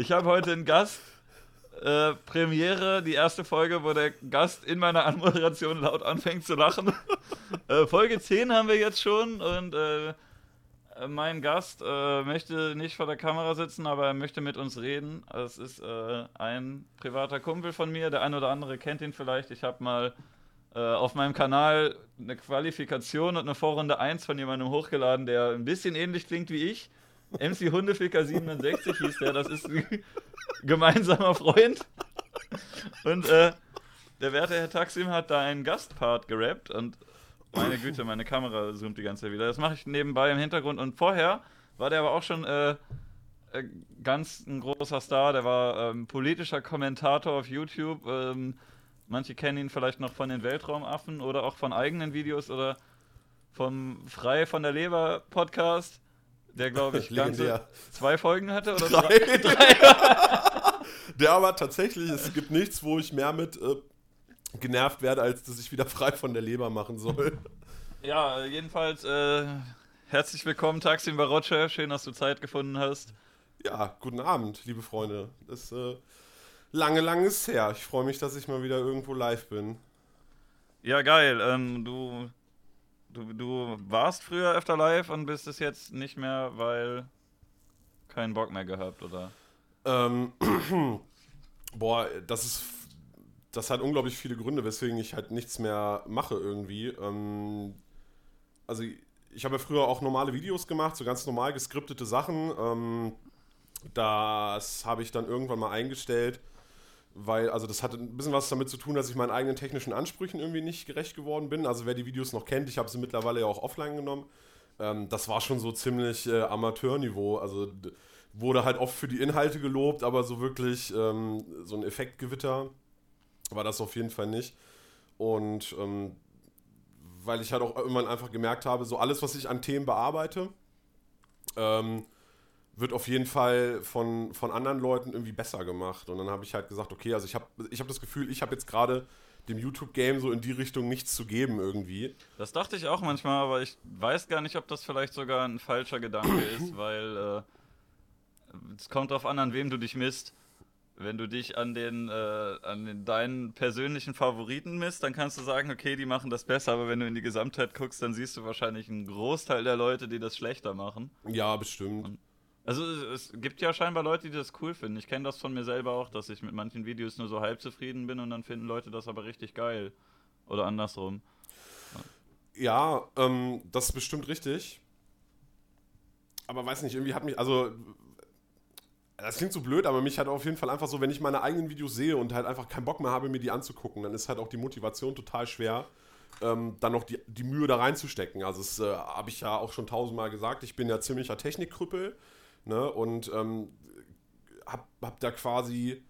Ich habe heute einen Gast. Äh, Premiere, die erste Folge, wo der Gast in meiner Anmoderation laut anfängt zu lachen. äh, Folge 10 haben wir jetzt schon und äh, mein Gast äh, möchte nicht vor der Kamera sitzen, aber er möchte mit uns reden. Es ist äh, ein privater Kumpel von mir, der ein oder andere kennt ihn vielleicht. Ich habe mal äh, auf meinem Kanal eine Qualifikation und eine Vorrunde 1 von jemandem hochgeladen, der ein bisschen ähnlich klingt wie ich. MC Hundeficker 67 hieß der, das ist ein gemeinsamer Freund. Und äh, der werte Herr Taksim hat da einen Gastpart gerappt und meine Güte, meine Kamera zoomt die ganze Zeit wieder. Das mache ich nebenbei im Hintergrund und vorher war der aber auch schon äh, äh ganz ein großer Star. Der war ähm, politischer Kommentator auf YouTube. Ähm, manche kennen ihn vielleicht noch von den Weltraumaffen oder auch von eigenen Videos oder vom Frei von der Leber Podcast der glaube ich ganze zwei Folgen hatte oder drei. drei. der aber tatsächlich, es gibt nichts, wo ich mehr mit äh, genervt werde, als dass ich wieder frei von der Leber machen soll. Ja, jedenfalls äh, herzlich willkommen, Taksim Baroche. Schön, dass du Zeit gefunden hast. Ja, guten Abend, liebe Freunde. Das äh, lange, lange ist her. Ich freue mich, dass ich mal wieder irgendwo live bin. Ja, geil. Ähm, du Du, du warst früher öfter live und bist es jetzt nicht mehr, weil keinen Bock mehr gehabt, oder? Ähm, boah, das ist. Das hat unglaublich viele Gründe, weswegen ich halt nichts mehr mache irgendwie. Ähm, also, ich habe ja früher auch normale Videos gemacht, so ganz normal geskriptete Sachen. Ähm, das habe ich dann irgendwann mal eingestellt weil, also das hat ein bisschen was damit zu tun, dass ich meinen eigenen technischen Ansprüchen irgendwie nicht gerecht geworden bin. Also wer die Videos noch kennt, ich habe sie mittlerweile ja auch offline genommen. Ähm, das war schon so ziemlich äh, Amateurniveau. Also wurde halt oft für die Inhalte gelobt, aber so wirklich ähm, so ein Effektgewitter war das auf jeden Fall nicht. Und ähm, weil ich halt auch irgendwann einfach gemerkt habe, so alles, was ich an Themen bearbeite, ähm, wird auf jeden Fall von, von anderen Leuten irgendwie besser gemacht. Und dann habe ich halt gesagt, okay, also ich habe ich hab das Gefühl, ich habe jetzt gerade dem YouTube-Game so in die Richtung nichts zu geben irgendwie. Das dachte ich auch manchmal, aber ich weiß gar nicht, ob das vielleicht sogar ein falscher Gedanke ist, weil äh, es kommt darauf an, an wem du dich misst. Wenn du dich an den, äh, an den deinen persönlichen Favoriten misst, dann kannst du sagen, okay, die machen das besser, aber wenn du in die Gesamtheit guckst, dann siehst du wahrscheinlich einen Großteil der Leute, die das schlechter machen. Ja, bestimmt. Und also es gibt ja scheinbar Leute, die das cool finden. Ich kenne das von mir selber auch, dass ich mit manchen Videos nur so halb zufrieden bin und dann finden Leute das aber richtig geil. Oder andersrum. Ja, ähm, das ist bestimmt richtig. Aber weiß nicht, irgendwie hat mich, also das klingt so blöd, aber mich hat auf jeden Fall einfach so, wenn ich meine eigenen Videos sehe und halt einfach keinen Bock mehr habe, mir die anzugucken, dann ist halt auch die Motivation total schwer, ähm, dann noch die, die Mühe da reinzustecken. Also das äh, habe ich ja auch schon tausendmal gesagt, ich bin ja ziemlicher Technikkrüppel. Ne? Und ähm, hab, hab da quasi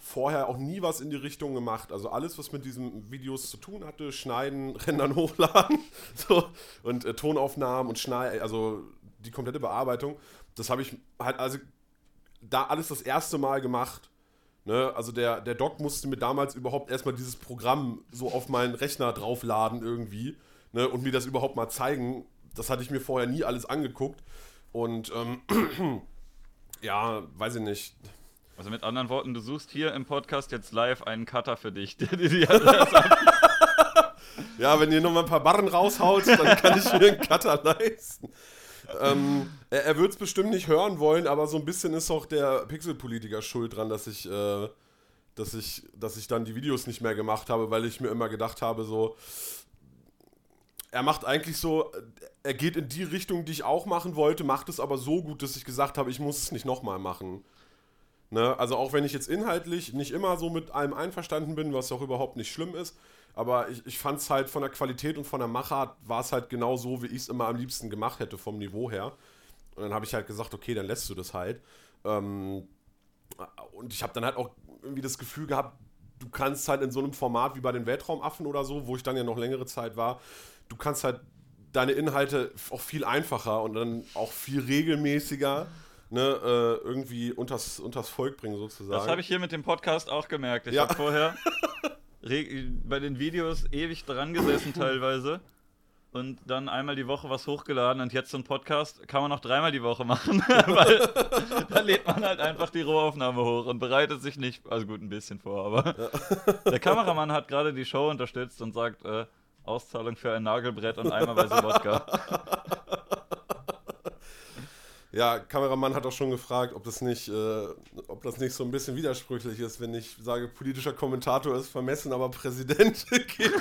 vorher auch nie was in die Richtung gemacht. Also alles, was mit diesen Videos zu tun hatte, schneiden, rendern, hochladen so, und äh, Tonaufnahmen und schneiden, also die komplette Bearbeitung, das habe ich halt also da alles das erste Mal gemacht. Ne? Also der, der Doc musste mir damals überhaupt erstmal dieses Programm so auf meinen Rechner draufladen irgendwie ne? und mir das überhaupt mal zeigen. Das hatte ich mir vorher nie alles angeguckt. Und ähm, ja, weiß ich nicht. Also mit anderen Worten, du suchst hier im Podcast jetzt live einen Cutter für dich. ja, wenn ihr noch mal ein paar Barren raushaut, dann kann ich mir einen Cutter leisten. Ähm, er, er wird es bestimmt nicht hören wollen, aber so ein bisschen ist auch der Pixelpolitiker schuld dran, dass ich, äh, dass ich, dass ich dann die Videos nicht mehr gemacht habe, weil ich mir immer gedacht habe, so, er macht eigentlich so, er geht in die Richtung, die ich auch machen wollte, macht es aber so gut, dass ich gesagt habe, ich muss es nicht nochmal machen. Ne? Also auch wenn ich jetzt inhaltlich nicht immer so mit allem einverstanden bin, was auch überhaupt nicht schlimm ist, aber ich, ich fand es halt von der Qualität und von der Machart war es halt genau so, wie ich es immer am liebsten gemacht hätte vom Niveau her. Und dann habe ich halt gesagt, okay, dann lässt du das halt. Ähm, und ich habe dann halt auch irgendwie das Gefühl gehabt, du kannst halt in so einem Format wie bei den Weltraumaffen oder so, wo ich dann ja noch längere Zeit war, du kannst halt deine Inhalte auch viel einfacher und dann auch viel regelmäßiger ne, äh, irgendwie unters, unters Volk bringen, sozusagen. Das habe ich hier mit dem Podcast auch gemerkt. Ich ja. habe vorher bei den Videos ewig dran gesessen teilweise. und dann einmal die Woche was hochgeladen und jetzt so ein Podcast kann man auch dreimal die Woche machen, weil da lädt man halt einfach die Rohaufnahme hoch und bereitet sich nicht, also gut, ein bisschen vor, aber der Kameramann hat gerade die Show unterstützt und sagt, äh, Auszahlung für ein Nagelbrett und eimerweise Wodka. Ja, Kameramann hat auch schon gefragt, ob das nicht, äh, ob das nicht so ein bisschen widersprüchlich ist, wenn ich sage, politischer Kommentator ist vermessen, aber Präsident geht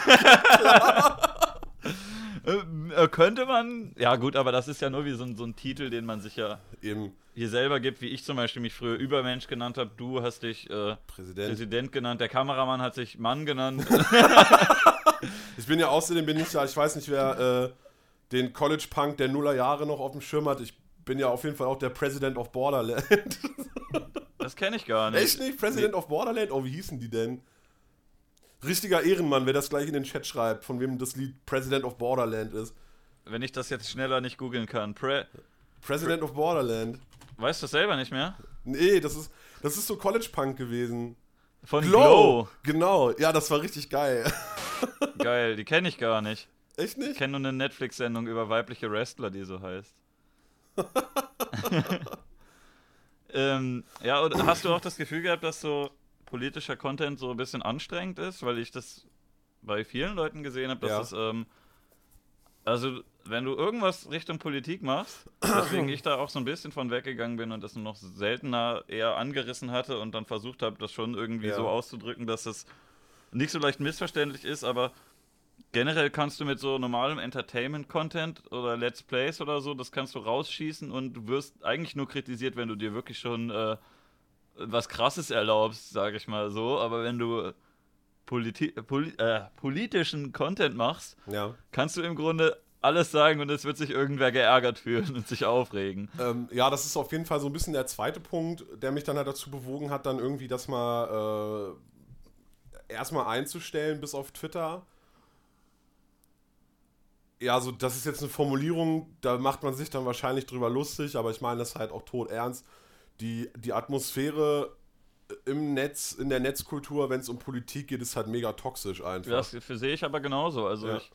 Äh, könnte man, ja gut, aber das ist ja nur wie so ein, so ein Titel, den man sich ja eben hier selber gibt, wie ich zum Beispiel mich früher Übermensch genannt habe. Du hast dich äh, Präsident. Präsident genannt, der Kameramann hat sich Mann genannt. Ich bin ja außerdem bin ich ja, ich weiß nicht, wer äh, den College Punk der Nuller Jahre noch auf dem Schirm hat. Ich bin ja auf jeden Fall auch der President of Borderland. das kenne ich gar nicht. Echt nicht? President of Borderland? Oh, wie hießen die denn? Richtiger Ehrenmann, wer das gleich in den Chat schreibt, von wem das Lied President of Borderland ist. Wenn ich das jetzt schneller nicht googeln kann. Pre President of Borderland. weißt du das selber nicht mehr? Nee, das ist, das ist so College Punk gewesen. Von Glow. Genau, ja, das war richtig geil. Geil, die kenne ich gar nicht. Echt Ich nicht? kenne nur eine Netflix-Sendung über weibliche Wrestler, die so heißt. ähm, ja, und hast du auch das Gefühl gehabt, dass so politischer Content so ein bisschen anstrengend ist? Weil ich das bei vielen Leuten gesehen habe, dass Ja. es, ähm, also wenn du irgendwas Richtung Politik machst, deswegen ich da auch so ein bisschen von weggegangen bin und das nur noch seltener eher angerissen hatte und dann versucht habe, das schon irgendwie Ja. so auszudrücken, dass es nicht so leicht missverständlich ist, aber generell kannst du mit so normalem Entertainment-Content oder Let's Plays oder so, das kannst du rausschießen und du wirst eigentlich nur kritisiert, wenn du dir wirklich schon äh, was Krasses erlaubst, sage ich mal so. Aber wenn du politi poli äh, politischen Content machst, Ja. kannst du im Grunde alles sagen und es wird sich irgendwer geärgert fühlen und sich aufregen. Ähm, ja, das ist auf jeden Fall so ein bisschen der zweite Punkt, der mich dann halt dazu bewogen hat, dann irgendwie das mal äh, erstmal einzustellen, bis auf Twitter. Ja, so das ist jetzt eine Formulierung, da macht man sich dann wahrscheinlich drüber lustig, aber ich meine das halt auch tot ernst. Die, die Atmosphäre im Netz, in der Netzkultur, wenn es um Politik geht, ist halt mega toxisch einfach. Das sehe ich aber genauso. Also Ja. ich,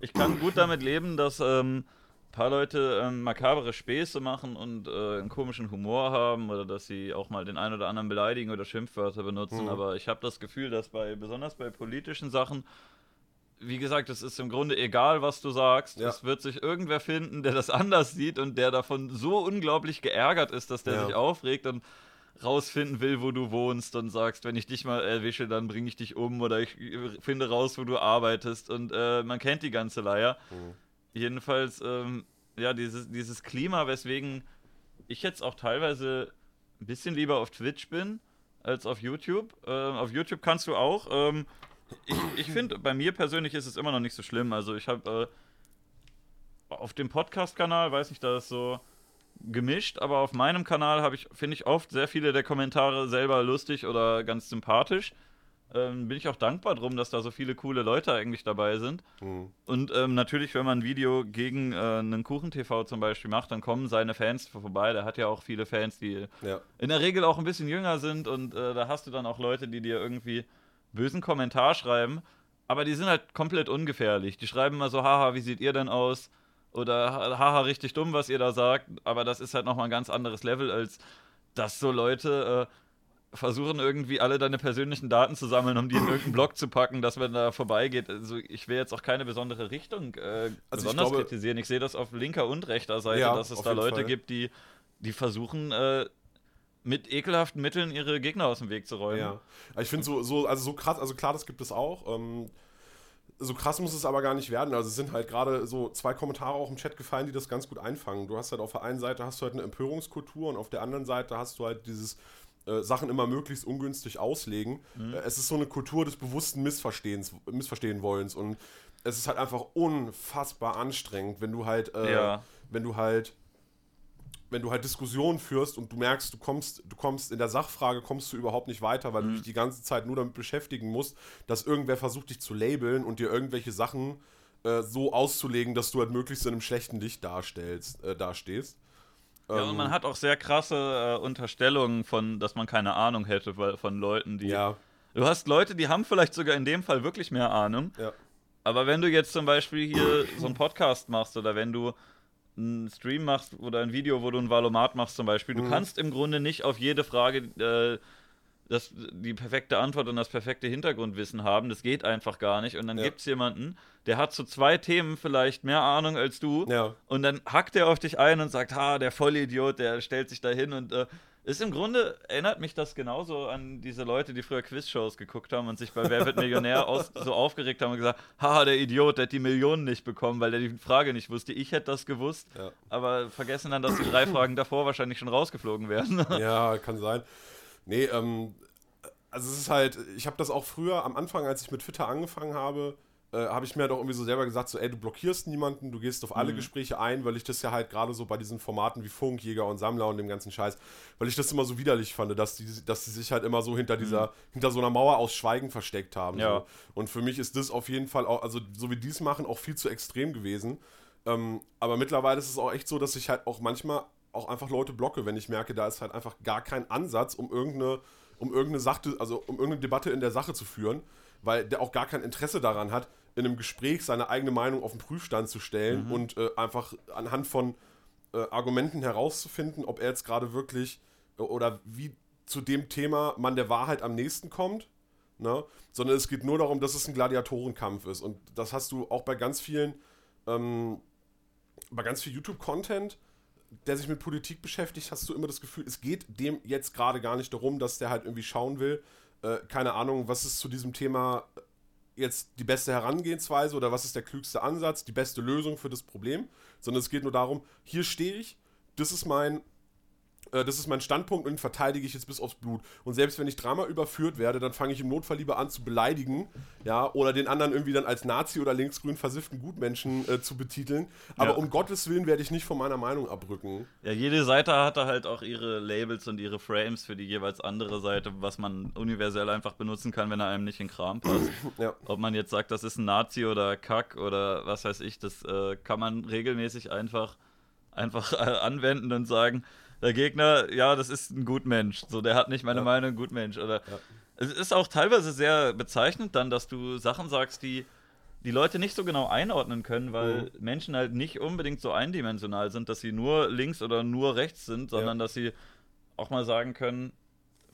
ich kann gut damit leben, dass ähm, paar Leute ähm, makabere Späße machen und äh, einen komischen Humor haben oder dass sie auch mal den einen oder anderen beleidigen oder Schimpfwörter benutzen. Mhm. Aber ich habe das Gefühl, dass bei besonders bei politischen Sachen wie gesagt, es ist im Grunde egal, was du sagst. Ja. Es wird sich irgendwer finden, der das anders sieht und der davon so unglaublich geärgert ist, dass der Ja. sich aufregt und rausfinden will, wo du wohnst und sagst, wenn ich dich mal erwische, dann bringe ich dich um oder ich äh, finde raus, wo du arbeitest und äh, man kennt die ganze Leier. Mhm. Jedenfalls, ähm, ja, dieses, dieses Klima, weswegen ich jetzt auch teilweise ein bisschen lieber auf Twitch bin als auf YouTube. Ähm, auf YouTube kannst du auch. Ähm, ich ich finde, bei mir persönlich ist es immer noch nicht so schlimm. Also ich habe äh, auf dem Podcast-Kanal, weiß nicht, da ist so gemischt, aber auf meinem Kanal habe ich, finde ich, oft sehr viele der Kommentare selber lustig oder ganz sympathisch. Ähm, bin ich auch dankbar drum, dass da so viele coole Leute eigentlich dabei sind. Mhm. Und ähm, natürlich, wenn man ein Video gegen äh, einen Kuchen-TV zum Beispiel macht, dann kommen seine Fans vorbei. Der hat ja auch viele Fans, die Ja. in der Regel auch ein bisschen jünger sind und äh, da hast du dann auch Leute, die dir irgendwie bösen Kommentar schreiben, aber die sind halt komplett ungefährlich. Die schreiben mal so, haha, wie seht ihr denn aus? Oder haha, richtig dumm, was ihr da sagt, aber das ist halt nochmal ein ganz anderes Level, als dass so Leute äh, versuchen irgendwie alle deine persönlichen Daten zu sammeln, um die in irgendeinen Blog zu packen, dass man da vorbeigeht. Also ich will jetzt auch keine besondere Richtung äh, Also ich besonders glaube- kritisieren. Ich sehe das auf linker und rechter Seite, Ja, dass es da Leute Fall. gibt, die, die versuchen, äh, mit ekelhaften Mitteln ihre Gegner aus dem Weg zu räumen. Ja. Ich finde so, so, also so krass, also klar, das gibt es auch. Ähm, so krass muss es aber gar nicht werden. Also es sind halt gerade so zwei Kommentare auch im Chat gefallen, die das ganz gut einfangen. Du hast halt auf der einen Seite hast du halt eine Empörungskultur und auf der anderen Seite hast du halt dieses äh, Sachen immer möglichst ungünstig auslegen. Mhm. Äh, es ist so eine Kultur des bewussten Missverstehens, Missverstehen wollens und es ist halt einfach unfassbar anstrengend, wenn du halt, äh, Ja. wenn du halt wenn du halt Diskussionen führst und du merkst, du kommst, du kommst in der Sachfrage kommst du überhaupt nicht weiter, weil du Mhm. dich die ganze Zeit nur damit beschäftigen musst, dass irgendwer versucht, dich zu labeln und dir irgendwelche Sachen äh, so auszulegen, dass du halt möglichst in einem schlechten Licht darstellst, äh, dastehst. Ja, Ähm, und man hat auch sehr krasse äh, Unterstellungen von, dass man keine Ahnung hätte weil, von Leuten, die. ja, Du hast Leute, die haben vielleicht sogar in dem Fall wirklich mehr Ahnung, ja, Aber wenn du jetzt zum Beispiel hier so einen Podcast machst oder wenn du einen Stream machst oder ein Video, wo du ein Valomat machst zum Beispiel, du Mhm. kannst im Grunde nicht auf jede Frage äh, das, die perfekte Antwort und das perfekte Hintergrundwissen haben. Das geht einfach gar nicht. Und dann Ja. gibt es jemanden, der hat zu zwei Themen vielleicht mehr Ahnung als du. Ja. Und dann hackt er auf dich ein und sagt, ha, der Vollidiot, der stellt sich da hin und äh, ist im Grunde, erinnert mich das genauso an diese Leute, die früher Quizshows geguckt haben und sich bei Wer wird Millionär aus, so aufgeregt haben und gesagt, ha, der Idiot, der hat die Millionen nicht bekommen, weil der die Frage nicht wusste. Ich hätte das gewusst, Ja. aber vergessen dann, dass die drei Fragen davor wahrscheinlich schon rausgeflogen wären. Ja, kann sein. Nee, ähm, also es ist halt, ich habe das auch früher am Anfang, als ich mit Twitter angefangen habe, äh, habe ich mir halt auch irgendwie so selber gesagt, so, ey, du blockierst niemanden, du gehst auf alle Gespräche ein, weil ich das ja halt gerade so bei diesen Formaten wie Funk, Jäger und Sammler und dem ganzen Scheiß, weil ich das immer so widerlich fand, dass die, dass die sich halt immer so hinter dieser, hinter so einer Mauer aus Schweigen versteckt haben. Ja. So. Und für mich ist das auf jeden Fall auch, also so wie die es machen, auch viel zu extrem gewesen. Ähm, aber mittlerweile ist es auch echt so, dass ich halt auch manchmal auch einfach Leute blocke, wenn ich merke, da ist halt einfach gar kein Ansatz, um irgendeine, um irgendeine Sache, also um irgendeine Debatte in der Sache zu führen, weil der auch gar kein Interesse daran hat, in einem Gespräch seine eigene Meinung auf den Prüfstand zu stellen und äh, einfach anhand von äh, Argumenten herauszufinden, ob er jetzt gerade wirklich äh, oder wie zu dem Thema man der Wahrheit am nächsten kommt, ne? sondern es geht nur darum, dass es ein Gladiatorenkampf ist. Und das hast du auch bei ganz vielen, ähm, bei ganz viel YouTube-Content, der sich mit Politik beschäftigt, hast du immer das Gefühl, es geht dem jetzt gerade gar nicht darum, dass der halt irgendwie schauen will, äh, keine Ahnung, was ist zu diesem Thema jetzt die beste Herangehensweise oder was ist der klügste Ansatz, die beste Lösung für das Problem, sondern es geht nur darum, hier stehe ich, das ist mein, äh, das ist mein Standpunkt und den verteidige ich jetzt bis aufs Blut. Und selbst wenn ich dreimal überführt werde, dann fange ich im Notfall lieber an zu beleidigen, ja, oder den anderen irgendwie dann als Nazi oder linksgrün versifften Gutmenschen äh, zu betiteln. Aber Ja. um Gottes Willen werde ich nicht von meiner Meinung abrücken. Ja, jede Seite hatte halt auch ihre Labels und ihre Frames für die jeweils andere Seite, was man universell einfach benutzen kann, wenn er einem nicht in den Kram passt. Ja. Ob man jetzt sagt, das ist ein Nazi oder Kack oder was weiß ich, das äh, kann man regelmäßig einfach, einfach äh, anwenden und sagen, der Gegner, ja, das ist ein Gutmensch. So, der hat nicht meine Ja. Meinung, Gutmensch. Oder Ja. es ist auch teilweise sehr bezeichnend dann, dass du Sachen sagst, die die Leute nicht so genau einordnen können, weil Mhm. Menschen halt nicht unbedingt so eindimensional sind, dass sie nur links oder nur rechts sind, sondern dass sie auch mal sagen können,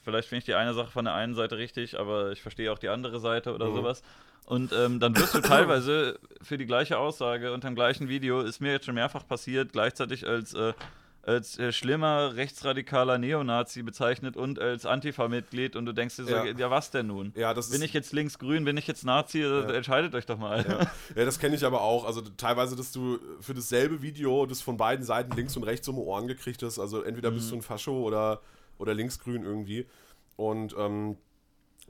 vielleicht finde ich die eine Sache von der einen Seite richtig, aber ich verstehe auch die andere Seite oder Mhm. sowas. Und ähm, dann wirst du teilweise für die gleiche Aussage unter dem gleichen Video, ist mir jetzt schon mehrfach passiert, gleichzeitig als, äh, als äh, schlimmer rechtsradikaler Neonazi bezeichnet und als Antifa-Mitglied und du denkst dir so, ja, Ja. was denn nun? Ja, das Bin ich jetzt linksgrün, bin ich jetzt Nazi? Äh, Entscheidet euch doch mal. Ja. ja, das kenne ich aber auch. Also teilweise, dass du für dasselbe Video das von beiden Seiten links und rechts um die Ohren gekriegt hast. Also entweder bist du ein Fascho oder, oder linksgrün irgendwie. Und ähm,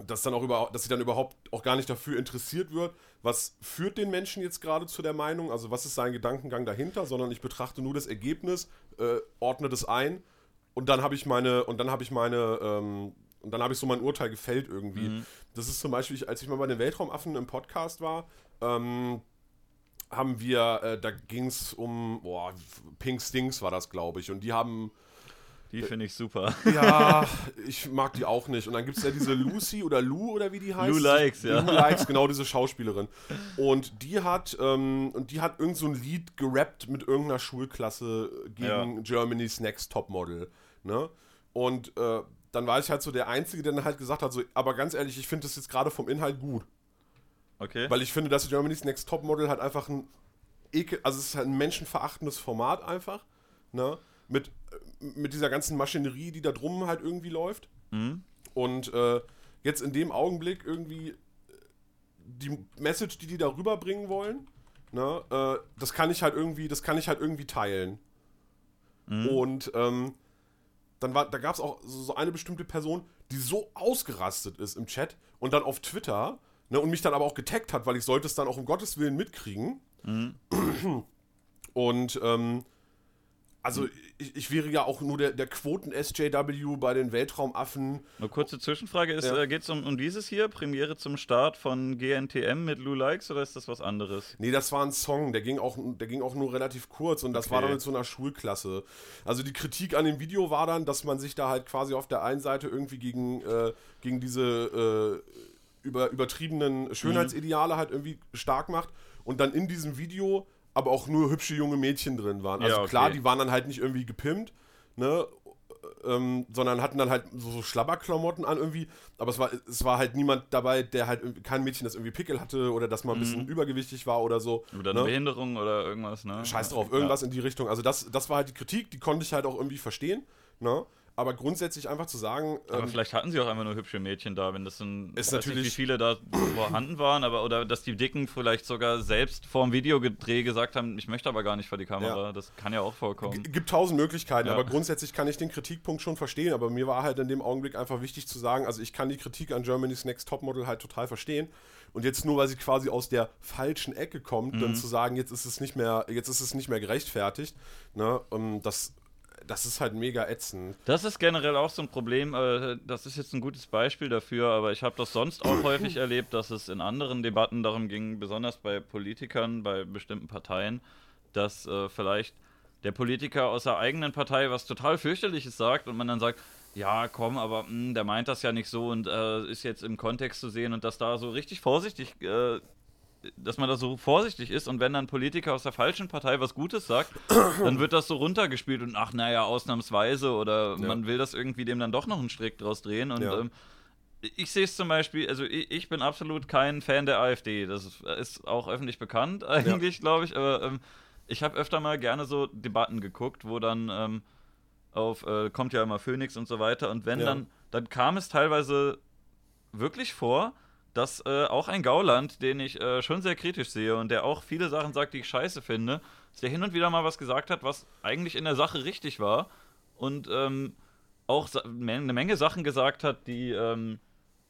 dass dann auch über, dass sie dann überhaupt auch gar nicht dafür interessiert wird, was führt den Menschen jetzt gerade zu der Meinung, also was ist sein Gedankengang dahinter, sondern ich betrachte nur das Ergebnis, äh, ordne das ein und dann habe ich meine, und dann habe ich meine, ähm, und dann habe ich so mein Urteil gefällt irgendwie. Das ist zum Beispiel, als ich mal bei den Weltraumaffen im Podcast war, ähm, haben wir, äh, da ging es um, boah, Pink Stings war das, glaube ich, und die haben, Die finde ich super. ja, ich mag die auch nicht. Und dann gibt es ja diese Lucy oder Lou oder wie die heißt. Lou Likes, ja. Lou Likes, genau diese Schauspielerin. Und die hat, ähm, und die hat irgend so ein Lied gerappt mit irgendeiner Schulklasse gegen Germany's Next Topmodel. Ne? Und äh, dann war ich halt so der Einzige, der dann halt gesagt hat, so, aber ganz ehrlich, ich finde das jetzt gerade vom Inhalt gut. Okay. Weil ich finde, dass Germany's Next Topmodel halt einfach ein ekel, also es ist halt ein menschenverachtendes Format einfach, ne? Mit, mit dieser ganzen Maschinerie, die da drum halt irgendwie läuft. Mhm. Und äh, jetzt in dem Augenblick irgendwie äh, die Message, die die da rüberbringen wollen, ne, äh, das kann ich halt irgendwie, das kann ich halt irgendwie teilen. Und ähm, dann war, da gab es auch so, so eine bestimmte Person, die so ausgerastet ist im Chat und dann auf Twitter, ne, und mich dann aber auch getaggt hat, weil ich sollte es dann auch um Gottes Willen mitkriegen. Und ähm, also ich, ich wäre ja auch nur der, der Quoten-SJW bei den Weltraumaffen. Eine kurze Zwischenfrage ist, Ja. äh, geht es um, um dieses hier, Premiere zum Start von GNTM mit Lou Likes oder ist das was anderes? Nee, das war ein Song, der ging auch, der ging auch nur relativ kurz und das Okay. war dann mit so einer Schulklasse. Also die Kritik an dem Video war dann, dass man sich da halt quasi auf der einen Seite irgendwie gegen, äh, gegen diese über, übertriebenen Schönheitsideale halt irgendwie stark macht und dann in diesem Video aber auch nur hübsche junge Mädchen drin waren. Also Ja, okay. klar, die waren dann halt nicht irgendwie gepimpt, ne? Ähm, sondern hatten dann halt so, so Schlabberklamotten an irgendwie, aber es war, es war halt niemand dabei, der halt kein Mädchen, das irgendwie Pickel hatte oder das mal ein bisschen übergewichtig war oder so. Oder eine ne? Behinderung oder irgendwas, ne? Scheiß drauf, irgendwas in die Richtung. Also das, das war halt die Kritik, die konnte ich halt auch irgendwie verstehen, ne? Aber grundsätzlich einfach zu sagen, Aber ähm, vielleicht hatten sie auch einfach nur hübsche Mädchen da, wenn das ein. Ist natürlich- Nicht, wie viele da vorhanden waren, aber oder dass die Dicken vielleicht sogar selbst vorm Videodreh gesagt haben, ich möchte aber gar nicht vor die Kamera. Ja. Das kann ja auch vorkommen. G- gibt tausend Möglichkeiten, Ja. aber grundsätzlich kann ich den Kritikpunkt schon verstehen. Aber mir war halt in dem Augenblick einfach wichtig zu sagen, also ich kann die Kritik an Germany's Next Topmodel halt total verstehen. Und jetzt nur, weil sie quasi aus der falschen Ecke kommt, Mhm. dann zu sagen, jetzt ist es nicht mehr, jetzt ist es nicht mehr gerechtfertigt, ne, ähm, das, das ist halt mega ätzend. Das ist generell auch so ein Problem. äh, Das ist jetzt ein gutes Beispiel dafür, aber ich habe das sonst auch häufig erlebt, dass es in anderen Debatten darum ging, besonders bei Politikern, bei bestimmten Parteien, dass äh, vielleicht der Politiker aus der eigenen Partei was total fürchterliches sagt und man dann sagt, ja, komm, aber mh, der meint das ja nicht so und äh, ist jetzt im Kontext zu sehen und dass da so richtig vorsichtig äh, dass man da so vorsichtig ist und wenn dann Politiker aus der falschen Partei was Gutes sagt, dann wird das so runtergespielt und ach naja, ausnahmsweise oder Ja. man will das irgendwie dem dann doch noch einen Strick draus drehen und Ja. ähm, ich sehe es zum Beispiel, also ich, ich bin absolut kein Fan der AfD, das ist, ist auch öffentlich bekannt eigentlich, glaube ich, aber ähm, ich habe öfter mal gerne so Debatten geguckt, wo dann ähm, auf, äh, kommt ja immer Phoenix und so weiter und wenn Ja. dann, dann kam es teilweise wirklich vor, dass äh, auch ein Gauland, den ich äh, schon sehr kritisch sehe und der auch viele Sachen sagt, die ich scheiße finde, dass der hin und wieder mal was gesagt hat, was eigentlich in der Sache richtig war und ähm, auch eine Menge Sachen gesagt hat, die ähm,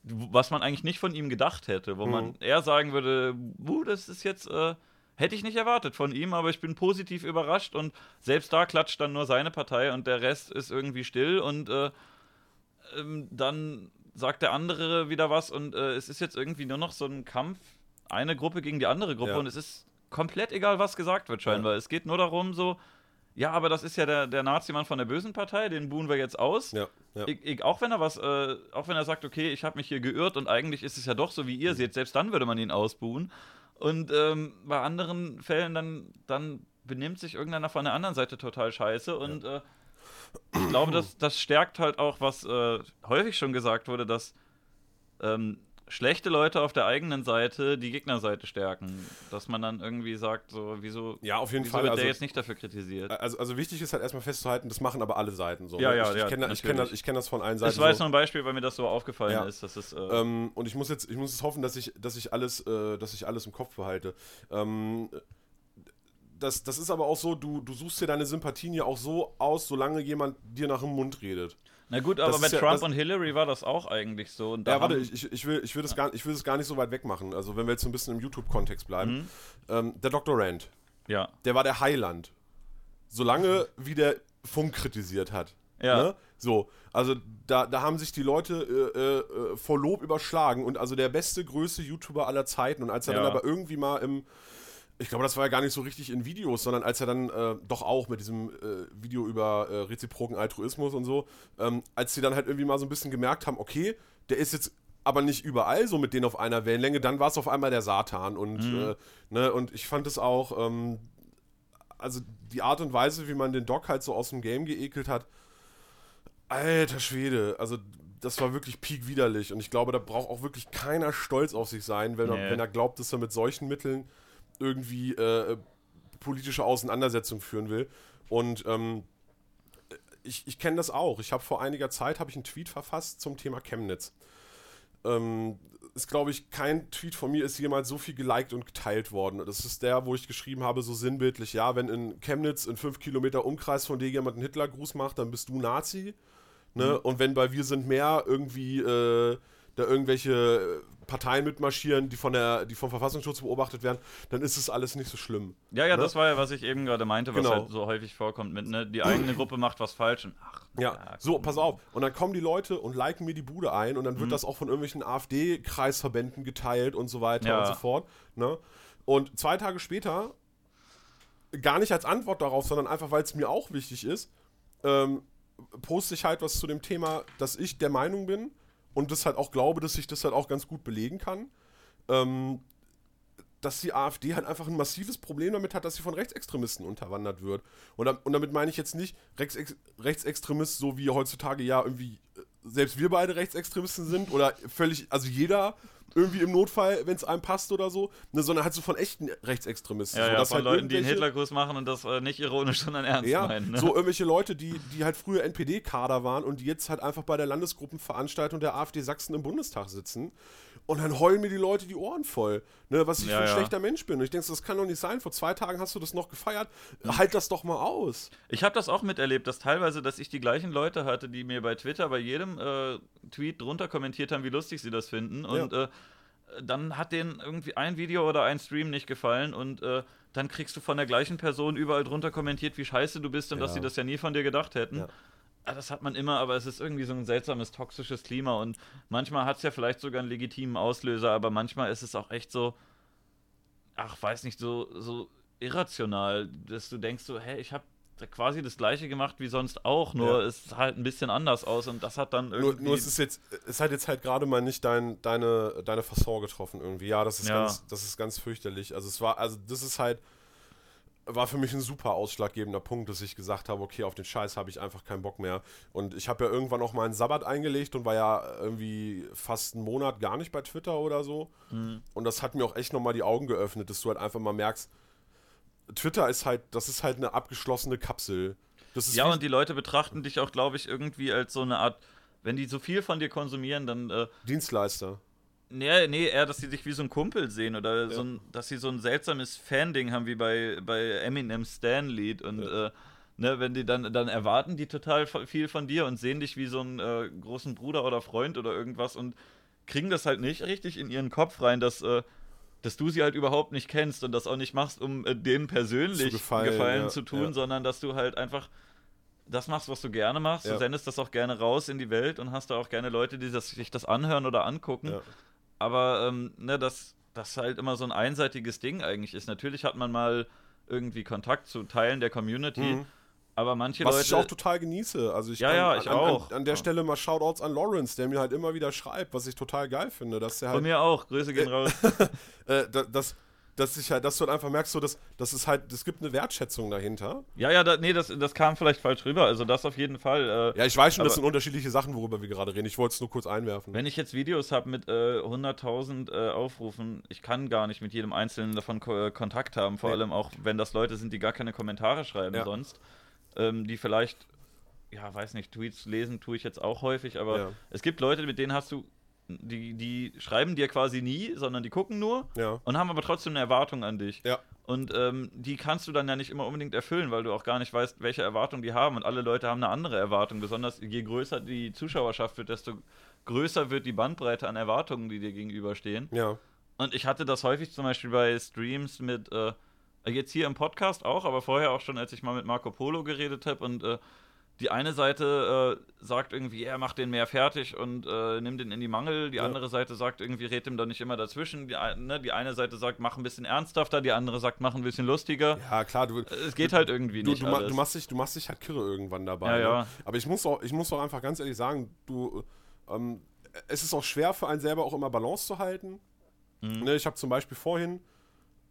was man eigentlich nicht von ihm gedacht hätte, wo man Mhm. eher sagen würde, uh, das ist jetzt äh, hätte ich nicht erwartet von ihm, aber ich bin positiv überrascht und selbst da klatscht dann nur seine Partei und der Rest ist irgendwie still und äh, ähm, dann sagt der andere wieder was und äh, es ist jetzt irgendwie nur noch so ein Kampf, eine Gruppe gegen die andere Gruppe Ja. und es ist komplett egal, was gesagt wird scheinbar. Es geht nur darum so, ja, aber das ist ja der, der Nazi-Mann von der bösen Partei, den buhen wir jetzt aus. Ja, ja. Ich, ich, auch wenn er was, äh, auch wenn er sagt, okay, ich habe mich hier geirrt und eigentlich ist es ja doch so, wie ihr seht, selbst dann würde man ihn ausbuhen. Und ähm, bei anderen Fällen dann, dann benimmt sich irgendeiner von der anderen Seite total scheiße und äh, ich glaube, das, das stärkt halt auch, was äh, häufig schon gesagt wurde, dass ähm, schlechte Leute auf der eigenen Seite die Gegnerseite stärken. Dass man dann irgendwie sagt, so, wieso, Ja, auf jeden wieso Fall. wird Also, der jetzt nicht dafür kritisiert? also, also wichtig ist halt erstmal festzuhalten, das machen aber alle Seiten so. Ja, ne? ja, ich, ich ja, kenne ich kenn das, ich kenn das von allen Seiten. Das war jetzt so. nur ein Beispiel, weil mir das so aufgefallen Ja. ist. Dass es, äh, Ähm, und ich muss jetzt, ich muss jetzt hoffen, dass ich, dass ich alles, äh, dass ich alles im Kopf behalte. Ähm, das, das ist aber auch so, du, du suchst dir deine Sympathien ja auch so aus, solange jemand dir nach dem Mund redet. Na gut, aber das bei ja- Trump und Hillary war das auch eigentlich so. Und da Ja, warte, ich, ich, will, ich, will das gar, ich will das gar nicht so weit wegmachen. Also, wenn wir jetzt so ein bisschen im YouTube-Kontext bleiben. Mhm. Ähm, der Dr. Rand, ja. der war der Heiland. Solange wie der Funk kritisiert hat. Ja. Ne? So, also da, da haben sich die Leute äh, äh, vor Lob überschlagen und also der beste, größte YouTuber aller Zeiten. Und als er Ja. dann aber irgendwie mal im, ich glaube, das war ja gar nicht so richtig in Videos, sondern als er dann äh, doch auch mit diesem äh, Video über äh, reziproken Altruismus und so, ähm, als sie dann halt irgendwie mal so ein bisschen gemerkt haben, okay, der ist jetzt aber nicht überall so mit denen auf einer Wellenlänge, dann war es auf einmal der Satan und, äh, ne, und ich fand es auch, ähm, also die Art und Weise, wie man den Doc halt so aus dem Game geekelt hat, alter Schwede, also das war wirklich peak widerlich und ich glaube, da braucht auch wirklich keiner stolz auf sich sein, wenn, er, Nee. wenn er glaubt, dass er mit solchen Mitteln irgendwie äh, politische Auseinandersetzungen führen will. Und ähm, ich, ich kenne das auch. Ich habe vor einiger Zeit habe ich einen Tweet verfasst zum Thema Chemnitz. Ähm, ist, glaube ich, kein Tweet von mir ist jemals so viel geliked und geteilt worden. Das ist der, wo ich geschrieben habe, so sinnbildlich, ja, wenn in Chemnitz in fünf Kilometer Umkreis von dir jemand einen Hitlergruß macht, dann bist du Nazi. Ne? Und wenn bei Wir sind mehr irgendwie äh, da irgendwelche Parteien mitmarschieren, die von der, die vom Verfassungsschutz beobachtet werden, dann ist es alles nicht so schlimm. Ja, ja, Ne? das war ja, was ich eben gerade meinte, was Genau. halt so häufig vorkommt mit, ne, die eigene Gruppe macht was falsch und ach, Ja, so, pass auf. Und dann kommen die Leute und liken mir die Bude ein und dann Mhm. wird das auch von irgendwelchen AfD-Kreisverbänden geteilt und so weiter Ja. und so fort. Ne? Und zwei Tage später, gar nicht als Antwort darauf, sondern einfach, weil es mir auch wichtig ist, ähm, poste ich halt was zu dem Thema, dass ich der Meinung bin und das halt auch glaube, dass ich das halt auch ganz gut belegen kann, ähm, dass die AfD halt einfach ein massives Problem damit hat, dass sie von Rechtsextremisten unterwandert wird. Und, und damit meine ich jetzt nicht Rechtsex Rechtsextremist, so wie heutzutage ja irgendwie äh, selbst wir beide Rechtsextremisten sind oder völlig, also jeder irgendwie im Notfall, wenn es einem passt oder so, ne, sondern halt so von echten Rechtsextremisten. Ja, so, ja, von halt Leuten, die einen Hitlergruß machen und das äh, nicht ironisch, sondern ernst ja, meinen. Ne? so irgendwelche Leute, die, die halt früher NPD-Kader waren und die jetzt halt einfach bei der Landesgruppenveranstaltung der AfD Sachsen im Bundestag sitzen. Und dann heulen mir die Leute die Ohren voll, ne, was ich Ja, für ein ja. schlechter Mensch bin. Und ich denke, das kann doch nicht sein. Vor zwei Tagen hast du das noch gefeiert. Halt das doch mal aus. Ich habe das auch miterlebt, dass teilweise, dass ich die gleichen Leute hatte, die mir bei Twitter bei jedem äh, Tweet drunter kommentiert haben, wie lustig sie das finden. Und äh, dann hat denen irgendwie ein Video oder ein Stream nicht gefallen und äh, dann kriegst du von der gleichen Person überall drunter kommentiert, wie scheiße du bist und dass Ja. sie das ja nie von dir gedacht hätten. Ah, Das hat man immer, aber es ist irgendwie so ein seltsames, toxisches Klima und manchmal hat es ja vielleicht sogar einen legitimen Auslöser, aber manchmal ist es auch echt so, ach, weiß nicht, so, so irrational, dass du denkst so, hey, ich habe quasi das gleiche gemacht wie sonst auch, nur Ja. es sah halt ein bisschen anders aus und das hat dann Nur, irgendwie... nur es ist jetzt, es hat jetzt halt gerade mal nicht dein, deine, deine Fasson getroffen irgendwie. Ja, das ist Ja. ganz, das ist ganz fürchterlich. Also es war, also das ist halt, war für mich ein super ausschlaggebender Punkt, dass ich gesagt habe, okay, auf den Scheiß habe ich einfach keinen Bock mehr. Und ich habe ja irgendwann auch mal einen Sabbat eingelegt und war ja irgendwie fast einen Monat gar nicht bei Twitter oder so. Mhm. Und das hat mir auch echt nochmal die Augen geöffnet, dass du halt einfach mal merkst, Twitter ist halt, das ist halt eine abgeschlossene Kapsel. Das ist ja, und die Leute betrachten dich auch, glaube ich, irgendwie als so eine Art, wenn die so viel von dir konsumieren, dann äh, Dienstleister. Nee, nee, eher, dass sie dich wie so ein Kumpel sehen oder so Ja. ein, dass sie so ein seltsames Fan-Ding haben wie bei, bei Eminem Stan-Lied und äh, ne, wenn die dann, dann erwarten die total viel von dir und sehen dich wie so einen äh, großen Bruder oder Freund oder irgendwas und kriegen das halt nicht richtig in ihren Kopf rein, dass, äh, dass du sie halt überhaupt nicht kennst und das auch nicht machst, um äh, denen persönlich Zu gefallen, Gefallen ja, zu tun, ja. sondern dass du halt einfach das machst, was du gerne machst. Ja. Du sendest das auch gerne raus in die Welt und hast da auch gerne Leute, die das, sich das anhören oder angucken. Ja. Aber ähm, ne, dass das halt immer so ein einseitiges Ding eigentlich ist. Natürlich hat man mal irgendwie Kontakt zu Teilen der Community, Mhm. aber manche Was Leute. ich auch total genieße. Also ich Ja, kann ja, an, ich an, auch. An, an der Ja. Stelle mal Shoutouts an Lawrence, der mir halt immer wieder schreibt, was ich total geil finde, dass von halt, mir auch. Grüße gehen raus. äh, da- dass, ich halt, dass du halt einfach merkst, so, dass, dass es halt, es gibt eine Wertschätzung dahinter. ja, ja, da, nee, das, das kam vielleicht falsch rüber. Also das auf jeden Fall. Äh, Ja, ich weiß schon, das sind unterschiedliche Sachen, worüber wir gerade reden. Ich wollte es nur kurz einwerfen. Wenn ich jetzt Videos habe mit äh, 100.000 äh, Aufrufen, ich kann gar nicht mit jedem Einzelnen davon ko äh, Kontakt haben, vor Nee. allem auch, wenn das Leute sind, die gar keine Kommentare schreiben Ja. sonst, ähm, die vielleicht, ja, weiß nicht, Tweets lesen tue ich jetzt auch häufig, aber Ja. es gibt Leute, mit denen hast du, die, die schreiben dir quasi nie, sondern die gucken nur Ja. und haben aber trotzdem eine Erwartung an dich. Ja. Und ähm, die kannst du dann ja nicht immer unbedingt erfüllen, weil du auch gar nicht weißt, welche Erwartung die haben. Und alle Leute haben eine andere Erwartung. Besonders je größer die Zuschauerschaft wird, desto größer wird die Bandbreite an Erwartungen, die dir gegenüberstehen. Ja. Und ich hatte das häufig zum Beispiel bei Streams mit, äh, jetzt hier im Podcast auch, aber vorher auch schon, als ich mal mit Marco Polo geredet habe und äh, die eine Seite äh, sagt irgendwie, er macht den mehr fertig und äh, nimmt den in die Mangel. Die Ja. andere Seite sagt irgendwie, red ihm doch nicht immer dazwischen. Die, ne, die eine Seite sagt, mach ein bisschen ernsthafter, die andere sagt, mach ein bisschen lustiger. Ja, klar, du, Es geht halt irgendwie du, nicht du, alles. du, machst dich, du machst dich halt kirre irgendwann dabei. Ja, ne? ja. Aber ich muss, auch, ich muss auch einfach ganz ehrlich sagen, du, ähm, es ist auch schwer für einen selber auch immer Balance zu halten. Mhm. Ne, ich habe zum Beispiel vorhin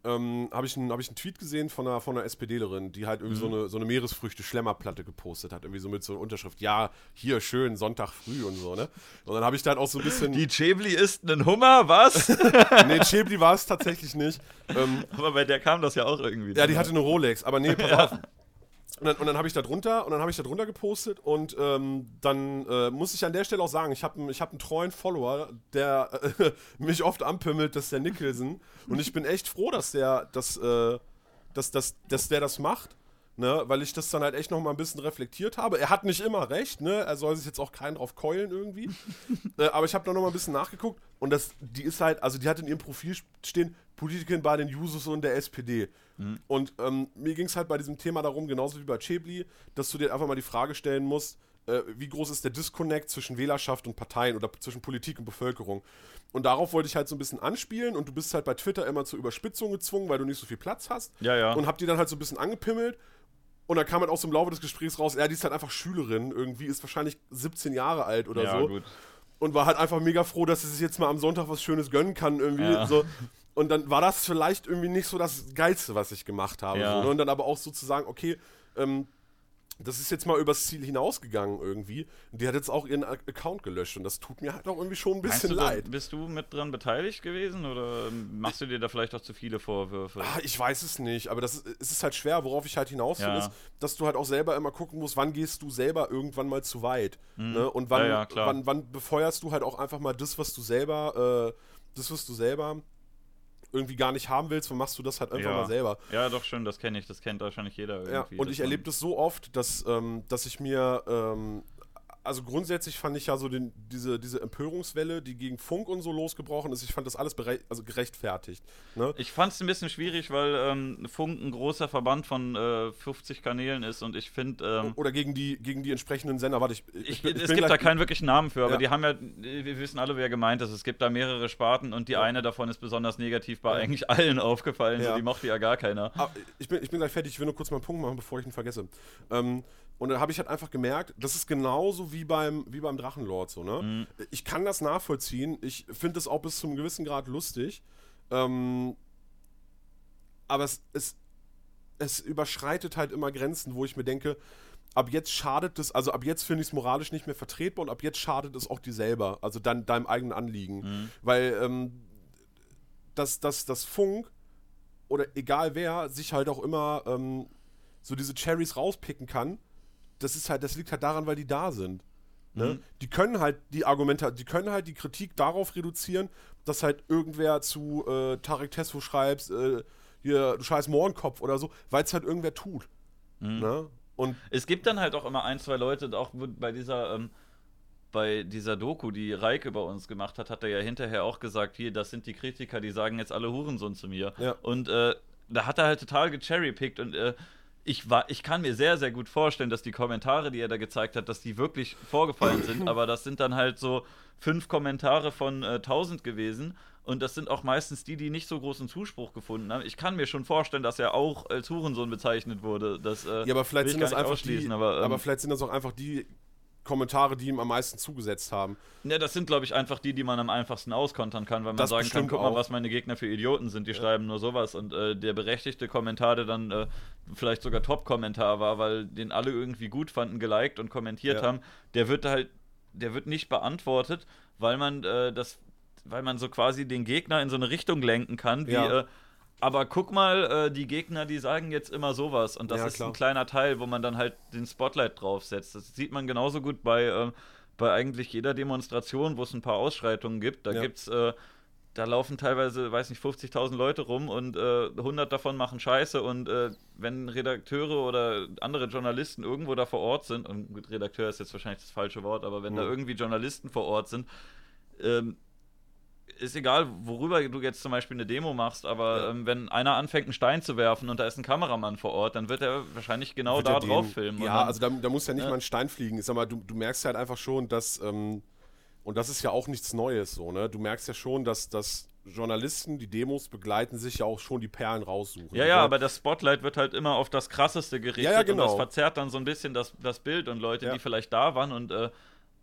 ähm, habe ich, einen- hab ich einen Tweet gesehen von einer, von einer SPDlerin, die halt irgendwie Mhm. so eine, so eine Meeresfrüchte-Schlemmerplatte gepostet hat. Irgendwie so mit so einer Unterschrift, ja, hier schön, Sonntag früh und so, ne? Und dann habe ich da halt auch so ein bisschen. die Chebli isst einen Hummer, was? nee, Chebli war es tatsächlich nicht. Ähm, aber bei der kam das ja auch irgendwie. Ja, die hatte eine Rolex, aber nee, pass auf. Und dann, und dann habe ich da drunter und dann habe ich da drunter gepostet und ähm, dann äh, muss ich an der Stelle auch sagen, ich habe ich hab einen treuen Follower, der äh, mich oft anpimmelt, das ist der Nicholson und ich bin echt froh, dass der das, äh, dass, dass, dass der das macht, ne, weil ich das dann halt echt noch mal ein bisschen reflektiert habe. Er hat nicht immer recht, ne, er soll sich jetzt auch keinen drauf keulen irgendwie, äh, aber ich habe da noch mal ein bisschen nachgeguckt und das, die ist halt, also die hat in ihrem Profil stehen, Politikerin bei den Jusos und der SPD. Und ähm, mir ging es halt bei diesem Thema darum, genauso wie bei Chebli, dass du dir einfach mal die Frage stellen musst, äh, wie groß ist der Disconnect zwischen Wählerschaft und Parteien oder zwischen Politik und Bevölkerung. Und darauf wollte ich halt so ein bisschen anspielen und du bist halt bei Twitter immer zur Überspitzung gezwungen, weil du nicht so viel Platz hast. Ja, ja. Und hab die dann halt so ein bisschen angepimmelt. Und dann kam halt auch so im Laufe des Gesprächs raus, ja, die ist halt einfach Schülerin irgendwie, ist wahrscheinlich 17 Jahre alt oder ja, so. gut. und war halt einfach mega froh, dass sie sich jetzt mal am Sonntag was Schönes gönnen kann irgendwie. Ja. So. Und dann war das vielleicht irgendwie nicht so das Geilste, was ich gemacht habe. Ja. So, ne? Und dann aber auch so zu sagen, okay, ähm, das ist jetzt mal übers Ziel hinausgegangen irgendwie. Und die hat jetzt auch ihren Account gelöscht. Und das tut mir halt auch irgendwie schon ein bisschen da- leid. Bist du mit dran beteiligt gewesen oder machst du dir da vielleicht auch zu viele Vorwürfe? Ah, ich weiß es nicht, aber das ist, es ist halt schwer, worauf ich halt hinaus will, Ja. ist, dass du halt auch selber immer gucken musst, wann gehst du selber irgendwann mal zu weit. Ne? Und wann, Mhm. Ja, ja, wann, wann befeuerst du halt auch einfach mal das, was du selber, äh, das, was du selber irgendwie gar nicht haben willst, wann machst du das halt einfach Ja. mal selber. Ja, doch schon, das kenne ich, das kennt wahrscheinlich jeder irgendwie. Ja, und ich erlebe das so oft, dass, ähm, dass ich mir, ähm, also grundsätzlich fand ich ja so den, diese, diese Empörungswelle, die gegen Funk und so losgebrochen ist, ich fand das alles also gerechtfertigt. Ne? Ich fand es ein bisschen schwierig, weil ähm, Funk ein großer Verband von äh, 50 Kanälen ist und ich finde, ähm, Oder gegen die, gegen die entsprechenden Sender. Warte, ich, ich, bin- es gibt gleich- da keinen wirklichen Namen für, aber Ja. die haben ja, wir wissen alle, wer gemeint ist. Es gibt da mehrere Sparten und die eine davon ist besonders negativ bei eigentlich allen aufgefallen. Ja. So, die mochte ja gar keiner. Ah, ich, bin, ich bin gleich fertig, ich will nur kurz mal einen Punkt machen, bevor ich ihn vergesse. Ähm, und dann habe ich halt einfach gemerkt, das ist genauso wie beim, wie beim Drachenlord so, ne? Mhm. Ich kann das nachvollziehen, ich finde es auch bis zu einem gewissen Grad lustig. Ähm, aber es, es, es überschreitet halt immer Grenzen, wo ich mir denke, ab jetzt schadet es, also ab jetzt finde ich es moralisch nicht mehr vertretbar und ab jetzt schadet es auch dir selber, also dann deinem eigenen Anliegen. Mhm. Weil ähm, dass, dass das Funk oder egal wer sich halt auch immer ähm, so diese Cherries rauspicken kann, das ist halt, das liegt halt daran, weil die da sind. Ne? Mhm. Die können halt die Argumente, die können halt die Kritik darauf reduzieren, dass halt irgendwer zu äh, Tarek Tesfu schreibst, äh, hier, du scheiß Mohrenkopf oder so, weil es halt irgendwer tut. Mhm. Ne? Und Es gibt dann halt auch immer ein, zwei Leute, auch bei dieser, ähm, bei dieser Doku, die Reike bei uns gemacht hat, hat er ja hinterher auch gesagt, hier, das sind die Kritiker, die sagen jetzt alle Hurensohn zu mir. Ja. Und äh, da hat er halt total gecherrypickt und äh, ich, war, ich kann mir sehr, sehr gut vorstellen, dass die Kommentare, die er da gezeigt hat, dass die wirklich vorgefallen sind, aber das sind dann halt so fünf Kommentare von äh, 1000 gewesen und das sind auch meistens die, die nicht so großen Zuspruch gefunden haben. Ich kann mir schon vorstellen, dass er auch als Hurensohn bezeichnet wurde. Das, äh, ja, aber vielleicht sind das einfach die, aber, ähm, aber vielleicht sind das auch einfach die Kommentare, die ihm am meisten zugesetzt haben. Ja, das sind, glaube ich, einfach die, die man am einfachsten auskontern kann, weil man Das sagen kann, guck mal, auch. was meine Gegner für Idioten sind, die schreiben nur sowas. Und äh, der berechtigte Kommentar, der dann äh, vielleicht sogar Top-Kommentar war, weil den alle irgendwie gut fanden, geliked und kommentiert Ja. haben, der wird halt, der wird nicht beantwortet, weil man äh, das, weil man so quasi den Gegner in so eine Richtung lenken kann, wie Ja. Aber guck mal, äh, die Gegner, die sagen jetzt immer sowas und das Ja, ist klar. ein kleiner Teil, wo man dann halt den Spotlight draufsetzt. Das sieht man genauso gut bei, äh, bei eigentlich jeder Demonstration, wo es ein paar Ausschreitungen gibt. Da Ja. gibt's, äh, da laufen teilweise, weiß nicht, 50.000 Leute rum und äh, 100 davon machen Scheiße und äh, wenn Redakteure oder andere Journalisten irgendwo da vor Ort sind, und Redakteur ist jetzt wahrscheinlich das falsche Wort, aber wenn da Mhm. irgendwie Journalisten vor Ort sind, ähm, ist egal, worüber du jetzt zum Beispiel eine Demo machst, aber Ja. ähm, wenn einer anfängt, einen Stein zu werfen und da ist ein Kameramann vor Ort, dann wird er wahrscheinlich genau Wird da drauf filmen. Ja, dann, also da, da muss ja nicht Ja. mal ein Stein fliegen. Ich sag mal, du, du merkst halt einfach schon, dass, ähm, und das ist ja auch nichts Neues so, ne? Du merkst ja schon, dass, dass Journalisten, die Demos begleiten, sich ja auch schon die Perlen raussuchen. ja, ja, wollen- aber das Spotlight wird halt immer auf das Krasseste gerichtet Ja, ja, genau. und das verzerrt dann so ein bisschen das, das Bild und Leute, Ja. die vielleicht da waren und äh,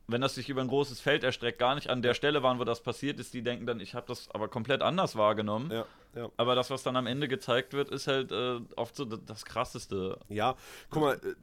wenn das sich über ein großes Feld erstreckt, gar nicht an der Stelle waren, wo das passiert ist, die denken dann, ich habe das aber komplett anders wahrgenommen. Ja, ja. Aber das, was dann am Ende gezeigt wird, ist halt äh, oft so das Krasseste. Ja, guck mal, äh,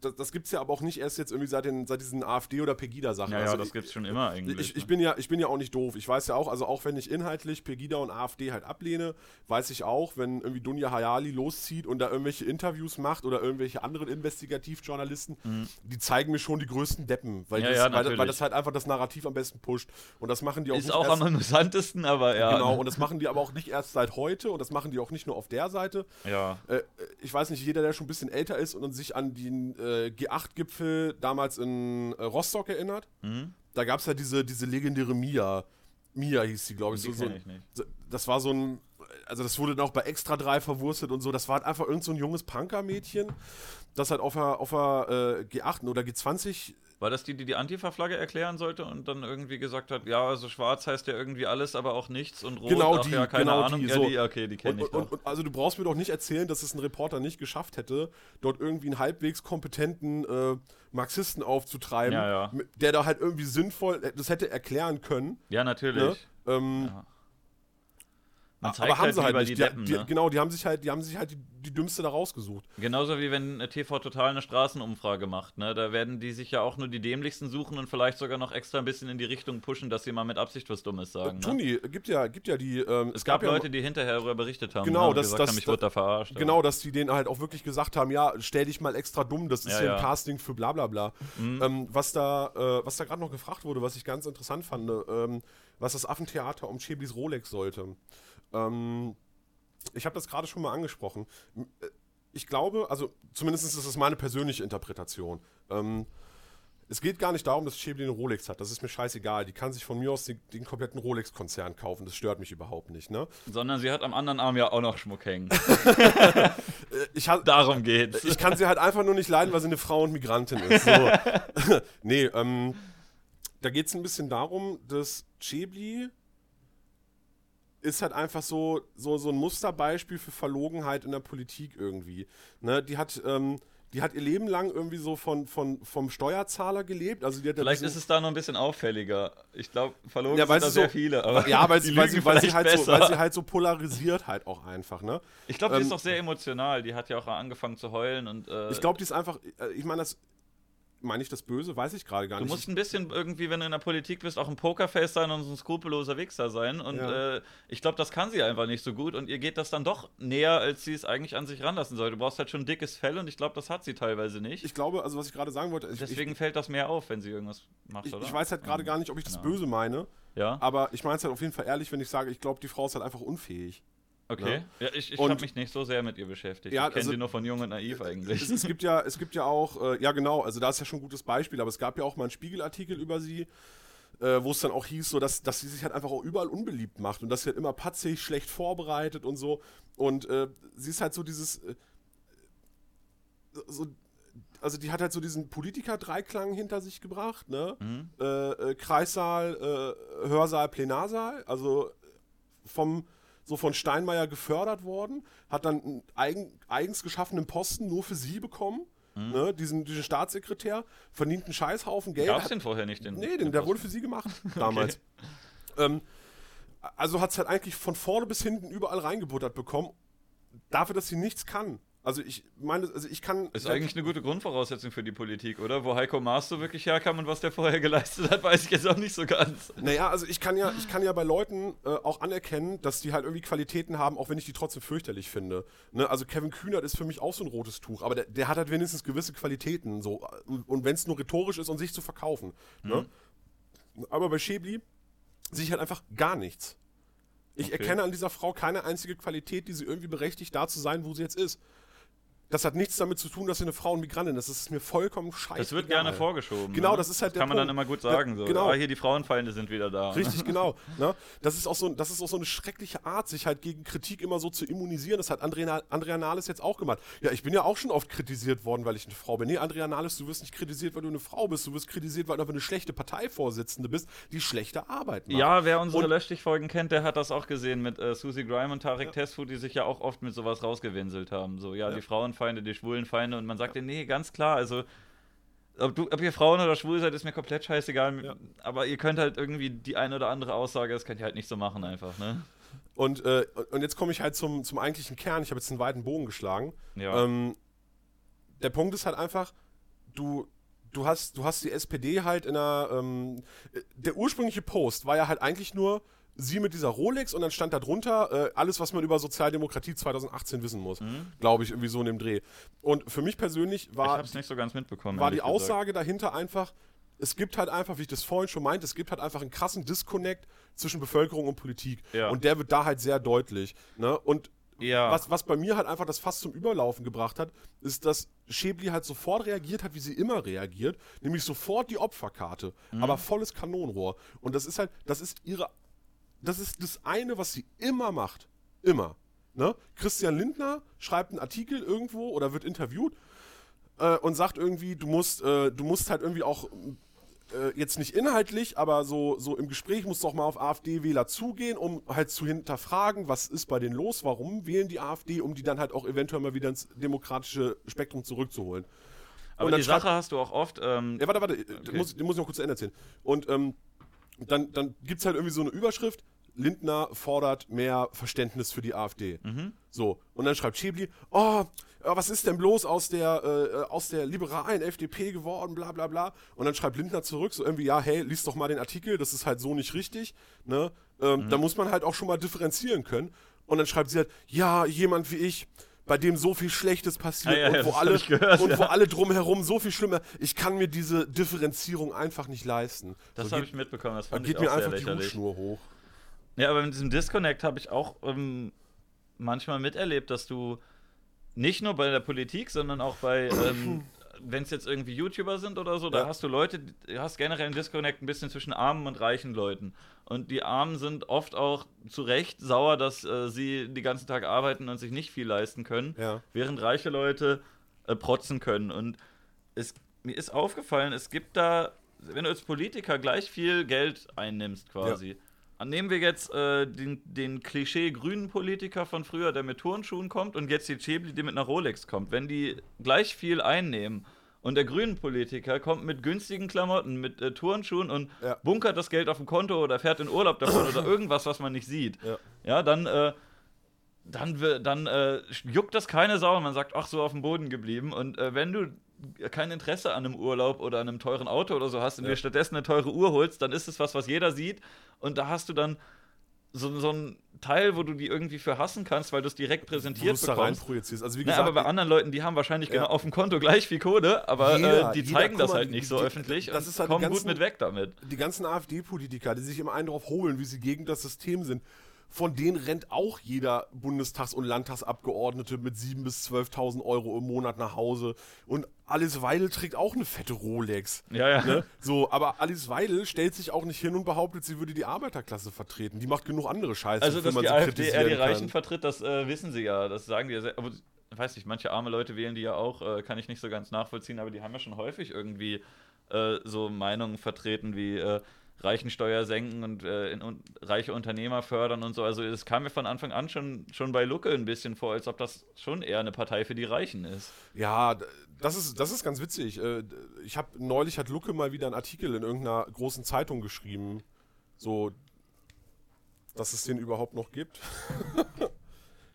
das, das gibt es ja aber auch nicht erst jetzt irgendwie seit, den, seit diesen AfD- oder Pegida-Sachen. Ja, ja, Also das gibt's schon immer eigentlich. Ich, ich, ne? bin ja, ich bin ja auch nicht doof. Ich weiß ja auch, also auch wenn ich inhaltlich Pegida und AfD halt ablehne, weiß ich auch, wenn irgendwie Dunja Hayali loszieht und da irgendwelche Interviews macht oder irgendwelche anderen Investigativjournalisten, die zeigen mir schon die größten Deppen, weil, Mhm. Ja, das, ja, weil, weil das halt einfach das Narrativ am besten pusht. Und das machen die auch Ist auch erst, am amüsantesten, aber ja. Genau, und das machen die aber auch nicht erst seit heute und das machen die auch nicht nur auf der Seite. ja. Äh, ich weiß nicht, jeder, der schon ein bisschen älter ist und sich an den äh, G8-Gipfel damals in äh, Rostock erinnert, Mhm. da gab es ja diese, diese legendäre Mia. Mia hieß sie, glaube ich. Die So, so, ich nicht. das war so ein, also das wurde dann auch bei Extra 3 verwurstet und so. Das war halt einfach irgend so ein junges Punker-Mädchen, das halt auf der, auf der äh, G8 oder G20 War das die, die die Antifa-Flagge erklären sollte und dann irgendwie gesagt hat, ja, also schwarz heißt ja irgendwie alles, aber auch nichts und rot, Genau die, ja, keine genau Ahnung. die, ja, so. die, okay, die kenne ich und, und, also du brauchst mir doch nicht erzählen, dass es ein Reporter nicht geschafft hätte, dort irgendwie einen halbwegs kompetenten äh, Marxisten aufzutreiben, Ja, ja. der da halt irgendwie sinnvoll das hätte erklären können. ja, Ne? natürlich. Ähm, Ja. Man aber zeigt haben halt sie halt nicht. die Deppen, die, ne? Genau, die haben sich halt, die haben sich halt die, die dümmste da rausgesucht. Genauso wie wenn äh, TV Total eine Straßenumfrage macht, ne? Da werden die sich ja auch nur die dämlichsten suchen und vielleicht sogar noch extra ein bisschen in die Richtung pushen, dass sie mal mit Absicht was Dummes sagen. Tun Ne? die, gibt ja, gibt ja die. Ähm, Es gab ja Leute, die hinterher darüber berichtet haben, Genau, ne? und das- gesagt das- haben, ich wurde da verarscht. Genau, dass die denen halt auch wirklich gesagt haben, ja, stell dich mal extra dumm, das ist Ja, hier ein ja. Casting für bla bla bla. Mhm. Ähm, was da, äh, was da gerade noch gefragt wurde, was ich ganz interessant fand, ähm, was das Affentheater um Cheblis Rolex sollte. Ähm, ich habe das gerade schon mal angesprochen. Äh, Ich glaube, also zumindest ist das meine persönliche Interpretation. Ähm, es geht gar nicht darum, dass Chebli eine Rolex hat. Das ist mir scheißegal. Die kann sich von mir aus den, den kompletten Rolex-Konzern kaufen. Das stört mich überhaupt nicht. Ne? Sondern sie hat am anderen Arm ja auch noch Schmuck hängen. Äh, Ich ha- Darum geht's. Ich kann sie halt einfach nur nicht leiden, weil sie eine Frau und Migrantin ist. So. nee, ähm, da geht es ein bisschen darum, dass Chebli ist halt einfach so, so, so ein Musterbeispiel für Verlogenheit in der Politik irgendwie. Ne, die hat, ähm, die hat ihr Leben lang irgendwie so von, von, vom Steuerzahler gelebt. Also die hat Vielleicht ist es da noch ein bisschen auffälliger. Ich glaube, verloren Ja, sind da so- sehr viele. Aber ja, weil, sie, weil, sie, weil, sie halt so, weil sie halt so polarisiert halt auch einfach, ne? ich glaube, die ähm, ist doch sehr emotional. Die hat ja auch angefangen zu heulen und äh, Ich glaube, die ist einfach, äh, ich meine, das, meine ich das Böse, weiß ich gerade gar Du nicht. musst ein bisschen irgendwie, wenn du in der Politik bist, auch ein Pokerface sein und so ein skrupelloser Wichser sein. Und Ja. äh, ich glaube, das kann sie einfach nicht so gut. Und ihr geht das dann doch näher, als sie es eigentlich an sich ranlassen soll. Du brauchst halt schon ein dickes Fell und ich glaube, das hat sie teilweise nicht. ich glaube, also was ich gerade sagen wollte, ich, Deswegen fällt das mehr auf, wenn sie irgendwas macht, ich, ich, oder? ich weiß halt gerade Ähm, gar nicht, ob ich das Ahnung. Böse meine, Ja, aber ich meine es halt auf jeden Fall ehrlich, wenn ich sage, ich glaube, die Frau ist halt einfach unfähig. Okay. Ja, ich ich habe mich nicht so sehr mit ihr beschäftigt. Ja, ich kenne also- sie nur von Jung und Naiv eigentlich. Es, es gibt ja, es gibt ja auch, äh, ja genau, also da ist ja schon ein gutes Beispiel, aber es gab ja auch mal einen Spiegelartikel über sie, äh, wo es dann auch hieß, so dass, dass sie sich halt einfach auch überall unbeliebt macht und dass sie halt immer patzig, schlecht vorbereitet und so. Und äh, sie ist halt so dieses, äh, so, also die hat halt so diesen Politiker-Dreiklang hinter sich gebracht, ne? Mhm. Äh, äh, Kreissaal, äh, Hörsaal, Plenarsaal, also vom so von Steinmeier gefördert worden, hat dann einen eigen, eigens geschaffenen Posten nur für sie bekommen, Mhm. ne, diesen, diesen Staatssekretär, verdient einen Scheißhaufen Geld. Gab's hat- den vorher nicht? Den, nee, den, der wurde für sie gemacht damals. Ähm, also hat es halt eigentlich von vorne bis hinten überall reingebuttert bekommen, dafür, dass sie nichts kann. Also ich meine, also ich kann. Ist eigentlich eine gute Grundvoraussetzung für die Politik, oder? Wo Heiko Maas so wirklich herkam und was der vorher geleistet hat, weiß ich jetzt auch nicht so ganz. Naja, also ich kann ja, ich kann ja bei Leuten äh, auch anerkennen, dass die halt irgendwie Qualitäten haben, auch wenn ich die trotzdem fürchterlich finde. Ne? Also Kevin Kühnert ist für mich auch so ein rotes Tuch, aber der, der hat halt wenigstens gewisse Qualitäten. So. Und, und wenn es nur rhetorisch ist und sich zu verkaufen. Ne? Aber bei Schäbli sehe ich halt einfach gar nichts. Ich Okay. erkenne an dieser Frau keine einzige Qualität, die sie irgendwie berechtigt, da zu sein, wo sie jetzt ist. Das hat nichts damit zu tun, dass sie eine Frau und Migrantin ist. Das ist mir vollkommen scheiße. Das wird gerne vorgeschoben. Genau, ne? das ist halt der Kann man dann Punkt. immer gut sagen. Ja, So. genau. Ah, hier die Frauenfeinde sind wieder da. Richtig, genau. Ne? Das, ist auch so, das ist auch so eine schreckliche Art, sich halt gegen Kritik immer so zu immunisieren. Das hat Andrea, Andrea Nahles jetzt auch gemacht. Ja, ich bin ja auch schon oft kritisiert worden, weil ich eine Frau bin. Nee, Andrea Nahles, du wirst nicht kritisiert, weil du eine Frau bist. Du wirst kritisiert, weil du eine schlechte Parteivorsitzende bist, die schlechte Arbeit macht. Ja, wer unsere Löschdich-Folgen kennt, der hat das auch gesehen mit äh, Susie Grime und Tarek Tesfu, die sich ja auch oft mit sowas rausgewinselt haben. So, ja, Ja. die Frauenfeinde, die Schwulenfeinde und man sagte, nee, ganz klar, also ob, du, ob ihr Frauen oder schwul seid, ist mir komplett scheißegal. Ja. Aber ihr könnt halt irgendwie die eine oder andere Aussage, das könnt ihr halt nicht so machen einfach, ne? Und, äh, und jetzt komme ich halt zum, zum eigentlichen Kern. Ich habe jetzt einen weiten Bogen geschlagen. Ja. Ähm, der Punkt ist halt einfach, du, du, hast, du hast die SPD halt in einer. Ähm, der ursprüngliche Post war ja halt eigentlich nur sie mit dieser Rolex und dann stand da drunter äh, alles, was man über Sozialdemokratie 2018 wissen muss. Glaube ich, irgendwie so in dem Dreh. Und für mich persönlich Mhm. ich war, hab's nicht so ganz mitbekommen. war die gesagt. Aussage dahinter einfach, es gibt halt einfach, wie ich das vorhin schon meinte, es gibt halt einfach einen krassen Disconnect zwischen Bevölkerung und Politik. Ja. Und der wird da halt sehr deutlich. Ne? Und Ja. was, was bei mir halt einfach das Fass zum Überlaufen gebracht hat, ist, dass Schäbli halt sofort reagiert hat, wie sie immer reagiert, nämlich sofort die Opferkarte, Mhm. aber volles Kanonenrohr. Und das ist halt, das ist ihre, das ist das eine, was sie immer macht. Immer. Ne? Christian Lindner schreibt einen Artikel irgendwo oder wird interviewt äh, und sagt irgendwie, du musst, äh, du musst halt irgendwie auch äh, jetzt nicht inhaltlich, aber so, so im Gespräch musst du auch mal auf AfD-Wähler zugehen, um halt zu hinterfragen, was ist bei denen los, warum wählen die AfD, um die dann halt auch eventuell mal wieder ins demokratische Spektrum zurückzuholen. Aber die Sache hast du auch oft. Ähm, ja, warte, warte, okay. muss, den muss ich noch kurz zu Ende erzählen. Und ähm, dann, dann gibt es halt irgendwie so eine Überschrift, Lindner fordert mehr Verständnis für die AfD. Mhm. So, und dann schreibt Schäbli, oh, was ist denn bloß aus der, äh, aus der liberalen FDP geworden, bla bla bla. Und dann schreibt Lindner zurück, so irgendwie, ja, hey, lies doch mal den Artikel, das ist halt so nicht richtig. Ne? Ähm, mhm. Da muss man halt auch schon mal differenzieren können. Und dann schreibt sie halt, ja, jemand wie ich, bei dem so viel Schlechtes passiert ah, ja, und, wo, alle, gehört, und ja. wo alle drumherum so viel schlimmer. Ich kann mir diese Differenzierung einfach nicht leisten. Das so habe ich mitbekommen, das fand da geht mir einfach lächerlich. die Hutschnur hoch. Ja, aber mit diesem Disconnect habe ich auch ähm, manchmal miterlebt, dass du nicht nur bei der Politik, sondern auch bei, ähm, wenn es jetzt irgendwie YouTuber sind oder so, ja. da hast du Leute, du hast generell einen Disconnect ein bisschen zwischen armen und reichen Leuten. Und die Armen sind oft auch zu Recht sauer, dass äh, sie den ganzen Tag arbeiten und sich nicht viel leisten können, ja. während reiche Leute äh, protzen können. Und es, mir ist aufgefallen, es gibt da, wenn du als Politiker gleich viel Geld einnimmst quasi, ja Nehmen wir jetzt äh, den, den Klischee-grünen Politiker von früher, der mit Turnschuhen kommt, und jetzt die Chebli, die mit einer Rolex kommt. Wenn die gleich viel einnehmen und der grünen Politiker kommt mit günstigen Klamotten, mit äh, Turnschuhen und ja. bunkert das Geld auf dem Konto oder fährt in Urlaub davon oder irgendwas, was man nicht sieht, ja, ja dann, äh, dann, dann äh, juckt das keine Sau man sagt, ach, so auf dem Boden geblieben. Und äh, wenn du kein Interesse an einem Urlaub oder an einem teuren Auto oder so hast und ja. dir stattdessen eine teure Uhr holst, dann ist es was, was jeder sieht. Und da hast du dann so, so ein Teil, wo du die irgendwie für hassen kannst, weil du es direkt präsentiert du da rein projizierst. Also wie gesagt, Na, aber bei anderen Leuten, die haben wahrscheinlich ja. genau auf dem Konto gleich viel Kohle, aber jeder, äh, die zeigen das halt nicht so die, öffentlich das ist halt kommen ganzen, gut mit weg damit. Die ganzen AfD-Politiker, die sich immer einen drauf holen, wie sie gegen das System sind, von denen rennt auch jeder Bundestags- und Landtagsabgeordnete mit 7.000 bis 12.000 Euro im Monat nach Hause. Und Alice Weidel trägt auch eine fette Rolex. Ja, ja. Ne? So, aber Alice Weidel stellt sich auch nicht hin und behauptet, sie würde die Arbeiterklasse vertreten. Die macht genug andere Scheiße. Also, dass die AfD eher die Reichen kann. vertritt, das äh, wissen sie ja. Das sagen die ja sehr. Aber ich weiß nicht, manche arme Leute wählen die ja auch, äh, kann ich nicht so ganz nachvollziehen, aber die haben ja schon häufig irgendwie äh, so Meinungen vertreten wie äh, Reichensteuer senken und, äh, in, und, reiche Unternehmer fördern und so. Also es kam mir von Anfang an schon, schon bei Lucke ein bisschen vor, als ob das schon eher eine Partei für die Reichen ist. Ja, das ist, das ist ganz witzig. Äh, ich habe neulich hat Lucke mal wieder einen Artikel in irgendeiner großen Zeitung geschrieben, so dass es den überhaupt noch gibt.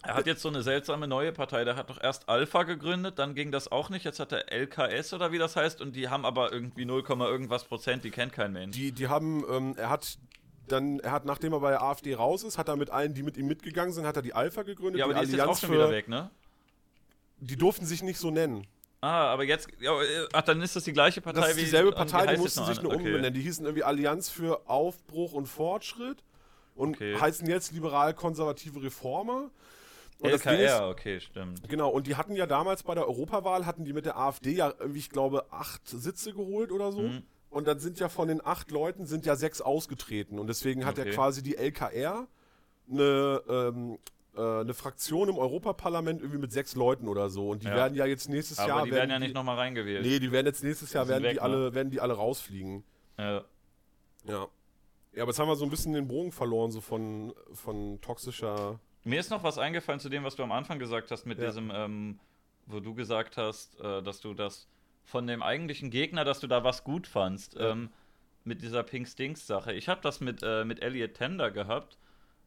Er hat jetzt so eine seltsame neue Partei. Der hat doch erst Alpha gegründet, dann ging das auch nicht. Jetzt hat er LKS oder wie das heißt. Und die haben aber irgendwie 0, irgendwas Prozent. Die kennt kein Mensch. Die, die haben, ähm, er hat dann, er hat, nachdem er bei der AfD raus ist, hat er mit allen, die mit ihm mitgegangen sind, hat er die Alpha gegründet. Ja, aber die, die ist Allianz jetzt auch schon wieder weg, ne? Die durften sich nicht so nennen. Ah, aber jetzt, ja, ach, dann ist das die gleiche Partei das ist dieselbe Partei, die, die mussten sich nur okay. umbenennen. Die hießen irgendwie Allianz für Aufbruch und Fortschritt und okay. heißen jetzt liberal-konservative Reformer. Und LKR, ist, okay, stimmt. Genau, und die hatten ja damals bei der Europawahl, hatten die mit der AfD ja irgendwie, ich glaube, acht Sitze geholt oder so. Mhm. Und dann sind ja von den acht Leuten sind ja sechs ausgetreten. Und deswegen hat okay. ja quasi die LKR eine, ähm, äh, eine Fraktion im Europaparlament irgendwie mit sechs Leuten oder so. Und die ja. werden ja jetzt nächstes Aber Jahr. Die werden ja nicht nochmal reingewählt. Nee, die werden jetzt nächstes Jahr werden, weg, die ne? alle, werden die alle rausfliegen. Ja. Ja. Ja, aber jetzt haben wir so ein bisschen den Bogen verloren, so von, von toxischer mir ist noch was eingefallen zu dem, was du am Anfang gesagt hast, mit ja. diesem, ähm, wo du gesagt hast, äh, dass du das von dem eigentlichen Gegner, dass du da was gut fandst, ja. ähm, mit dieser Pink Stinks-Sache. Ich habe das mit, äh, mit Elliot Tender gehabt.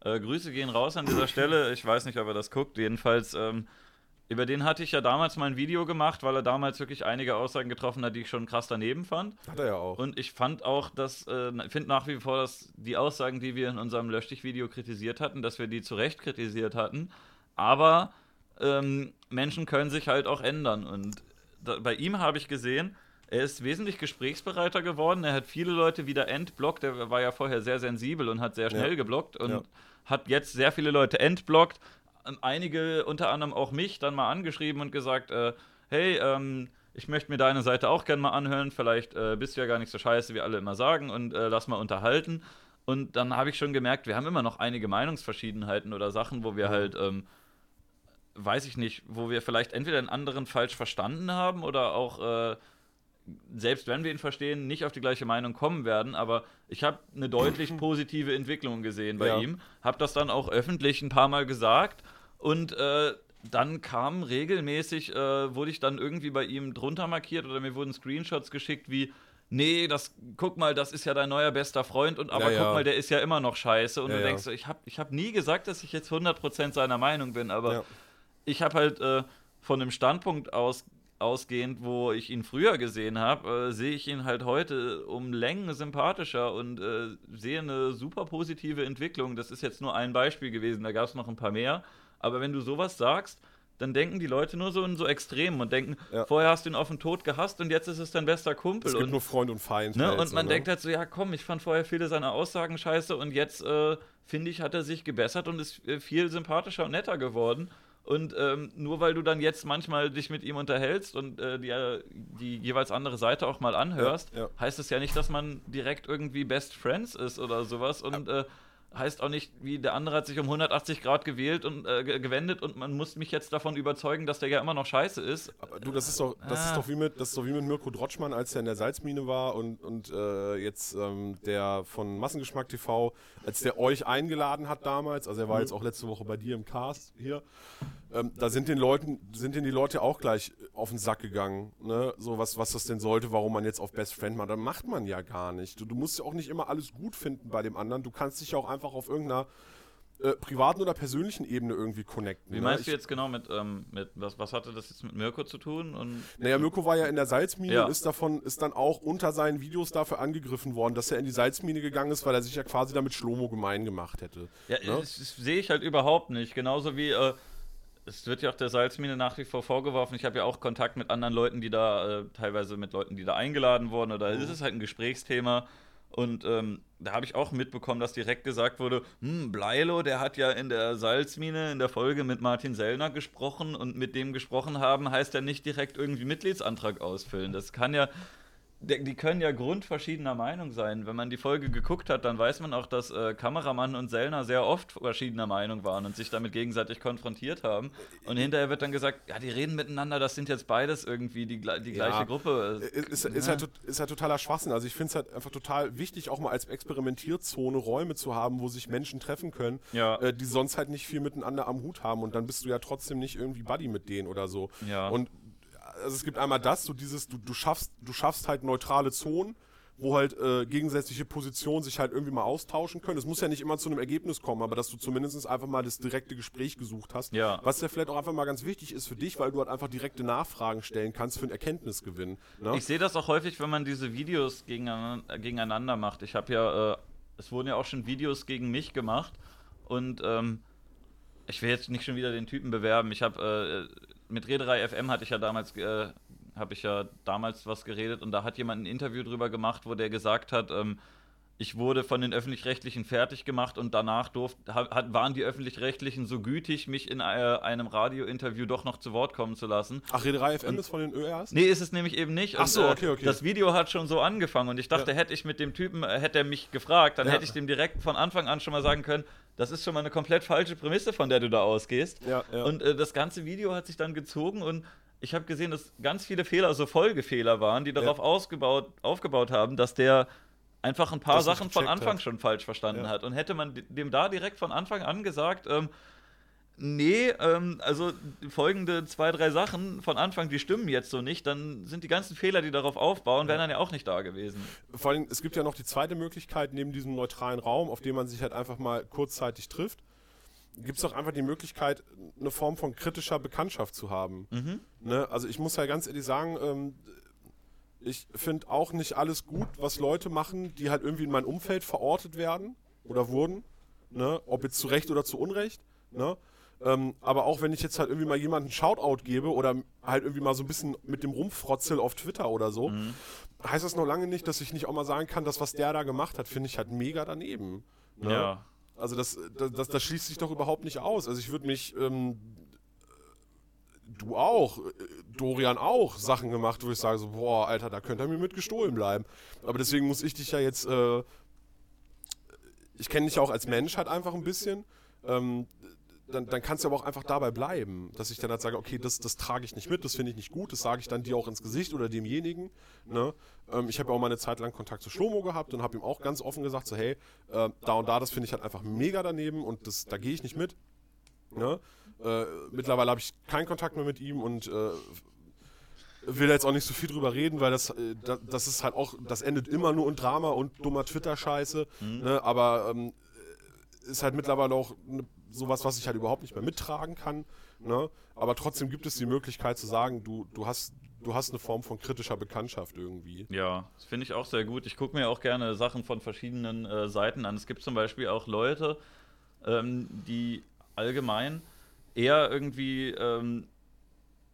Äh, Grüße gehen raus an dieser Stelle. Ich weiß nicht, ob er das guckt. Jedenfalls ähm, über den hatte ich ja damals mal ein Video gemacht, weil er damals wirklich einige Aussagen getroffen hat, die ich schon krass daneben fand. Hat er ja auch. Und ich fand auch, dass, äh, finde nach wie vor, dass die Aussagen, die wir in unserem Löschdich-Video kritisiert hatten, dass wir die zu Recht kritisiert hatten. Aber ähm, Menschen können sich halt auch ändern. Und da, bei ihm habe ich gesehen, er ist wesentlich gesprächsbereiter geworden. Er hat viele Leute wieder entblockt. Er war ja vorher sehr sensibel und hat sehr schnell ja. geblockt und ja. hat jetzt sehr viele Leute entblockt einige, unter anderem auch mich, dann mal angeschrieben und gesagt, äh, hey, ähm, ich möchte mir deine Seite auch gerne mal anhören, vielleicht äh, bist du ja gar nicht so scheiße, wie alle immer sagen, und äh, lass mal unterhalten. Und dann habe ich schon gemerkt, wir haben immer noch einige Meinungsverschiedenheiten oder Sachen, wo wir halt ähm, weiß ich nicht, wo wir vielleicht entweder den anderen falsch verstanden haben oder auch, äh, selbst wenn wir ihn verstehen, nicht auf die gleiche Meinung kommen werden. Aber ich habe eine deutlich positive Entwicklung gesehen bei Ja. ihm, habe das dann auch öffentlich ein paar Mal gesagt und äh, dann kam regelmäßig, äh, wurde ich dann irgendwie bei ihm drunter markiert oder mir wurden Screenshots geschickt wie, nee, das, guck mal, das ist ja dein neuer bester Freund und aber Ja, guck ja. mal, der ist ja immer noch scheiße. Und Ja, du denkst, ich habe ich hab nie gesagt, dass ich jetzt 100% seiner Meinung bin, aber ich habe halt äh, von einem Standpunkt aus, ausgehend, wo ich ihn früher gesehen habe, äh, sehe ich ihn halt heute um Längen sympathischer und äh, sehe eine super positive Entwicklung. Das ist jetzt nur ein Beispiel gewesen, da gab es noch ein paar mehr. Aber wenn du sowas sagst, dann denken die Leute nur so in so Extremen und denken, Ja. vorher hast du ihn auf den Tod gehasst und jetzt ist es dein bester Kumpel. Es gibt und nur Freund und Feind. Ne? halt Und man ne? denkt halt so, ja komm, ich fand vorher viele seiner Aussagen scheiße und jetzt, äh, finde ich, hat er sich gebessert und ist äh, viel sympathischer und netter geworden. Und ähm, nur weil du dann jetzt manchmal dich mit ihm unterhältst und äh, die, äh, die jeweils andere Seite auch mal anhörst, Ja, ja. heißt es ja nicht, dass man direkt irgendwie Best Friends ist oder sowas. Und äh, heißt auch nicht, wie der andere hat sich um 180 Grad gewählt und äh, ge- gewendet und man muss mich jetzt davon überzeugen, dass der ja immer noch scheiße ist. Aber du, das ist doch, das Ah. ist doch wie mit, das ist doch wie mit Mirko Drotschmann, als er in der Salzmine war und, und äh, jetzt ähm, der von Massengeschmack TV, als der euch eingeladen hat damals, also er Mhm. war jetzt auch letzte Woche bei dir im Cast hier, ähm, da sind den Leuten, sind denen die Leute auch gleich auf den Sack gegangen, ne? So was, was das denn sollte, warum man jetzt auf Best Friend macht. Dann macht man ja gar nicht. Du, du musst ja auch nicht immer alles gut finden bei dem anderen. Du kannst dich ja auch einfach auf irgendeiner äh, privaten oder persönlichen Ebene irgendwie connecten. Wie ne? meinst Ich- du jetzt genau mit, ähm, mit was, was hatte das jetzt mit Mirko zu tun? Und Naja, Mirko war ja in der Salzmine Ja. und ist davon, ist dann auch unter seinen Videos dafür angegriffen worden, dass er in die Salzmine gegangen ist, weil er sich ja quasi damit Schlomo gemein gemacht hätte. Ja, Ne? das, das sehe ich halt überhaupt nicht. Genauso wie äh, es wird ja auch der Salzmine nach wie vor vorgeworfen. Ich habe ja auch Kontakt mit anderen Leuten, die da, äh, teilweise mit Leuten, die da eingeladen wurden, oder Mhm. ist es halt ein Gesprächsthema. Und ähm, da habe ich auch mitbekommen, dass direkt gesagt wurde, hm, Bleilo, der hat ja in der Salzmine in der Folge mit Martin Sellner gesprochen und mit dem gesprochen haben, heißt er nicht direkt irgendwie Mitgliedsantrag ausfüllen. Das kann ja, die können ja grundverschiedener Meinung sein. Wenn man die Folge geguckt hat, dann weiß man auch, dass äh, Kameramann und Sellner sehr oft verschiedener Meinung waren und sich damit gegenseitig konfrontiert haben. Und hinterher wird dann gesagt, ja, die reden miteinander, das sind jetzt beides irgendwie die, die Ja. gleiche Gruppe. Ist, ist, ist, Ja. halt, tot- ist halt totaler Schwachsinn. Also ich finde es halt einfach total wichtig, auch mal als Experimentierzone Räume zu haben, wo sich Menschen treffen können, Ja. äh, die sonst halt nicht viel miteinander am Hut haben. Und dann bist du ja trotzdem nicht irgendwie Buddy mit denen oder so. Ja. Und also es gibt einmal das, so dieses, du, du schaffst, du schaffst halt neutrale Zonen, wo halt äh, gegensätzliche Positionen sich halt irgendwie mal austauschen können. Es muss ja nicht immer zu einem Ergebnis kommen, aber dass du zumindest einfach mal das direkte Gespräch gesucht hast. Ja. Was ja vielleicht auch einfach mal ganz wichtig ist für dich, weil du halt einfach direkte Nachfragen stellen kannst für einen Erkenntnisgewinn. Ne? Ich sehe das auch häufig, wenn man diese Videos gegeneinander, gegeneinander macht. Ich habe ja, äh, es wurden ja auch schon Videos gegen mich gemacht und ähm, ich will jetzt nicht schon wieder den Typen bewerben. Ich habe äh, mit Reederei FM hatte ich ja damals äh, habe ich ja damals was geredet und da hat jemand ein Interview drüber gemacht, wo der gesagt hat, ähm, ich wurde von den öffentlich-rechtlichen fertig gemacht und danach durft, hat, waren die öffentlich-rechtlichen so gütig, mich in äh, einem Radiointerview doch noch zu Wort kommen zu lassen. Ach, Reederei FM ist von den ÖRs? Nee, ist es nämlich eben nicht. Ach so, äh, okay, okay. Das Video hat schon so angefangen und ich dachte, Ja. hätte ich mit dem Typen, äh, hätte er mich gefragt, dann Ja. hätte ich dem direkt von Anfang an schon mal sagen können, das ist schon mal eine komplett falsche Prämisse, von der du da ausgehst. Ja, ja. Und äh, das ganze Video hat sich dann gezogen und ich habe gesehen, dass ganz viele Fehler so Folgefehler waren, die darauf ausgebaut, aufgebaut haben, dass der einfach ein paar Das Sachen von Anfang hat. schon falsch verstanden Ja. hat. Und hätte man dem da direkt von Anfang an gesagt, ähm, Nee, ähm, also folgende zwei, drei Sachen von Anfang, die stimmen jetzt so nicht, dann sind die ganzen Fehler, die darauf aufbauen, wären dann ja auch nicht da gewesen. Vor allem, es gibt ja noch die zweite Möglichkeit, neben diesem neutralen Raum, auf dem man sich halt einfach mal kurzzeitig trifft, gibt es auch einfach die Möglichkeit, eine Form von kritischer Bekanntschaft zu haben. Ne? Also ich muss ja ganz ehrlich sagen, ähm, ich finde auch nicht alles gut, was Leute machen, die halt irgendwie in mein Umfeld verortet werden oder wurden. Ne? Ob jetzt zu Recht oder zu Unrecht. Ne? Ähm, aber auch wenn ich jetzt halt irgendwie mal jemanden Shoutout gebe oder halt irgendwie mal so ein bisschen mit dem Rumfrotzel auf Twitter oder so, heißt das noch lange nicht, dass ich nicht auch mal sagen kann, dass was der da gemacht hat, finde ich halt mega daneben. Ne? Ja. Also das, das, das, das schließt sich doch überhaupt nicht aus. Also ich würde mich, ähm, du auch, äh, Dorian auch, Sachen gemacht, wo ich sage so, boah, Alter, da könnte er mir mit gestohlen bleiben. Aber deswegen muss ich dich ja jetzt, äh, ich kenne dich ja auch als Mensch halt einfach ein bisschen. Ähm, dann, dann kann es ja aber auch einfach dabei bleiben, dass ich dann halt sage, okay, das, das trage ich nicht mit, das finde ich nicht gut, das sage ich dann dir auch ins Gesicht oder demjenigen. Ne? Ähm, ich habe ja auch mal eine Zeit lang Kontakt zu Schlomo gehabt und habe ihm auch ganz offen gesagt, so hey, äh, da und da, das finde ich halt einfach mega daneben und das, da gehe ich nicht mit. Ne? Äh, mittlerweile habe ich keinen Kontakt mehr mit ihm und äh, will jetzt auch nicht so viel drüber reden, weil das, äh, das, ist halt auch, das endet immer nur in Drama und dummer Twitter-Scheiße. Mhm. Ne? Aber ähm, ist halt mittlerweile auch ne, sowas, was ich halt überhaupt nicht mehr mittragen kann. Ne? Aber trotzdem gibt es die Möglichkeit zu sagen, du, du hast du hast eine Form von kritischer Bekanntschaft irgendwie. Ja, das finde ich auch sehr gut. Ich gucke mir auch gerne Sachen von verschiedenen äh, Seiten an. Es gibt zum Beispiel auch Leute, ähm, die allgemein eher irgendwie ähm,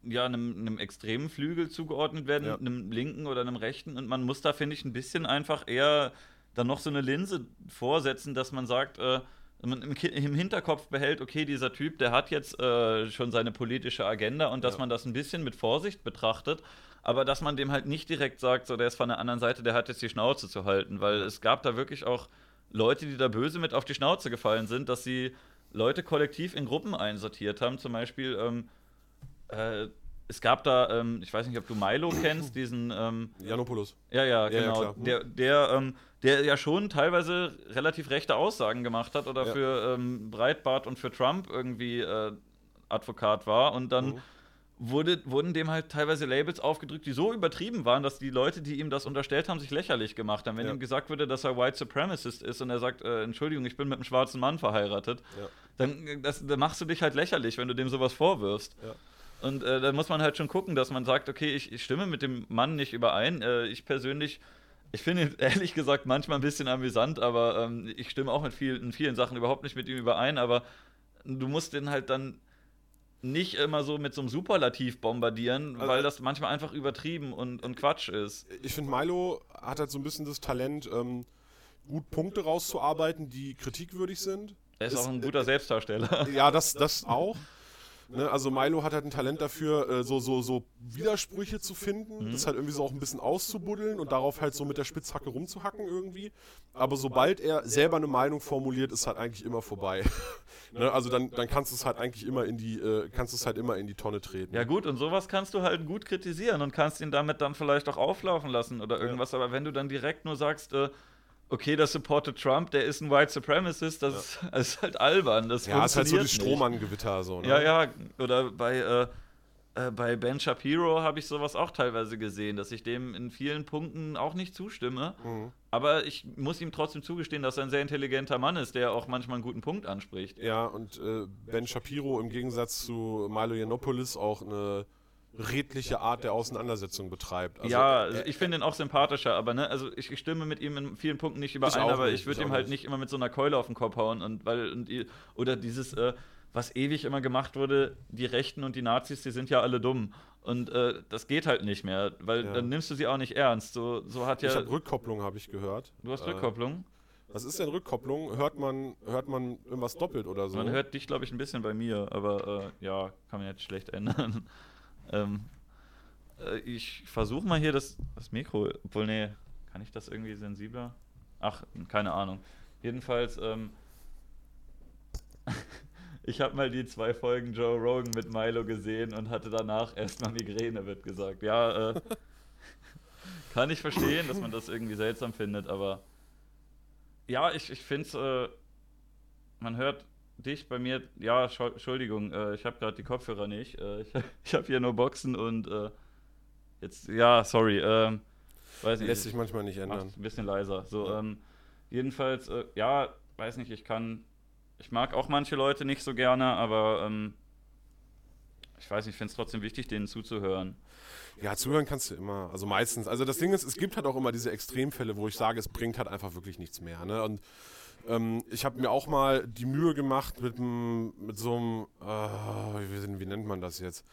ja, einem, einem, extremen Flügel zugeordnet werden, ja. einem linken oder einem rechten. Und man muss da, finde ich, ein bisschen einfach eher dann noch so eine Linse vorsetzen, dass man sagt, äh, man im, im, Hinterkopf behält, okay, dieser Typ, der hat jetzt äh, schon seine politische Agenda und dass ja. man das ein bisschen mit Vorsicht betrachtet, aber dass man dem halt nicht direkt sagt, so der ist von der anderen Seite, der hat jetzt die Schnauze zu halten, weil es gab da wirklich auch Leute, die da böse mit auf die Schnauze gefallen sind, dass sie Leute kollektiv in Gruppen einsortiert haben, zum Beispiel ähm, äh, es gab da, ähm, ich weiß nicht, ob du Milo kennst, diesen ähm, Janopoulos. Ja, ja, genau. Ja, ja, der, der, ähm, der ja schon teilweise relativ rechte Aussagen gemacht hat oder ja. für ähm, Breitbart und für Trump irgendwie äh, Advokat war und dann mhm. wurde, wurden dem halt teilweise Labels aufgedrückt, die so übertrieben waren, dass die Leute, die ihm das unterstellt haben, sich lächerlich gemacht haben. Wenn ihm gesagt würde, dass er White Supremacist ist und er sagt, äh, Entschuldigung, ich bin mit einem schwarzen Mann verheiratet, dann, äh, das, dann machst du dich halt lächerlich, wenn du dem sowas vorwirfst. Ja. Und äh, da muss man halt schon gucken, dass man sagt, okay, ich, ich stimme mit dem Mann nicht überein. Äh, ich persönlich, ich finde ihn ehrlich gesagt manchmal ein bisschen amüsant, aber ähm, ich stimme auch mit viel, in vielen Sachen überhaupt nicht mit ihm überein. Aber du musst den halt dann nicht immer so mit so einem Superlativ bombardieren, also, weil das manchmal einfach übertrieben und, und Quatsch ist. Ich finde, Milo hat halt so ein bisschen das Talent, ähm, gut Punkte rauszuarbeiten, die kritikwürdig sind. Er ist, ist auch ein guter Selbstdarsteller. Ja, das, das auch. Ne? Also Milo hat halt ein Talent dafür, äh, so, so, so Widersprüche zu finden, mhm. das halt irgendwie so auch ein bisschen auszubuddeln und darauf halt so mit der Spitzhacke rumzuhacken irgendwie. Aber sobald er selber eine Meinung formuliert, ist halt eigentlich immer vorbei. ne? Also dann, dann kannst du es halt eigentlich immer in die, äh, kannst es halt immer in die Tonne treten. Ja gut, und sowas kannst du halt gut kritisieren und kannst ihn damit dann vielleicht auch auflaufen lassen oder irgendwas. Ja. Aber wenn du dann direkt nur sagst, äh, okay, das supportet Trump, der ist ein White Supremacist, das, ja. ist, das halt albern. Das ja, ist halt so die Strohmann-Gewitter so. Ne? Ja, ja, oder bei, äh, äh, bei Ben Shapiro habe ich sowas auch teilweise gesehen, dass ich dem in vielen Punkten auch nicht zustimme. Mhm. Aber ich muss ihm trotzdem zugestehen, dass er ein sehr intelligenter Mann ist, der auch manchmal einen guten Punkt anspricht. Ja, und äh, Ben Shapiro im Gegensatz zu Milo Yiannopoulos auch eine redliche Art der Auseinandersetzung betreibt. Also, ja, also ich finde ihn auch sympathischer, aber ne, also ich, ich, stimme mit ihm in vielen Punkten nicht überein, aber nicht, ich würde ihm halt nicht. nicht immer mit so einer Keule auf den Kopf hauen und weil und, oder dieses äh, was ewig immer gemacht wurde, die Rechten und die Nazis, die sind ja alle dumm. Und äh, das geht halt nicht mehr, weil ja. dann nimmst du sie auch nicht ernst. So, so hat ja. Ich habe Rückkopplung, habe ich gehört. Du hast äh, Rückkopplung? Was ist denn Rückkopplung? Hört man, hört man irgendwas doppelt oder so? Man hört dich, glaube ich, ein bisschen bei mir, aber äh, ja, kann man jetzt schlecht ändern. Ähm, äh, ich versuche mal hier das, das Mikro, obwohl, nee, kann ich das irgendwie sensibler? Ach, keine Ahnung. Jedenfalls, ähm, ich habe mal die zwei Folgen Joe Rogan mit Milo gesehen und hatte danach erstmal Migräne, wird gesagt. Ja, äh, kann ich verstehen, dass man das irgendwie seltsam findet, aber ja, ich, ich finde es, äh, man hört dich bei mir, ja, Entschuldigung, äh, ich habe gerade die Kopfhörer nicht. Äh, ich ich habe hier nur Boxen und äh, jetzt, ja, sorry. Ähm, weiß nicht, Lässt sich manchmal nicht ändern. Ein bisschen leiser. So, ja. ähm, jedenfalls, äh, ja, weiß nicht, ich kann, ich mag auch manche Leute nicht so gerne, aber ähm, ich weiß nicht, ich finde es trotzdem wichtig, denen zuzuhören. Ja, zuhören kannst du immer. Also meistens. Also das Ding ist, es gibt halt auch immer diese Extremfälle, wo ich sage, es bringt halt einfach wirklich nichts mehr. Ne? Und ähm, ich habe mir auch mal die Mühe gemacht mit, mit so einem, äh, wie, wie nennt man das jetzt?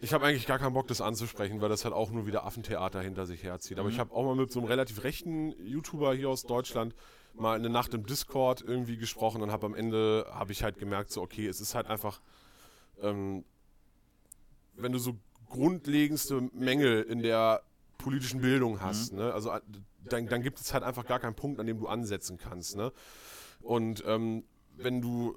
Ich habe eigentlich gar keinen Bock, das anzusprechen, weil das halt auch nur wieder Affentheater hinter sich herzieht. Aber mhm. ich habe auch mal mit so einem relativ rechten YouTuber hier aus Deutschland mal eine Nacht im Discord irgendwie gesprochen und habe am Ende habe ich halt gemerkt, so okay, es ist halt einfach, ähm, wenn du so grundlegendste Mängel in der politischen Bildung hast, mhm. ne? also dann, dann gibt es halt einfach gar keinen Punkt, an dem du ansetzen kannst. Ne? Und ähm, wenn du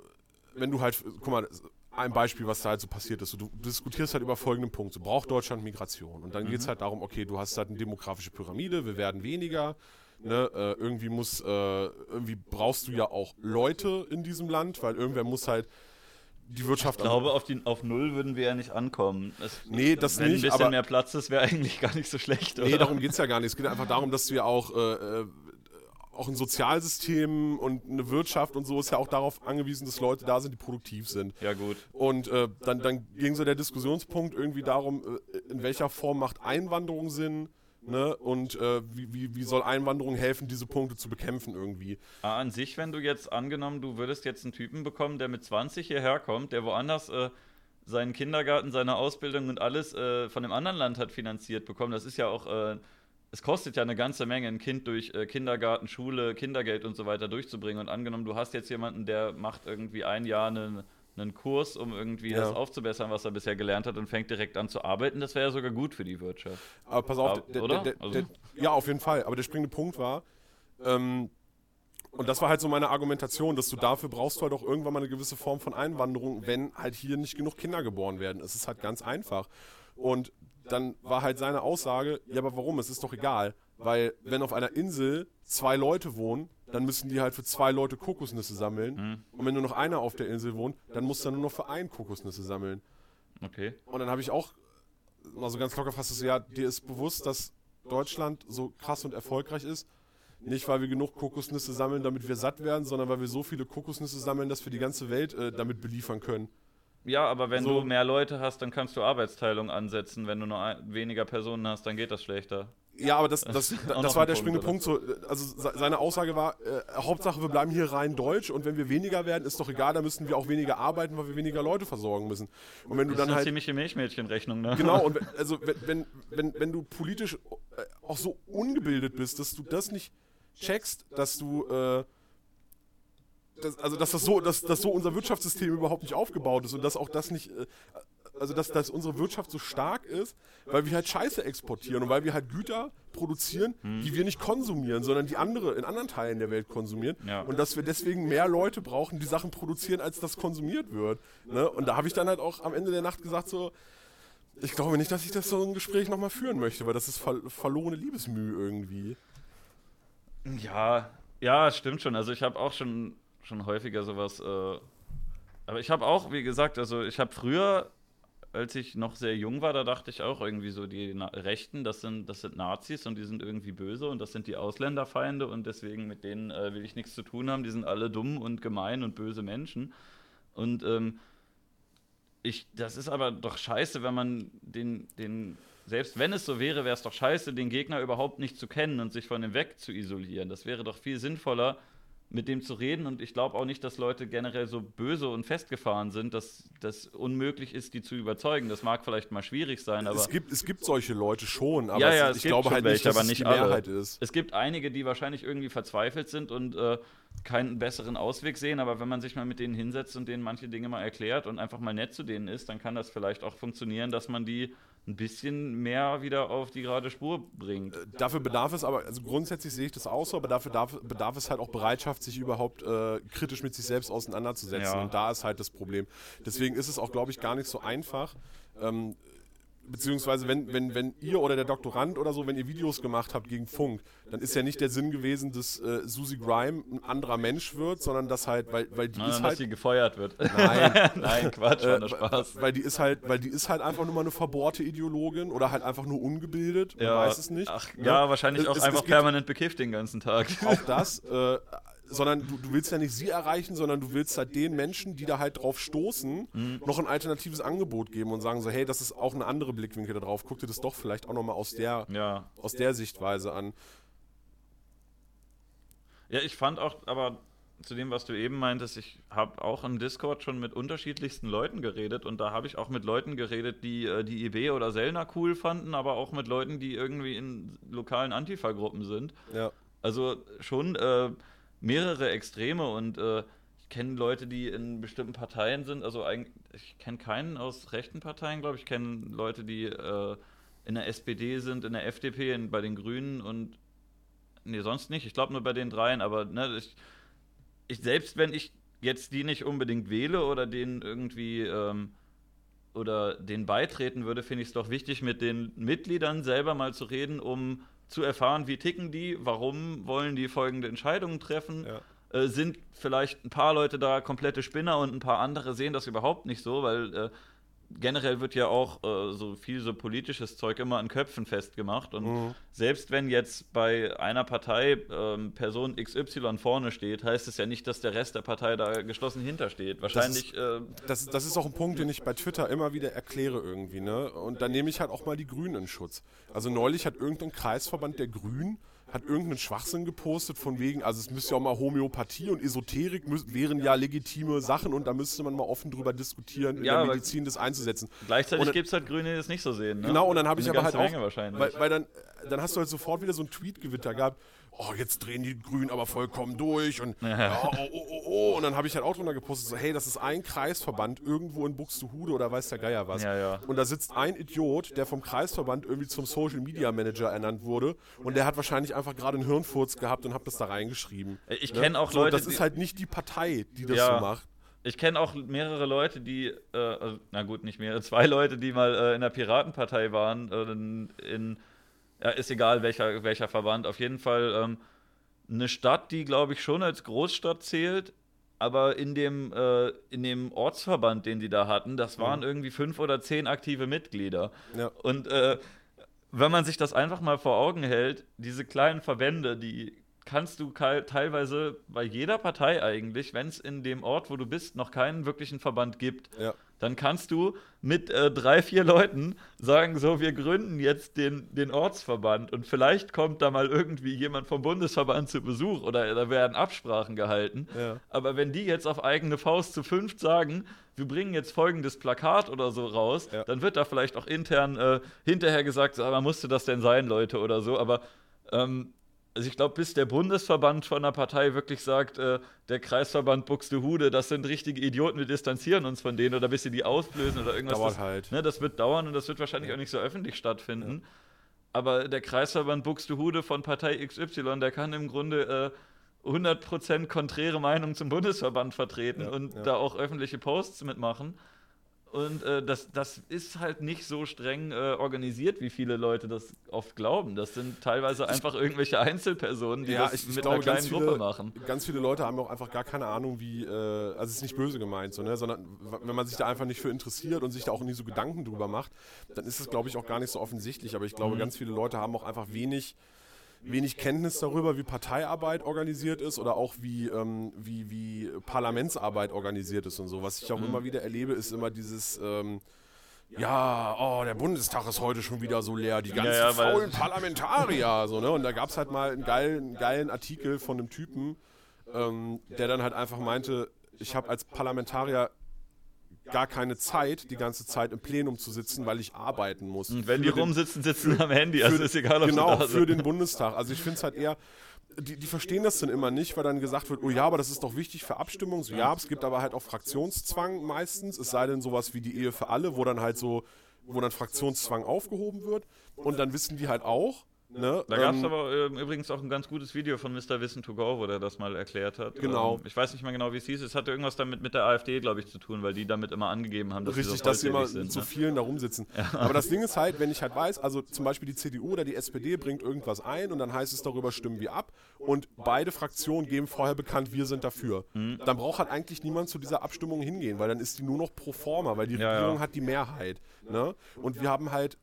wenn du halt, guck mal, ein Beispiel, was da halt so passiert ist. Du diskutierst halt über folgenden Punkt. So braucht Deutschland Migration. Und dann mhm. geht es halt darum, okay, du hast halt eine demografische Pyramide, wir werden weniger. Ne, äh, irgendwie muss, äh, irgendwie brauchst du ja auch Leute in diesem Land, weil irgendwer muss halt die Wirtschaft. Ich glaube, auf, die, auf Null würden wir ja nicht ankommen. Es, nee, das wenn nicht. Wenn ein bisschen mehr Platz ist, wäre eigentlich gar nicht so schlecht. Oder? Nee, darum geht es ja gar nicht. Es geht einfach darum, dass ja auch äh, äh auch ein Sozialsystem und eine Wirtschaft und so ist ja auch darauf angewiesen, dass Leute da sind, die produktiv sind. Ja, gut. Und äh, dann, dann ging so der Diskussionspunkt irgendwie darum, äh, in welcher Form macht Einwanderung Sinn? Ne? Und äh, wie, wie, wie soll Einwanderung helfen, diese Punkte zu bekämpfen irgendwie? Ah, an sich, wenn du jetzt angenommen, du würdest jetzt einen Typen bekommen, der mit 20 hierher kommt, der woanders äh, seinen Kindergarten, seine Ausbildung und alles äh, von einem anderen Land hat finanziert bekommen, das ist ja auch äh, es kostet ja eine ganze Menge, ein Kind durch äh, Kindergarten, Schule, Kindergeld und so weiter durchzubringen. Und angenommen, du hast jetzt jemanden, der macht irgendwie ein Jahr einen, einen Kurs, um irgendwie ja. das aufzubessern, was er bisher gelernt hat und fängt direkt an zu arbeiten, das wäre ja sogar gut für die Wirtschaft. Aber pass auf, Aber, der, oder? Der, also? ja, auf jeden Fall. Aber der springende Punkt war, ähm, und das war halt so meine Argumentation, dass du dafür brauchst du halt auch irgendwann mal eine gewisse Form von Einwanderung, wenn halt hier nicht genug Kinder geboren werden. Es ist halt ganz einfach. Und dann war halt seine Aussage, ja, aber warum? Es ist doch egal. Weil wenn auf einer Insel zwei Leute wohnen, dann müssen die halt für zwei Leute Kokosnüsse sammeln. Mhm. Und wenn nur noch einer auf der Insel wohnt, dann muss er nur noch für einen Kokosnüsse sammeln. Okay. Und dann habe ich auch mal so ganz locker fast so, ja, dir ist bewusst, dass Deutschland so krass und erfolgreich ist. Nicht, weil wir genug Kokosnüsse sammeln, damit wir satt werden, sondern weil wir so viele Kokosnüsse sammeln, dass wir die ganze Welt äh, damit beliefern können. Ja, aber wenn so. du mehr Leute hast, dann kannst du Arbeitsteilung ansetzen. Wenn du nur weniger Personen hast, dann geht das schlechter. Ja, aber das, das, das, das war der springende Punkt. So, also seine Aussage war, äh, Hauptsache wir bleiben hier rein deutsch und wenn wir weniger werden, ist doch egal, da müssen wir auch weniger arbeiten, weil wir weniger Leute versorgen müssen. Und wenn du das dann ist eine halt ziemliche Milchmädchenrechnung, ne? Genau, und wenn, also wenn, wenn, wenn du politisch äh, auch so ungebildet bist, dass du das nicht checkst, dass du äh, das, also dass das so, dass, dass so unser Wirtschaftssystem überhaupt nicht aufgebaut ist und dass auch das nicht, äh, also dass, dass unsere Wirtschaft so stark ist, weil wir halt Scheiße exportieren und weil wir halt Güter produzieren, hm. die wir nicht konsumieren, sondern die andere in anderen Teilen der Welt konsumieren. Ja. Und dass wir deswegen mehr Leute brauchen, die Sachen produzieren, als das konsumiert wird. Ne? Und da habe ich dann halt auch am Ende der Nacht gesagt so, ich glaube nicht, dass ich das so ein Gespräch nochmal führen möchte, weil das ist ver verlorene Liebesmühe irgendwie. Ja, ja, stimmt schon. Also ich habe auch schon schon häufiger sowas. Äh, aber ich habe auch, wie gesagt, also ich habe früher, als ich noch sehr jung war, da dachte ich auch irgendwie so, die Na Rechten, das sind, das sind Nazis und die sind irgendwie böse und das sind die Ausländerfeinde und deswegen mit denen äh, will ich nichts zu tun haben. Die sind alle dumm und gemein und böse Menschen. Und ähm, ich, das ist aber doch scheiße, wenn man den, den, selbst wenn es so wäre, wäre es doch scheiße, den Gegner überhaupt nicht zu kennen und sich von ihm weg zu isolieren. Das wäre doch viel sinnvoller, mit dem zu reden. Und ich glaube auch nicht, dass Leute generell so böse und festgefahren sind, dass das unmöglich ist, die zu überzeugen. Das mag vielleicht mal schwierig sein, aber. Es gibt, es gibt solche Leute schon, aber ja, ja, es, ich glaube halt welche, nicht, dass aber nicht die Mehrheit alle. ist. Es gibt einige, die wahrscheinlich irgendwie verzweifelt sind und äh, keinen besseren Ausweg sehen, aber wenn man sich mal mit denen hinsetzt und denen manche Dinge mal erklärt und einfach mal nett zu denen ist, dann kann das vielleicht auch funktionieren, dass man die ein bisschen mehr wieder auf die gerade Spur bringt. Äh, dafür bedarf es aber, also grundsätzlich sehe ich das auch so, aber dafür darf, bedarf es halt auch Bereitschaft, sich überhaupt äh, kritisch mit sich selbst auseinanderzusetzen. Ja. Und da ist halt das Problem. Deswegen ist es auch, glaube ich, gar nicht so einfach. Ähm, beziehungsweise wenn, wenn, wenn ihr oder der Doktorand oder so, wenn ihr Videos gemacht habt gegen Funk, dann ist ja nicht der Sinn gewesen, dass äh, Susie Grime ein anderer Mensch wird, sondern dass halt, weil, weil die Nein, ist dass halt. sie gefeuert wird. Nein, Nein, Quatsch, war äh, Spaß. Weil die ist halt, weil die ist halt einfach nur mal eine verbohrte Ideologin oder halt einfach nur ungebildet, man ja. weiß es nicht. Ach, ja, ja wahrscheinlich auch es, einfach es permanent bekifft den ganzen Tag. Auch das, äh, sondern du, du, willst ja nicht sie erreichen, sondern du willst halt den Menschen, die da halt drauf stoßen, mhm. noch ein alternatives Angebot geben und sagen so, hey, das ist auch eine andere Blickwinkel darauf, guck dir das doch vielleicht auch nochmal aus der, ja. aus der Sichtweise an. Ja, ich fand auch, aber zu dem, was du eben meintest, ich habe auch im Discord schon mit unterschiedlichsten Leuten geredet und da habe ich auch mit Leuten geredet, die äh, die IB oder Selna cool fanden, aber auch mit Leuten, die irgendwie in lokalen Antifa-Gruppen sind. Ja. Also schon äh, mehrere Extreme und äh, ich kenne Leute, die in bestimmten Parteien sind. Also ich kenne keinen aus rechten Parteien, glaube ich. Ich kenne Leute, die äh, in der SPD sind, in der FDP, in, bei den Grünen und nee, sonst nicht. Ich glaube nur bei den dreien, aber ne, ich, ich, selbst wenn ich jetzt die nicht unbedingt wähle oder denen irgendwie ähm, oder den beitreten würde, finde ich es doch wichtig, mit den Mitgliedern selber mal zu reden, um zu erfahren, wie ticken die, warum wollen die folgende Entscheidungen treffen. Ja. Äh, sind vielleicht ein paar Leute da komplette Spinner und ein paar andere sehen das überhaupt nicht so, weil äh, generell wird ja auch äh, so viel so politisches Zeug immer an Köpfen festgemacht. Und Mhm. selbst wenn jetzt bei einer Partei ähm, Person XY vorne steht, heißt es ja nicht, dass der Rest der Partei da geschlossen hintersteht. Wahrscheinlich. äh, Das, das ist auch ein Punkt, den ich bei Twitter immer wieder erkläre irgendwie, ne? Und da nehme ich halt auch mal die Grünen in Schutz. Also neulich hat irgendein Kreisverband der Grünen hat irgendeinen Schwachsinn gepostet von wegen, also es müsste ja auch mal Homöopathie und Esoterik müß, wären ja legitime Sachen und da müsste man mal offen drüber diskutieren, in Ja, der Medizin das einzusetzen. gleichzeitig gibt es halt Grüne, die das nicht so sehen. Ne? Genau, und dann habe ich aber halt auch, Menge wahrscheinlich. weil, weil dann, dann hast du halt sofort wieder so ein Tweetgewitter gehabt, oh, jetzt drehen die Grünen aber vollkommen durch und ja, oh, oh, oh, oh. Und dann habe ich halt auch drunter gepostet, so, hey, das ist ein Kreisverband irgendwo in Buxtehude oder weiß der Geier was. Ja, ja. Und da sitzt ein Idiot, der vom Kreisverband irgendwie zum Social Media Manager ernannt wurde und der hat wahrscheinlich einfach gerade einen Hirnfurz gehabt und hat das da reingeschrieben. Ich Ne? kenne auch so, Leute, Das die- ist halt nicht die Partei, die das so macht. Ich kenne auch mehrere Leute, die, äh, also, na gut, nicht mehrere, zwei Leute, die mal äh, in der Piratenpartei waren, äh, in, in, ja, ist egal welcher, welcher Verband, auf jeden Fall ähm, eine Stadt, die, glaube ich, schon als Großstadt zählt, aber in dem, äh, in dem Ortsverband, den die da hatten, das waren irgendwie fünf oder zehn aktive Mitglieder. Ja. Und äh, wenn man sich das einfach mal vor Augen hält, diese kleinen Verbände, die kannst du teilweise bei jeder Partei eigentlich, wenn es in dem Ort, wo du bist, noch keinen wirklichen Verband gibt, Ja. dann kannst du mit äh, drei, vier Leuten sagen, so, wir gründen jetzt den, den Ortsverband und vielleicht kommt da mal irgendwie jemand vom Bundesverband zu Besuch oder da werden Absprachen gehalten. Ja. Aber wenn die jetzt auf eigene Faust zu fünft sagen, wir bringen jetzt folgendes Plakat oder so raus, Ja. dann wird da vielleicht auch intern äh, hinterher gesagt, so, aber musste das denn sein, Leute, oder so. Aber ähm, also ich glaube, bis der Bundesverband von der Partei wirklich sagt, äh, der Kreisverband Buxtehude, das sind richtige Idioten, wir distanzieren uns von denen oder bis sie die auflösen oder irgendwas. Dauert das, halt. Ne, das wird dauern und das wird wahrscheinlich auch nicht so öffentlich stattfinden. Aber der Kreisverband Buxtehude von Partei XY, der kann im Grunde äh, 100% konträre Meinung zum Bundesverband vertreten Ja, und ja. da auch öffentliche Posts mitmachen. Und äh, das, das ist halt nicht so streng äh, organisiert, wie viele Leute das oft glauben. Das sind teilweise einfach irgendwelche Einzelpersonen, die Ja, das ich, ich mit glaube, einer kleinen viele, Gruppe machen. ganz viele Leute haben auch einfach gar keine Ahnung, wie, äh, also es ist nicht böse gemeint, so, ne, sondern wenn man sich da einfach nicht für interessiert und sich da auch nie so Gedanken drüber macht, dann ist es, glaube ich, auch gar nicht so offensichtlich. Aber ich Mhm. glaube, ganz viele Leute haben auch einfach wenig, wenig Kenntnis darüber, wie Parteiarbeit organisiert ist oder auch wie, ähm, wie, wie Parlamentsarbeit organisiert ist und so. Was Mhm. ich auch immer wieder erlebe, ist immer dieses, ähm, ja, oh, der Bundestag ist heute schon wieder so leer, die ganzen ja, weil- faulen Parlamentarier, so, ne? Und da gab es halt mal einen geilen, einen geilen Artikel von einem Typen, ähm, der dann halt einfach meinte, ich habe als Parlamentarier gar keine Zeit, die ganze Zeit im Plenum zu sitzen, weil ich arbeiten muss. Und wenn die Für rumsitzen, sitzen sie am Handy. Also für- ist egal, ob genau, für sind. den Bundestag. Also ich finde es halt eher, die, die verstehen das dann immer nicht, weil dann gesagt wird, oh ja, aber das ist doch wichtig für Abstimmung. So, ja, es gibt aber halt auch Fraktionszwang meistens, es sei denn sowas wie die Ehe für alle, wo dann halt so, wo dann Fraktionszwang aufgehoben wird. Und dann wissen die halt auch, ne? Da gab es ähm, aber ähm, übrigens auch ein ganz gutes Video von Mr. Wissen to Go, wo der das mal erklärt hat. Genau. Ähm, ich weiß nicht mehr genau, wie es hieß. Es hatte irgendwas damit mit der AfD, glaube ich, zu tun, weil die damit immer angegeben haben, dass Richtig, sie so dass sie immer sind. zu ne? vielen da rumsitzen. Aber das Ding ist halt, wenn ich halt weiß, also zum Beispiel die CDU oder die SPD bringt irgendwas ein und dann heißt es darüber, stimmen wir ab und beide Fraktionen geben vorher bekannt, wir sind dafür. Mhm. Dann braucht halt eigentlich niemand zu dieser Abstimmung hingehen, weil dann ist die nur noch pro forma, weil die Ja, Regierung ja. hat die Mehrheit. Ne? Und wir haben halt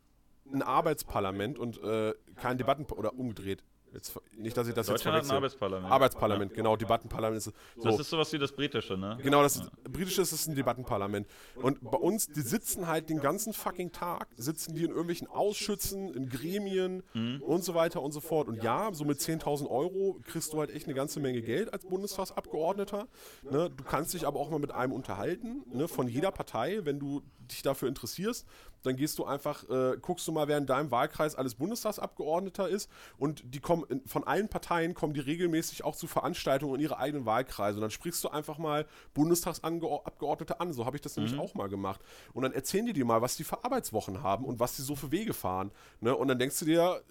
ein Arbeitsparlament und äh, kein Debatten- oder umgedreht. Jetzt, nicht, dass ich das jetzt Deutschland hat ein verwechsel. Arbeitsparlament. Arbeitsparlament, genau, Debattenparlament ist es. So. Das ist sowas wie das britische, ne? Genau, das britische ist ein Debattenparlament. Und bei uns, die sitzen halt den ganzen fucking Tag, sitzen die in irgendwelchen Ausschüssen, in Gremien und so weiter und so fort. Und ja, so mit 10.000 Euro kriegst du halt echt eine ganze Menge Geld als Bundestagsabgeordneter. Ne? Du kannst dich aber auch mal mit einem unterhalten, ne? von jeder Partei, wenn du dich dafür interessierst. Dann gehst du einfach, äh, guckst du mal, wer in deinem Wahlkreis alles Bundestagsabgeordneter ist und die kommen in, von allen Parteien kommen die regelmäßig auch zu Veranstaltungen in ihre eigenen Wahlkreise und dann sprichst du einfach mal Bundestagsabgeordnete an. So habe ich das nämlich auch mal gemacht. Und dann erzählen die dir mal, was die für Arbeitswochen haben und was die so für Wege fahren. Ne? Und dann denkst du dir,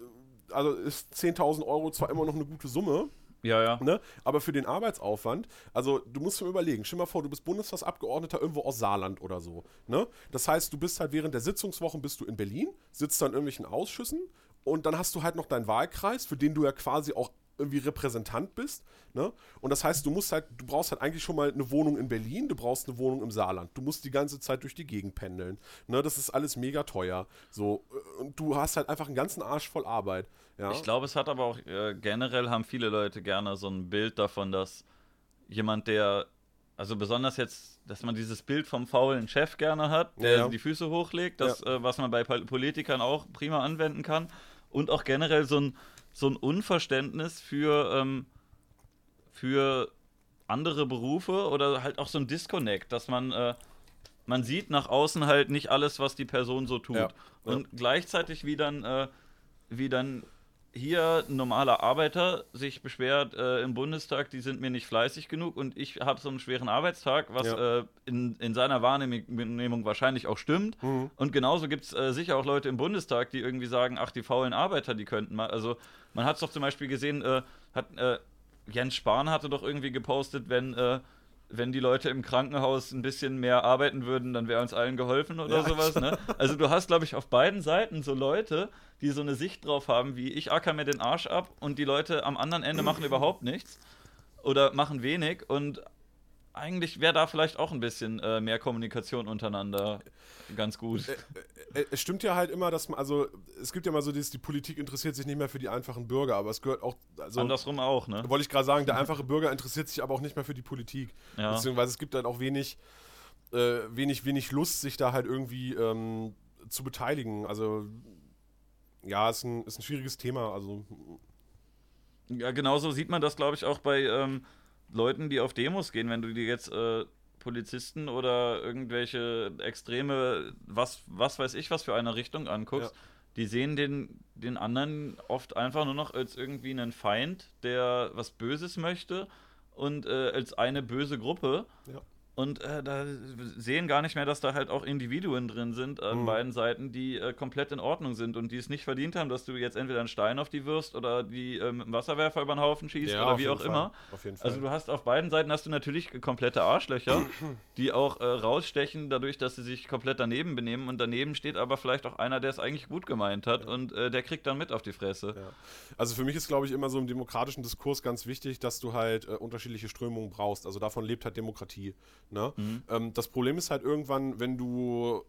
äh, also ist 10.000 Euro zwar immer noch eine gute Summe, Ja, ja. Ne? Aber für den Arbeitsaufwand, also du musst dir überlegen, stell mal vor, du bist Bundestagsabgeordneter irgendwo aus Saarland oder so. Ne? Das heißt, du bist halt während der Sitzungswochen bist du in Berlin, sitzt dann in irgendwelchen Ausschüssen und dann hast du halt noch deinen Wahlkreis, für den du ja quasi auch irgendwie Repräsentant bist. Ne? Und das heißt, du musst halt, du brauchst halt eigentlich schon mal eine Wohnung in Berlin, du brauchst eine Wohnung im Saarland. Du musst die ganze Zeit durch die Gegend pendeln. Ne? Das ist alles mega teuer. So, äh, und du hast halt einfach einen ganzen Arsch voll Arbeit. Ja? Ich glaube, es hat aber auch äh, generell haben viele Leute gerne so ein Bild davon, dass jemand, der, also besonders jetzt, dass man dieses Bild vom faulen Chef gerne hat, der Ja, ja. die Füße hochlegt, das, äh, was man bei Pol- Politikern auch prima anwenden kann. Und auch generell so ein, so ein Unverständnis für, ähm, für andere Berufe oder halt auch so ein Disconnect, dass man, äh, man sieht nach außen halt nicht alles, was die Person so tut. Ja, ja. Und gleichzeitig wie dann, äh, wie dann hier ein normaler Arbeiter sich beschwert äh, im Bundestag, die sind mir nicht fleißig genug und ich habe so einen schweren Arbeitstag, was Ja. äh, in, in seiner Wahrnehmung wahrscheinlich auch stimmt. Und genauso gibt es äh, sicher auch Leute im Bundestag, die irgendwie sagen, ach, die faulen Arbeiter, die könnten mal. Also man hat es doch zum Beispiel gesehen, äh, hat äh, Jens Spahn hatte doch irgendwie gepostet, wenn äh, wenn die Leute im Krankenhaus ein bisschen mehr arbeiten würden, dann wäre uns allen geholfen oder Ja, sowas. Ne? Also du hast, glaube ich, auf beiden Seiten so Leute, die so eine Sicht drauf haben, wie ich acker mir den Arsch ab und die Leute am anderen Ende machen überhaupt nichts oder machen wenig und eigentlich wäre da vielleicht auch ein bisschen äh, mehr Kommunikation untereinander ganz gut. Äh, Es stimmt ja halt immer, dass man, also es gibt ja mal so dieses, die Politik interessiert sich nicht mehr für die einfachen Bürger, aber es gehört auch, also Andersrum auch, ne? wollte ich gerade sagen, der einfache Bürger interessiert sich aber auch nicht mehr für die Politik. Ja. Beziehungsweise es gibt halt auch wenig, äh, wenig, wenig Lust, sich da halt irgendwie ähm, zu beteiligen. Also ja, ist ein, ist ein schwieriges Thema. Also Ja, genauso sieht man das, glaube ich, auch bei ähm, Leuten, die auf Demos gehen. Wenn du dir jetzt äh, Polizisten oder irgendwelche extreme, was, was weiß ich, was für eine Richtung anguckst, Ja. die sehen den, den anderen oft einfach nur noch als irgendwie einen Feind, der was Böses möchte und äh, als eine böse Gruppe. ja. Und äh, da sehen gar nicht mehr, dass da halt auch Individuen drin sind an Mhm. beiden Seiten, die äh, komplett in Ordnung sind und die es nicht verdient haben, dass du jetzt entweder einen Stein auf die wirst oder die äh, mit dem Wasserwerfer über den Haufen schießt Ja, oder wie auch Fall. immer. Auf jeden Fall. Also du hast auf beiden Seiten hast du natürlich komplette Arschlöcher, die auch äh, rausstechen dadurch, dass sie sich komplett daneben benehmen und daneben steht aber vielleicht auch einer, der es eigentlich gut gemeint hat und äh, der kriegt dann mit auf die Fresse. Ja. Also für mich ist, glaube ich, immer so im demokratischen Diskurs ganz wichtig, dass du halt äh, unterschiedliche Strömungen brauchst. Also davon lebt halt Demokratie. Ne? Mhm. Ähm, das Problem ist halt irgendwann, wenn du,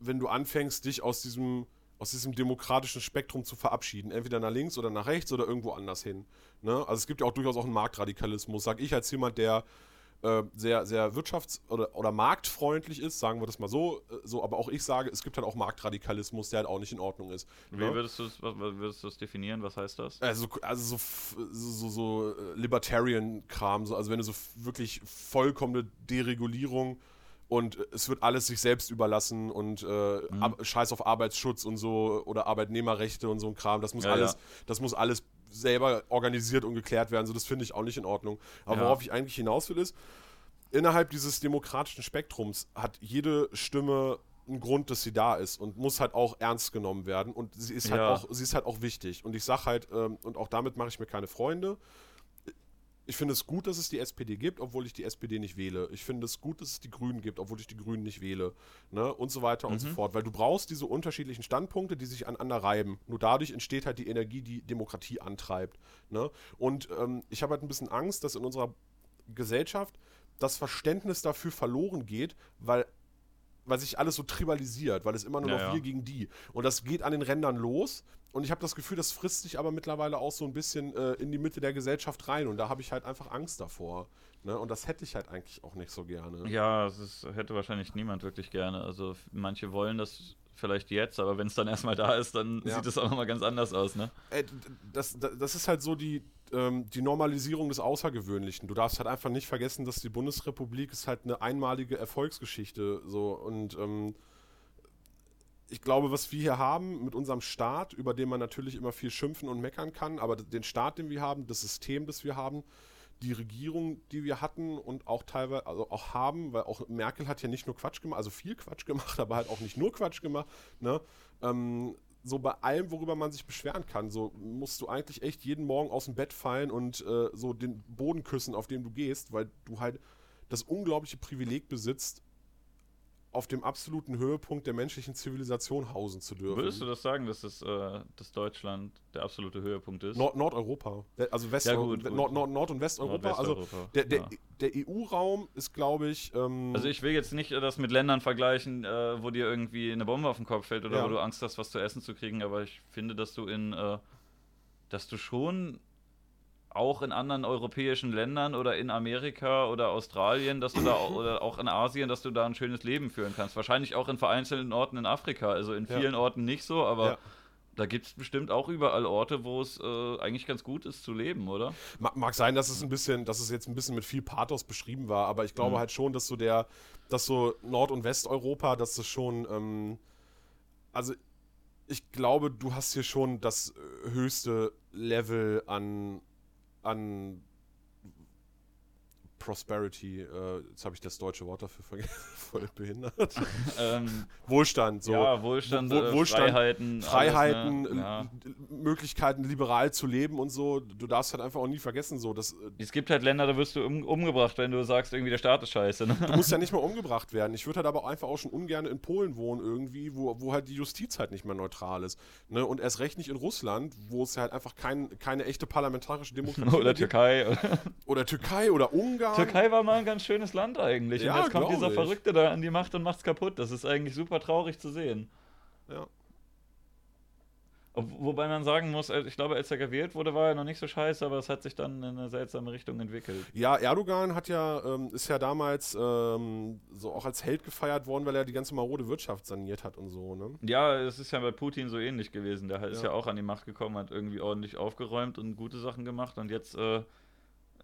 wenn du anfängst, dich aus diesem, aus diesem demokratischen Spektrum zu verabschieden, entweder nach links oder nach rechts oder irgendwo anders hin. Ne? Also es gibt ja auch durchaus auch einen Marktradikalismus. Sag ich als jemand, der äh, sehr, sehr wirtschafts- oder, oder marktfreundlich ist, sagen wir das mal so, äh, so, aber auch ich sage, es gibt halt auch Marktradikalismus, der halt auch nicht in Ordnung ist. Wie ne? würdest du es es definieren? Was heißt das? Also, also so, so, so, äh, Libertarian-Kram, so, also wenn du so wirklich vollkommene Deregulierung und äh, es wird alles sich selbst überlassen und äh, Mhm. Scheiß auf Arbeitsschutz und so oder Arbeitnehmerrechte und so ein Kram, das muss Ja, alles, ja. das muss alles selber organisiert und geklärt werden, so das finde ich auch nicht in Ordnung. Aber Ja. worauf ich eigentlich hinaus will ist, innerhalb dieses demokratischen Spektrums hat jede Stimme einen Grund, dass sie da ist und muss halt auch ernst genommen werden und sie ist halt Ja. auch sie ist halt auch wichtig und ich sag halt ähm, und auch damit mache ich mir keine Freunde. Ich finde es gut, dass es die SPD gibt, obwohl ich die SPD nicht wähle. Ich finde es gut, dass es die Grünen gibt, obwohl ich die Grünen nicht wähle. Ne? Und so weiter und so fort. Weil du brauchst diese unterschiedlichen Standpunkte, die sich aneinander reiben. Nur dadurch entsteht halt die Energie, die Demokratie antreibt. Ne? Und ähm, ich habe halt ein bisschen Angst, dass in unserer Gesellschaft das Verständnis dafür verloren geht, weil, weil sich alles so tribalisiert, weil es immer nur Ja, noch ja. wir gegen die. Und das geht an den Rändern los. Und ich habe das Gefühl, das frisst sich aber mittlerweile auch so ein bisschen äh, in die Mitte der Gesellschaft rein. Und da habe ich halt einfach Angst davor. Ne? Und das hätte ich halt eigentlich auch nicht so gerne. Ja, das hätte wahrscheinlich niemand wirklich gerne. Also manche wollen das vielleicht jetzt, aber wenn es dann erstmal da ist, dann Ja. sieht es auch nochmal ganz anders aus, ne? Äh, d- das, das das ist halt so die, ähm, die Normalisierung des Außergewöhnlichen. Du darfst halt einfach nicht vergessen, dass die Bundesrepublik ist halt eine einmalige Erfolgsgeschichte. So und ähm, ich glaube, was wir hier haben mit unserem Staat, über den man natürlich immer viel schimpfen und meckern kann, aber den Staat, den wir haben, das System, das wir haben, die Regierung, die wir hatten und auch teilweise, also auch haben, weil auch Merkel hat ja nicht nur Quatsch gemacht, also viel Quatsch gemacht, aber halt auch nicht nur Quatsch gemacht, ne? Ähm, so bei allem, worüber man sich beschweren kann, so musst du eigentlich echt jeden Morgen aus dem Bett fallen und äh, so den Boden küssen, auf dem du gehst, weil du halt das unglaubliche Privileg besitzt, auf dem absoluten Höhepunkt der menschlichen Zivilisation hausen zu dürfen. Würdest du das sagen, dass, das, äh, dass Deutschland der absolute Höhepunkt ist? Nord Nordeuropa, also West Ja, gut. Nord, Nord, Nord- und Westeuropa. also Nordwesteuropa, der, der, ja. der EU-Raum ist, glaube ich. Ähm, Also ich will jetzt nicht äh, das mit Ländern vergleichen, äh, wo dir irgendwie eine Bombe auf den Kopf fällt oder Ja. wo du Angst hast, was zu essen zu kriegen, aber ich finde, dass du in, äh, dass du schon auch in anderen europäischen Ländern oder in Amerika oder Australien, dass du da oder auch in Asien, dass du da ein schönes Leben führen kannst. Wahrscheinlich auch in vereinzelten Orten in Afrika. Also in Ja. vielen Orten nicht so, aber Ja. da gibt es bestimmt auch überall Orte, wo es äh, eigentlich ganz gut ist zu leben, oder? Ma- Mag sein, dass es ein bisschen, dass es jetzt ein bisschen mit viel Pathos beschrieben war, aber ich glaube Mhm. halt schon, dass so der, dass so Nord- und Westeuropa, dass das schon, ähm, also ich glaube, du hast hier schon das äh, höchste Level an, an Prosperity, äh, jetzt habe ich das deutsche Wort dafür vergessen, voll behindert. Ähm, Wohlstand, so. ja, Wohlstand, Wo- äh, Wohlstand, Freiheiten, Freiheiten, alles, ne? ja. l- Möglichkeiten, liberal zu leben und so. Du darfst halt einfach auch nie vergessen, so, dass äh, Es gibt halt Länder, da wirst du um, umgebracht, wenn du sagst, irgendwie der Staat ist scheiße. Ne? Du musst ja nicht mal umgebracht werden. Ich würde halt aber auch einfach auch schon ungern in Polen wohnen irgendwie, wo, wo halt die Justiz halt nicht mehr neutral ist. Ne? Und erst recht nicht in Russland, wo es halt einfach kein, keine echte parlamentarische Demokratie Oder gibt. Türkei. Oder Türkei oder Ungarn. Türkei war mal ein ganz schönes Land eigentlich. Ja, und jetzt kommt dieser ich. Verrückte da an die Macht und macht's kaputt. Das ist eigentlich super traurig zu sehen. Ja. Ob, wobei man sagen muss, ich glaube, als er gewählt wurde, war er noch nicht so scheiße, aber es hat sich dann in eine seltsame Richtung entwickelt. Ja, Erdogan hat ja, ähm, ist ja damals ähm, so auch als Held gefeiert worden, weil er die ganze marode Wirtschaft saniert hat und so, ne? Ja, es ist ja bei Putin so ähnlich gewesen. Der ist Ja. ja auch an die Macht gekommen, hat irgendwie ordentlich aufgeräumt und gute Sachen gemacht und jetzt, äh,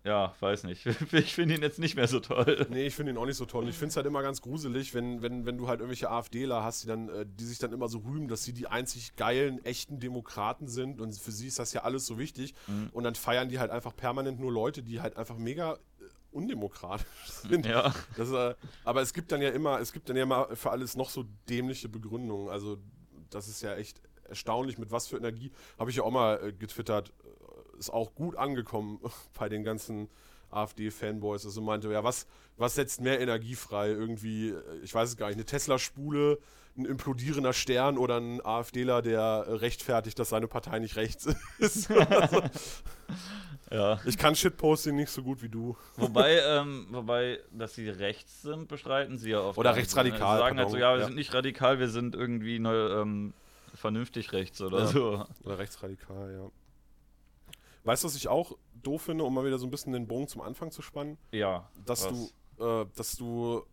ja, weiß nicht. Ich finde ihn jetzt nicht mehr so toll. Nee, ich finde ihn auch nicht so toll. Und ich finde es halt immer ganz gruselig, wenn, wenn, wenn du halt irgendwelche AfDler hast, die, dann, äh, die sich dann immer so rühmen, dass sie die einzig geilen, echten Demokraten sind. Und für sie ist das ja alles so wichtig. Mhm. Und dann feiern die halt einfach permanent nur Leute, die halt einfach mega äh, undemokratisch sind. Ja. Das, äh, aber es gibt dann ja immer, es gibt dann ja immer für alles noch so dämliche Begründungen. Also das ist ja echt erstaunlich, mit was für Energie. Habe ich ja auch mal äh, getwittert, ist auch gut angekommen bei den ganzen AfD-Fanboys. Also meinte, ja, was, was setzt mehr Energie frei? Irgendwie, äh, ich weiß es gar nicht, eine Tesla-Spule, ein implodierender Stern oder ein AfDler, der rechtfertigt, dass seine Partei nicht rechts ist. also, Ja. ich kann Shitposting nicht so gut wie du. Wobei, ähm, wobei, dass sie rechts sind, bestreiten sie ja oft. Oder rechtsradikal, Sie sagen halt so, ja, wir ja. sind nicht radikal, wir sind irgendwie neu, ähm, vernünftig rechts oder Ja. so. Oder rechtsradikal, ja. Weißt du, was ich auch doof finde, um mal wieder so ein bisschen den Bogen zum Anfang zu spannen? Ja. Dass was? du, äh, dass du,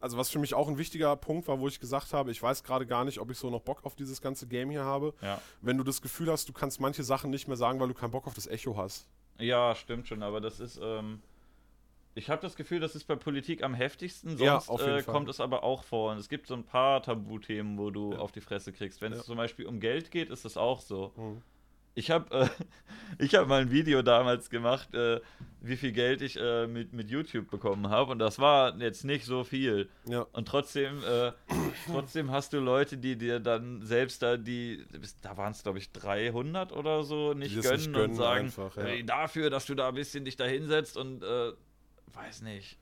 also was für mich auch ein wichtiger Punkt war, wo ich gesagt habe, ich weiß gerade gar nicht, ob ich so noch Bock auf dieses ganze Game hier habe. Ja. Wenn du das Gefühl hast, du kannst manche Sachen nicht mehr sagen, weil du keinen Bock auf das Echo hast. ja, stimmt schon, aber das ist, ähm, ich habe das Gefühl, das ist bei Politik am heftigsten, sonst Ja, auf jeden äh, Fall. kommt es aber auch vor. Und es gibt so ein paar Tabuthemen, wo du Ja. auf die Fresse kriegst. Wenn es Ja. zum Beispiel um Geld geht, ist das auch so. Hm. Ich habe äh, ich hab mal ein Video damals gemacht, äh, wie viel Geld ich äh, mit, mit YouTube bekommen habe. Und das war jetzt nicht so viel. Ja. Und trotzdem, äh, trotzdem hast du Leute, die dir dann selbst da die, da waren es glaube ich 300 oder so, nicht gönnen, nicht gönnen und sagen, einfach, ja. "Ey, dafür, dass du da ein bisschen dich da hinsetzt und äh, weiß nicht.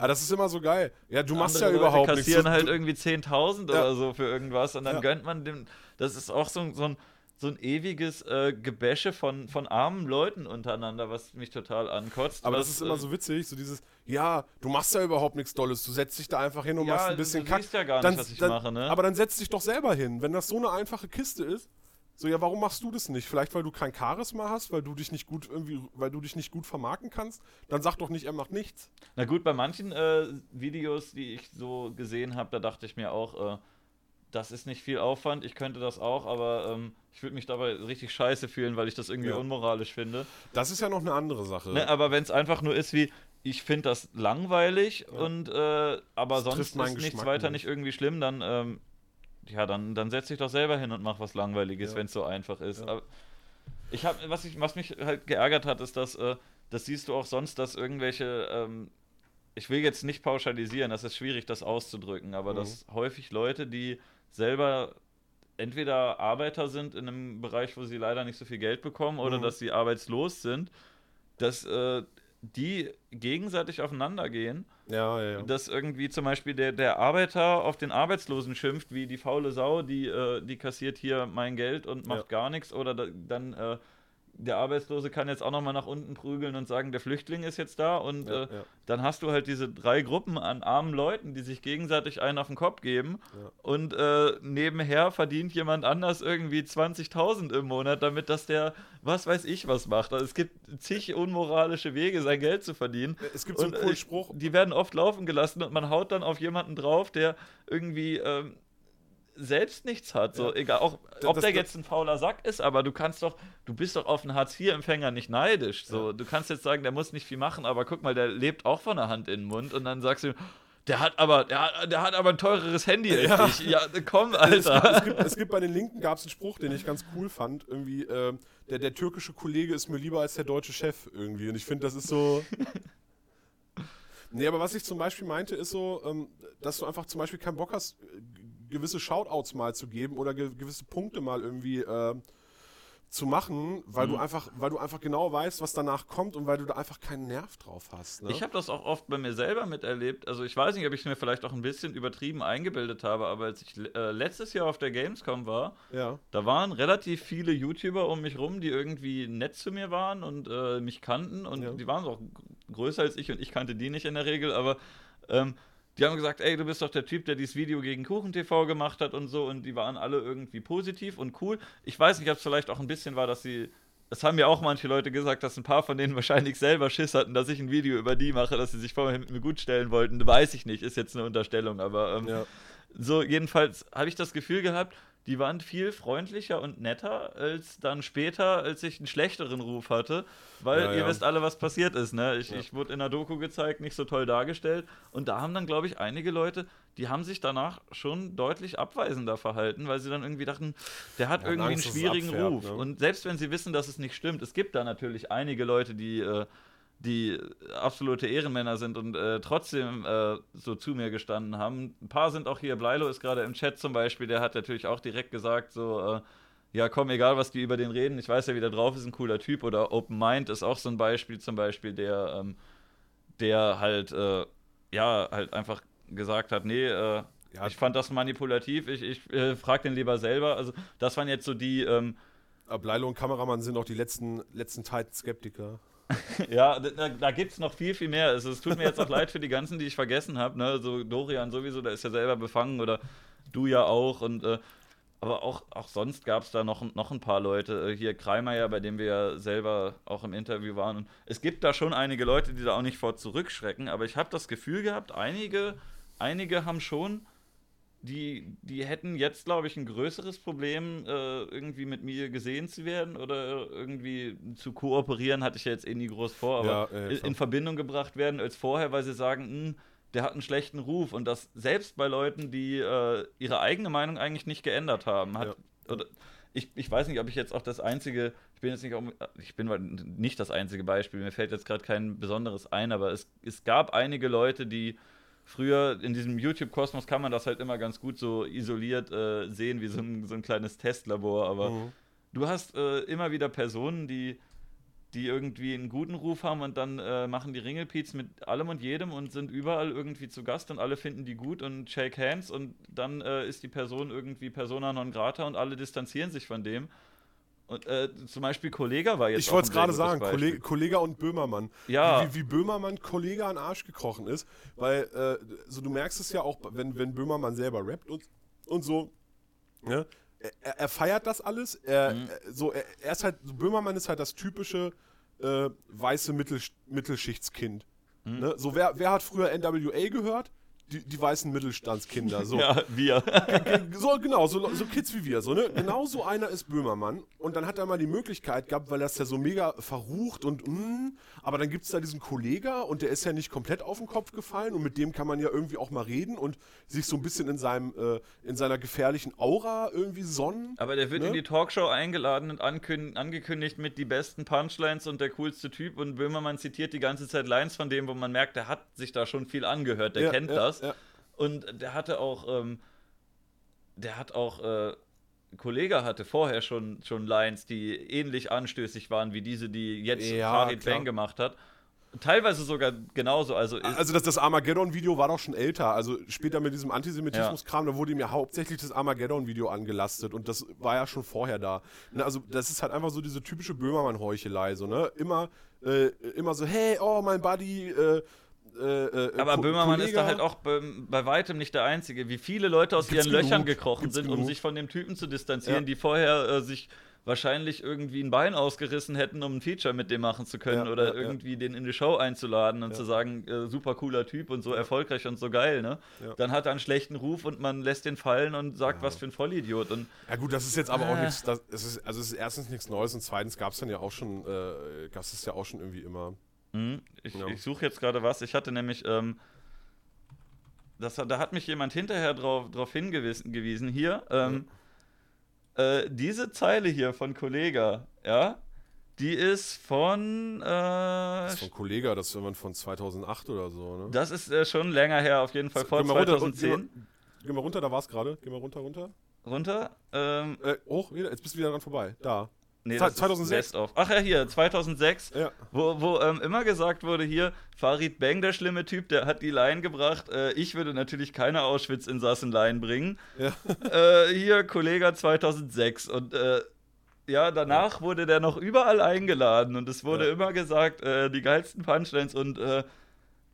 Ah, das ist immer so geil. Ja, du machst ja Andere überhaupt Leute nichts. kassieren halt irgendwie 10.000 Ja. oder so für irgendwas und dann Ja. gönnt man dem. Das ist auch so, so ein so ein ewiges äh, Gebäsche von, von armen Leuten untereinander, was mich total ankotzt. Aber was, das ist immer äh, so witzig, so dieses, ja, du machst ja überhaupt nichts Dolles, du setzt dich da einfach hin und Ja, machst ein bisschen du Kack. ja gar nicht, Dann- was ich dann, mache, ne? Aber dann setz dich doch selber hin, wenn das so eine einfache Kiste ist. So, ja, warum machst du das nicht? Vielleicht, weil du kein Charisma hast, weil du dich nicht gut irgendwie, weil du dich nicht gut vermarkten kannst? Dann sag doch nicht, er macht nichts. Na gut, bei manchen äh, Videos, die ich so gesehen habe, da dachte ich mir auch, äh, das ist nicht viel Aufwand, ich könnte das auch, aber ähm, ich würde mich dabei richtig scheiße fühlen, weil ich das irgendwie Ja. unmoralisch finde. Das ist ja noch eine andere Sache. Ne, aber wenn es einfach nur ist wie, ich finde das langweilig und äh, aber Das sonst ist meinen nichts Geschmack weiter nicht. nicht irgendwie schlimm, dann ähm, ja, dann, dann setz dich doch selber hin und mach was Langweiliges, Ja. wenn es so einfach ist. Ja. Ich habe, was ich, was mich halt geärgert hat, ist, dass äh, das siehst du auch sonst, dass irgendwelche, ähm, ich will jetzt nicht pauschalisieren, das ist schwierig, das auszudrücken, aber Mhm. dass häufig Leute, die selber entweder Arbeiter sind in einem Bereich, wo sie leider nicht so viel Geld bekommen, oder Mhm. dass sie arbeitslos sind, dass äh, die gegenseitig aufeinander gehen Ja, ja, ja. dass irgendwie zum Beispiel der, der Arbeiter auf den Arbeitslosen schimpft, wie die faule Sau, die, äh, die kassiert hier mein Geld und macht gar nichts. Oder da, dann äh, der Arbeitslose kann jetzt auch nochmal nach unten prügeln und sagen, der Flüchtling ist jetzt da. Und Ja, äh, ja. dann hast du halt diese drei Gruppen an armen Leuten, die sich gegenseitig einen auf den Kopf geben. Ja. Und äh, nebenher verdient jemand anders irgendwie 20.000 im Monat, damit dass der was weiß ich was macht. Also es gibt zig unmoralische Wege, sein Geld zu verdienen. Es gibt so einen Und, coolen äh, Spruch. Die werden oft laufen gelassen und man haut dann auf jemanden drauf, der irgendwie ähm, selbst nichts hat. So, Ja. egal, auch ob das- der das- jetzt ein fauler Sack ist, aber du kannst doch, du bist doch auf einen Hartz-IV-Empfänger nicht neidisch. So, du kannst jetzt sagen, der muss nicht viel machen, aber guck mal, der lebt auch von der Hand in den Mund und dann sagst du, der hat aber, der hat, der hat aber ein teureres Handy als Ja. ich. Ja, komm, Es, Alter. es, gibt, es gibt bei den Linken gab es einen Spruch, den ich ganz cool fand. Irgendwie, ähm, der, der türkische Kollege ist mir lieber als der deutsche Chef irgendwie. Und ich finde, das ist so. Nee, aber was ich zum Beispiel meinte, ist so, ähm, dass du einfach zum Beispiel keinen Bock hast, äh, gewisse Shoutouts mal zu geben oder ge gewisse Punkte mal irgendwie äh, zu machen, weil Mhm. du einfach, weil du einfach genau weißt, was danach kommt und weil du da einfach keinen Nerv drauf hast. Ne? Ich habe das auch oft bei mir selber miterlebt. Also ich weiß nicht, ob ich es mir vielleicht auch ein bisschen übertrieben eingebildet habe, aber als ich äh, letztes Jahr auf der Gamescom war, ja. Da waren relativ viele YouTuber um mich rum, die irgendwie nett zu mir waren und äh, mich kannten und Ja. die waren auch größer als ich und ich kannte die nicht in der Regel, aber ähm, die haben gesagt, ey, du bist doch der Typ, der dieses Video gegen Kuchen TV gemacht hat und so und die waren alle irgendwie positiv und cool. Ich weiß nicht, ob es vielleicht auch ein bisschen war, dass sie das haben mir auch manche Leute gesagt, dass ein paar von denen wahrscheinlich selber Schiss hatten, dass ich ein Video über die mache, dass sie sich vorher mit mir gut stellen wollten. Weiß ich nicht, ist jetzt eine Unterstellung, aber ähm, Ja. so, jedenfalls habe ich das Gefühl gehabt, die waren viel freundlicher und netter als dann später, als ich einen schlechteren Ruf hatte, weil Ja, ihr ja. wisst alle, was passiert ist. Ne? Ich, Ja. ich wurde in der Doku gezeigt, nicht so toll dargestellt. Und da haben dann, glaube ich, einige Leute, die haben sich danach schon deutlich abweisender verhalten, weil sie dann irgendwie dachten, der hat irgendwie einen Angst, es schwierigen abfärbt, Ruf. ne? Und selbst wenn sie wissen, dass es nicht stimmt, es gibt da natürlich einige Leute, die. Äh, die absolute Ehrenmänner sind und äh, trotzdem äh, so zu mir gestanden haben. Ein paar sind auch hier, Bleilo ist gerade im Chat zum Beispiel, der hat natürlich auch direkt gesagt, so, äh, ja komm, egal was die über den reden, ich weiß ja, wie der drauf ist, ein cooler Typ. Oder Open Mind ist auch so ein Beispiel zum Beispiel, der, ähm, der halt, äh, ja, halt einfach gesagt hat, nee, äh, Ja. ich fand das manipulativ, ich, ich äh, frag den lieber selber. Also das waren jetzt so die, ähm, Aber Leilo und Kameramann sind auch die letzten, letzten Titan-Skeptiker. Ja, da, da gibt es noch viel, viel mehr. Also, es tut mir jetzt auch leid für die ganzen, die ich vergessen habe. Ne? So Dorian sowieso, der ist ja selber befangen oder du ja auch. Und, äh, aber auch, auch sonst gab es da noch, noch ein paar Leute. Äh, Hier Kreimeier, bei dem wir ja selber auch im Interview waren. Und es gibt da schon einige Leute, die da auch nicht vor zurückschrecken. Aber ich habe das Gefühl gehabt, einige, einige haben schon die, die hätten jetzt, glaube ich, ein größeres Problem, äh, irgendwie mit mir gesehen zu werden oder irgendwie zu kooperieren, hatte ich ja jetzt eh nie groß vor, aber Ja, ja, in, in Verbindung gebracht werden als vorher, weil sie sagen, "Hm, der hat einen schlechten Ruf und das selbst bei Leuten, die äh, ihre eigene Meinung eigentlich nicht geändert haben. Hat, oder, ich, ich weiß nicht, ob ich jetzt auch das einzige, ich bin jetzt nicht, ich bin nicht das einzige Beispiel, mir fällt jetzt gerade kein besonderes ein, aber es, es gab einige Leute, die früher in diesem YouTube-Kosmos kann man das halt immer ganz gut so isoliert äh, sehen, wie so ein, so ein kleines Testlabor, aber Mhm. du hast äh, immer wieder Personen, die, die irgendwie einen guten Ruf haben und dann äh, machen die Ringelpiez mit allem und jedem und sind überall irgendwie zu Gast und alle finden die gut und shake hands und dann äh, ist die Person irgendwie persona non grata und alle distanzieren sich von dem. Und äh, zum Beispiel Kollega war jetzt Ich wollte es gerade sagen. Kollege, Kollega und Böhmermann. Ja. Wie, wie Böhmermann Kollege an Arsch gekrochen ist, weil äh, so du merkst es ja auch, wenn, wenn Böhmermann selber rappt und, und so, ne? er, er feiert das alles. Er, Mhm. er, so, er, er ist halt, so Böhmermann ist halt das typische äh, weiße Mittel, Mittelschichtskind. Mhm. Ne? So, wer, wer hat früher NWA gehört? Die, die weißen Mittelstandskinder. So. Ja, wir. So, genau, so, so Kids wie wir, so, ne? Genau so einer ist Böhmermann. Und dann hat er mal die Möglichkeit gehabt, weil er ist ja so mega verrucht und, mm, aber dann gibt es da diesen Kollega und der ist ja nicht komplett auf den Kopf gefallen und mit dem kann man ja irgendwie auch mal reden und sich so ein bisschen in seinem, äh, in seiner gefährlichen Aura irgendwie sonnen. Aber der wird Ne? in die Talkshow eingeladen und angekündigt mit die besten Punchlines und der coolste Typ. Und Böhmermann zitiert die ganze Zeit Lines von dem, wo man merkt, der hat sich da schon viel angehört, der Ja, kennt ja, das. Ja. Und der hatte auch, ähm, der hat auch äh, Kollege hatte vorher schon, schon Lines, die ähnlich anstößig waren wie diese, die jetzt Ja, Farid. Bang gemacht hat. Teilweise sogar genauso. Also, Also das, das Armageddon-Video war doch schon älter. Also später mit diesem Antisemitismus-Kram, da wurde ihm ja hauptsächlich das Armageddon-Video angelastet und das war ja schon vorher da. Ne, also das ist halt einfach so diese typische Böhmermann-Heuchelei, so, ne? Immer, äh, immer so, hey, oh, mein Buddy, äh, äh, äh, aber Ko- Böhmermann ist da Kollege. halt auch bei, bei weitem nicht der Einzige. Wie viele Leute aus Gibt's ihren Löchern genug. gekrochen Gibt's sind, um genug. sich von dem Typen zu distanzieren, Ja. die vorher äh, sich wahrscheinlich irgendwie ein Bein ausgerissen hätten, um ein Feature mit dem machen zu können Ja, oder ja, ja. irgendwie den in die Show einzuladen und Ja. zu sagen, äh, super cooler Typ und so erfolgreich und so geil, ne? Ja. Dann hat er einen schlechten Ruf und man lässt den fallen und sagt, was für ein Vollidiot. Und Ja gut, das ist jetzt aber auch Äh. nichts, das, es ist, also es ist erstens nichts Neues und zweitens gab es dann ja auch schon, äh, gab es ja auch schon irgendwie immer. Mhm. Ich, Ja. ich suche jetzt gerade was. Ich hatte nämlich, ähm, das, da hat mich jemand hinterher drauf, drauf hingewiesen gewiesen. Hier, ähm, äh, diese Zeile hier von Kollega, ja, die ist von, Das äh, ist von Kollega, das ist irgendwann von 2008 oder so, ne? das ist äh, schon länger her, auf jeden Fall vor Geh mal runter, 2010. Geh mal, runter, da war es gerade. Geh mal runter, runter. runter. Ähm, Äh, hoch, jetzt bist du wieder dran vorbei. Da. Nee, Ze- das ist 2006. Best of. Ach ja, hier, 2006. Ja. Wo, wo ähm, immer gesagt wurde, hier, Farid Bang, der schlimme Typ, der hat die Line gebracht, äh, ich würde natürlich keine Auschwitz-Insassen-Line bringen. Ja. Äh, hier, Kollege 2006. Und äh, ja, danach wurde der noch überall eingeladen und es wurde Ja. immer gesagt, äh, die geilsten Punchlines und äh,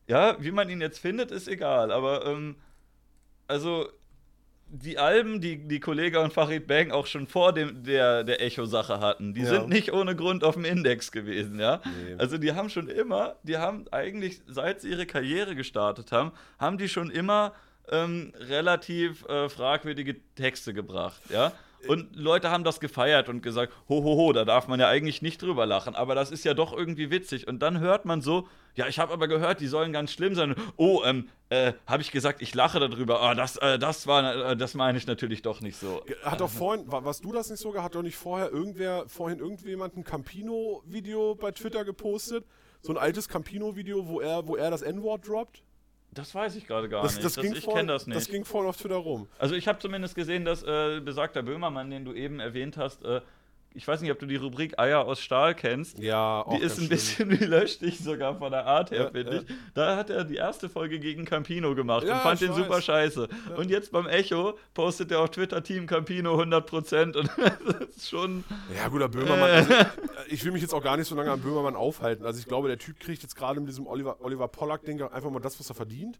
ja, wie man ihn jetzt findet, ist egal. Aber ähm, also die Alben, die die Kollege und Farid Bang auch schon vor dem, der, der Echo-Sache hatten, die Ja. sind nicht ohne Grund auf dem Index gewesen, ja. Nee. Also die haben schon immer, die haben eigentlich, seit sie ihre Karriere gestartet haben, haben die schon immer ähm, relativ äh, fragwürdige Texte gebracht, ja. Und Leute haben das gefeiert und gesagt, ho, ho, ho, da darf man ja eigentlich nicht drüber lachen, aber das ist ja doch irgendwie witzig. Und dann hört man so, ja, ich habe aber gehört, die sollen ganz schlimm sein. Oh, ähm, äh, habe ich gesagt, ich lache darüber. Ah, das, äh, das war, äh, das meine ich natürlich doch nicht so. Hat doch vorhin, wa- warst du das nicht sogar? Hat doch nicht vorher irgendwer, vorhin irgendjemand ein Campino-Video bei Twitter gepostet? So ein altes Campino-Video, wo er, wo er das N-Wort droppt? Das weiß ich gerade gar Das, nicht. das, ging ich kenne das nicht. das ging vorhin auf Twitter rum. Also ich habe zumindest gesehen, dass äh, besagter Böhmermann, den du eben erwähnt hast, äh, ich weiß nicht, ob du die Rubrik Eier aus Stahl kennst. Ja, auch Die ist ein schlimm. bisschen wie löschtig sogar von der Art her, Ja, finde ja. ich. Da hat er die erste Folge gegen Campino gemacht Ja, und fand den weiß. super scheiße. Und jetzt beim Echo postet er auf Twitter Team Campino 100% und das ist schon... Ja, guter Böhmermann. Äh. Also, äh, ich will mich jetzt auch gar nicht so lange an Böhmermann aufhalten. Also ich glaube, der Typ kriegt jetzt gerade mit diesem Oliver, Oliver Pollack-Ding einfach mal das, was er verdient.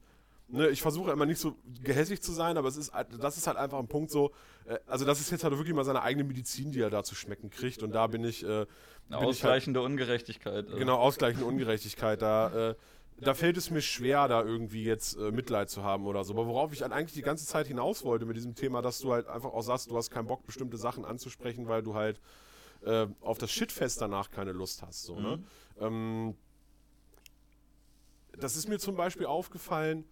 Ne, ich versuche immer nicht so gehässig zu sein, aber es ist, halt- das ist halt einfach ein Punkt so, äh, also das ist jetzt halt wirklich mal seine eigene Medizin, die er da zu schmecken kriegt. Und da bin ich, äh, bin ich halt, ausgleichende Ungerechtigkeit. also. genau, ausgleichende Ungerechtigkeit. Da, äh, da fällt es mir schwer, da irgendwie jetzt äh, Mitleid zu haben oder so. Aber worauf ich halt eigentlich die ganze Zeit hinaus wollte mit diesem Thema, dass du halt einfach auch sagst, du hast keinen Bock, bestimmte Sachen anzusprechen, weil du halt äh, auf das Shitfest danach keine Lust hast. So, ne? ähm, das ist mir zum Beispiel aufgefallen,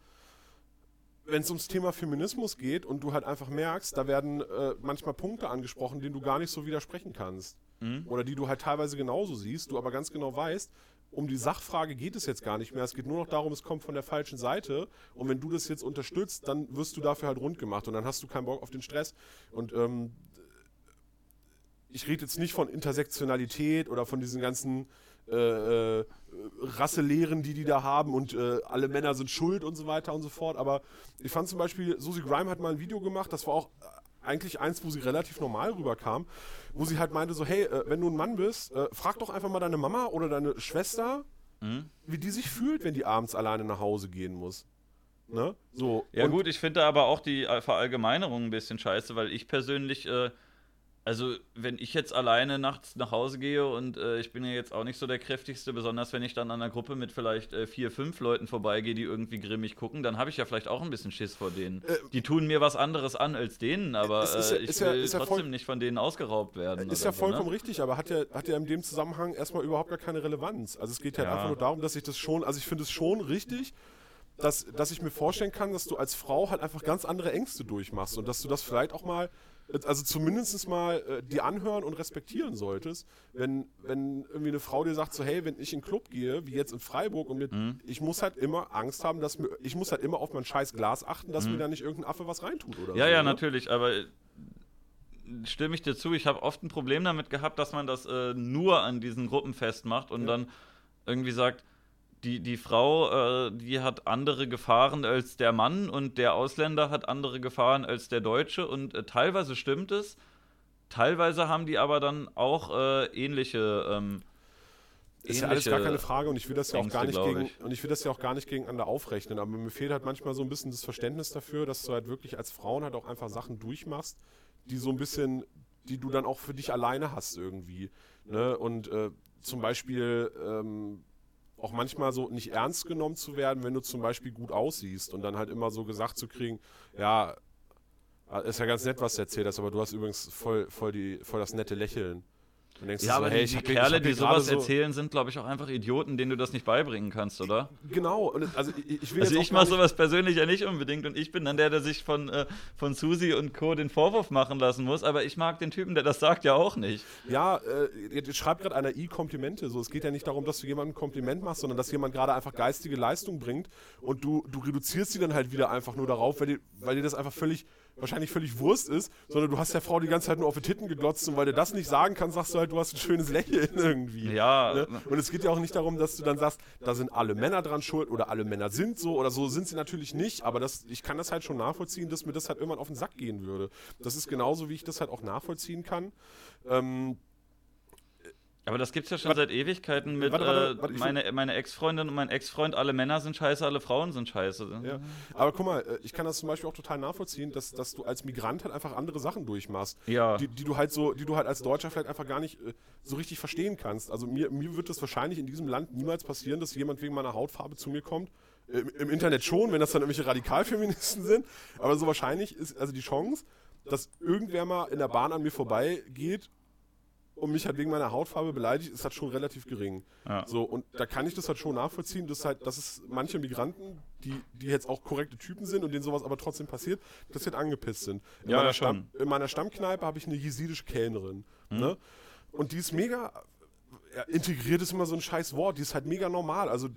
wenn es ums Thema Feminismus geht und du halt einfach merkst, da werden äh, manchmal Punkte angesprochen, denen du gar nicht so widersprechen kannst. Mhm. Oder die du halt teilweise genauso siehst, du aber ganz genau weißt, um die Sachfrage geht es jetzt gar nicht mehr. Es geht nur noch darum, es kommt von der falschen Seite. Und wenn du das jetzt unterstützt, dann wirst du dafür halt rund gemacht und dann hast du keinen Bock auf den Stress. Und ähm, ich rede jetzt nicht von Intersektionalität oder von diesen ganzen äh, äh, Rasselehren, die die da haben und äh, alle Männer sind schuld und so weiter und so fort. Aber ich fand zum Beispiel, Susie Grime hat mal ein Video gemacht, das war auch eigentlich eins, wo sie relativ normal rüberkam, wo sie halt meinte so, hey, äh, wenn du ein Mann bist, äh, frag doch einfach mal deine Mama oder deine Schwester, Mhm. wie die sich fühlt, wenn die abends alleine nach Hause gehen muss. Ne? So. Ja und- gut, ich finde aber auch die äh, Verallgemeinerung ein bisschen scheiße, weil ich persönlich, äh, also wenn ich jetzt alleine nachts nach Hause gehe und äh, ich bin ja jetzt auch nicht so der kräftigste, besonders wenn ich dann an einer Gruppe mit vielleicht äh, vier, fünf Leuten vorbeigehe, die irgendwie grimmig gucken, dann habe ich ja vielleicht auch ein bisschen Schiss vor denen. Äh, die tun mir was anderes an als denen, aber ist äh, ich ist will ist trotzdem voll- nicht von denen ausgeraubt werden. Ist ja vollkommen so, ne? richtig, aber hat ja, hat ja in dem Zusammenhang erstmal überhaupt gar keine Relevanz. Also es geht ja, Ja. einfach nur darum, dass ich das schon, also ich finde es schon richtig, dass, dass ich mir vorstellen kann, dass du als Frau halt einfach ganz andere Ängste durchmachst und dass du das vielleicht auch mal, also zumindest mal äh, dir anhören und respektieren solltest, wenn, wenn irgendwie eine Frau dir sagt, so hey, wenn ich in den Club gehe, wie jetzt in Freiburg und mit, Mhm. ich muss halt immer Angst haben, dass mir, ich muss halt immer auf mein scheiß Glas achten, dass mir da nicht irgendein Affe was reintut oder Mhm. Ja, so. ja, ne? natürlich, aber stimme ich dir zu. Ich habe oft ein Problem damit gehabt, dass man das äh, nur an diesen Gruppen festmacht und ja. dann irgendwie sagt, die, die Frau, äh, die hat andere Gefahren als der Mann und der Ausländer hat andere Gefahren als der Deutsche und äh, teilweise stimmt es, teilweise haben die aber dann auch äh, ähnliche ähm, ist ja alles gar keine Frage und ich will das ja auch gar nicht gegen ich. und ich will das ja auch gar nicht gegeneinander aufrechnen, aber mir fehlt halt manchmal so ein bisschen das Verständnis dafür, dass du halt wirklich als Frauen halt auch einfach Sachen durchmachst, die so ein bisschen, die du dann auch für dich alleine hast irgendwie. Ne? Und äh, zum Beispiel ähm, auch manchmal so nicht ernst genommen zu werden, wenn du zum Beispiel gut aussiehst und dann halt immer so gesagt zu kriegen, ja, ist ja ganz nett, was du erzählt hast, aber du hast übrigens voll, voll, die, voll das nette Lächeln ja, aber so, hey, die, die Kerle, die sowas so erzählen, sind, glaube ich, auch einfach Idioten, denen du das nicht beibringen kannst, oder? Genau. also ich, ich, also ich mache sowas persönlich ja nicht unbedingt und ich bin dann der, der sich von, äh, von Susi und Co. den Vorwurf machen lassen muss, aber ich mag den Typen, der das sagt, ja auch nicht. Ja, äh, jetzt schreibt gerade einer I Komplimente. So, es geht ja nicht darum, dass du jemandem ein Kompliment machst, sondern dass jemand gerade einfach geistige Leistung bringt und du, du reduzierst sie dann halt wieder einfach nur darauf, weil dir, weil dir das einfach völlig wahrscheinlich völlig Wurst ist, sondern du hast der Frau die ganze Zeit nur auf die Titten geglotzt und weil du das nicht sagen kannst, sagst du halt, du hast ein schönes Lächeln irgendwie. Ja. Ne? Und es geht ja auch nicht darum, dass du dann sagst, da sind alle Männer dran schuld oder alle Männer sind so oder so sind sie natürlich nicht, aber das, ich kann das halt schon nachvollziehen, dass mir das halt irgendwann auf den Sack gehen würde. Das ist genauso, wie ich das halt auch nachvollziehen kann. Ähm, aber das gibt es ja schon warte, seit Ewigkeiten mit warte, warte, äh, meine, meine Ex-Freundin und mein Ex-Freund, alle Männer sind scheiße, alle Frauen sind scheiße. Ja. Aber guck mal, äh, ich kann das zum Beispiel auch total nachvollziehen, dass, dass du als Migrant halt einfach andere Sachen durchmachst. Ja. Die, die du halt so, die du halt als Deutscher vielleicht einfach gar nicht äh, so richtig verstehen kannst. Also mir, mir wird es wahrscheinlich in diesem Land niemals passieren, dass jemand wegen meiner Hautfarbe zu mir kommt. Im, Im, Internet schon, wenn das dann irgendwelche Radikalfeministen sind. Aber so wahrscheinlich ist also die Chance, dass irgendwer mal in der Bahn an mir vorbeigeht und mich halt wegen meiner Hautfarbe beleidigt, ist halt schon relativ gering. Ja. So, und da kann ich das halt schon nachvollziehen, dass halt, dass es manche Migranten, die, die jetzt auch korrekte Typen sind und denen sowas aber trotzdem passiert, dass sie halt angepisst sind. In, ja, meiner, Stamm, in meiner Stammkneipe habe ich eine jesidische Kellnerin. Mhm. Ne? Und die ist mega. Ja, integriert ist immer so ein scheiß Wort, die ist halt mega normal. Also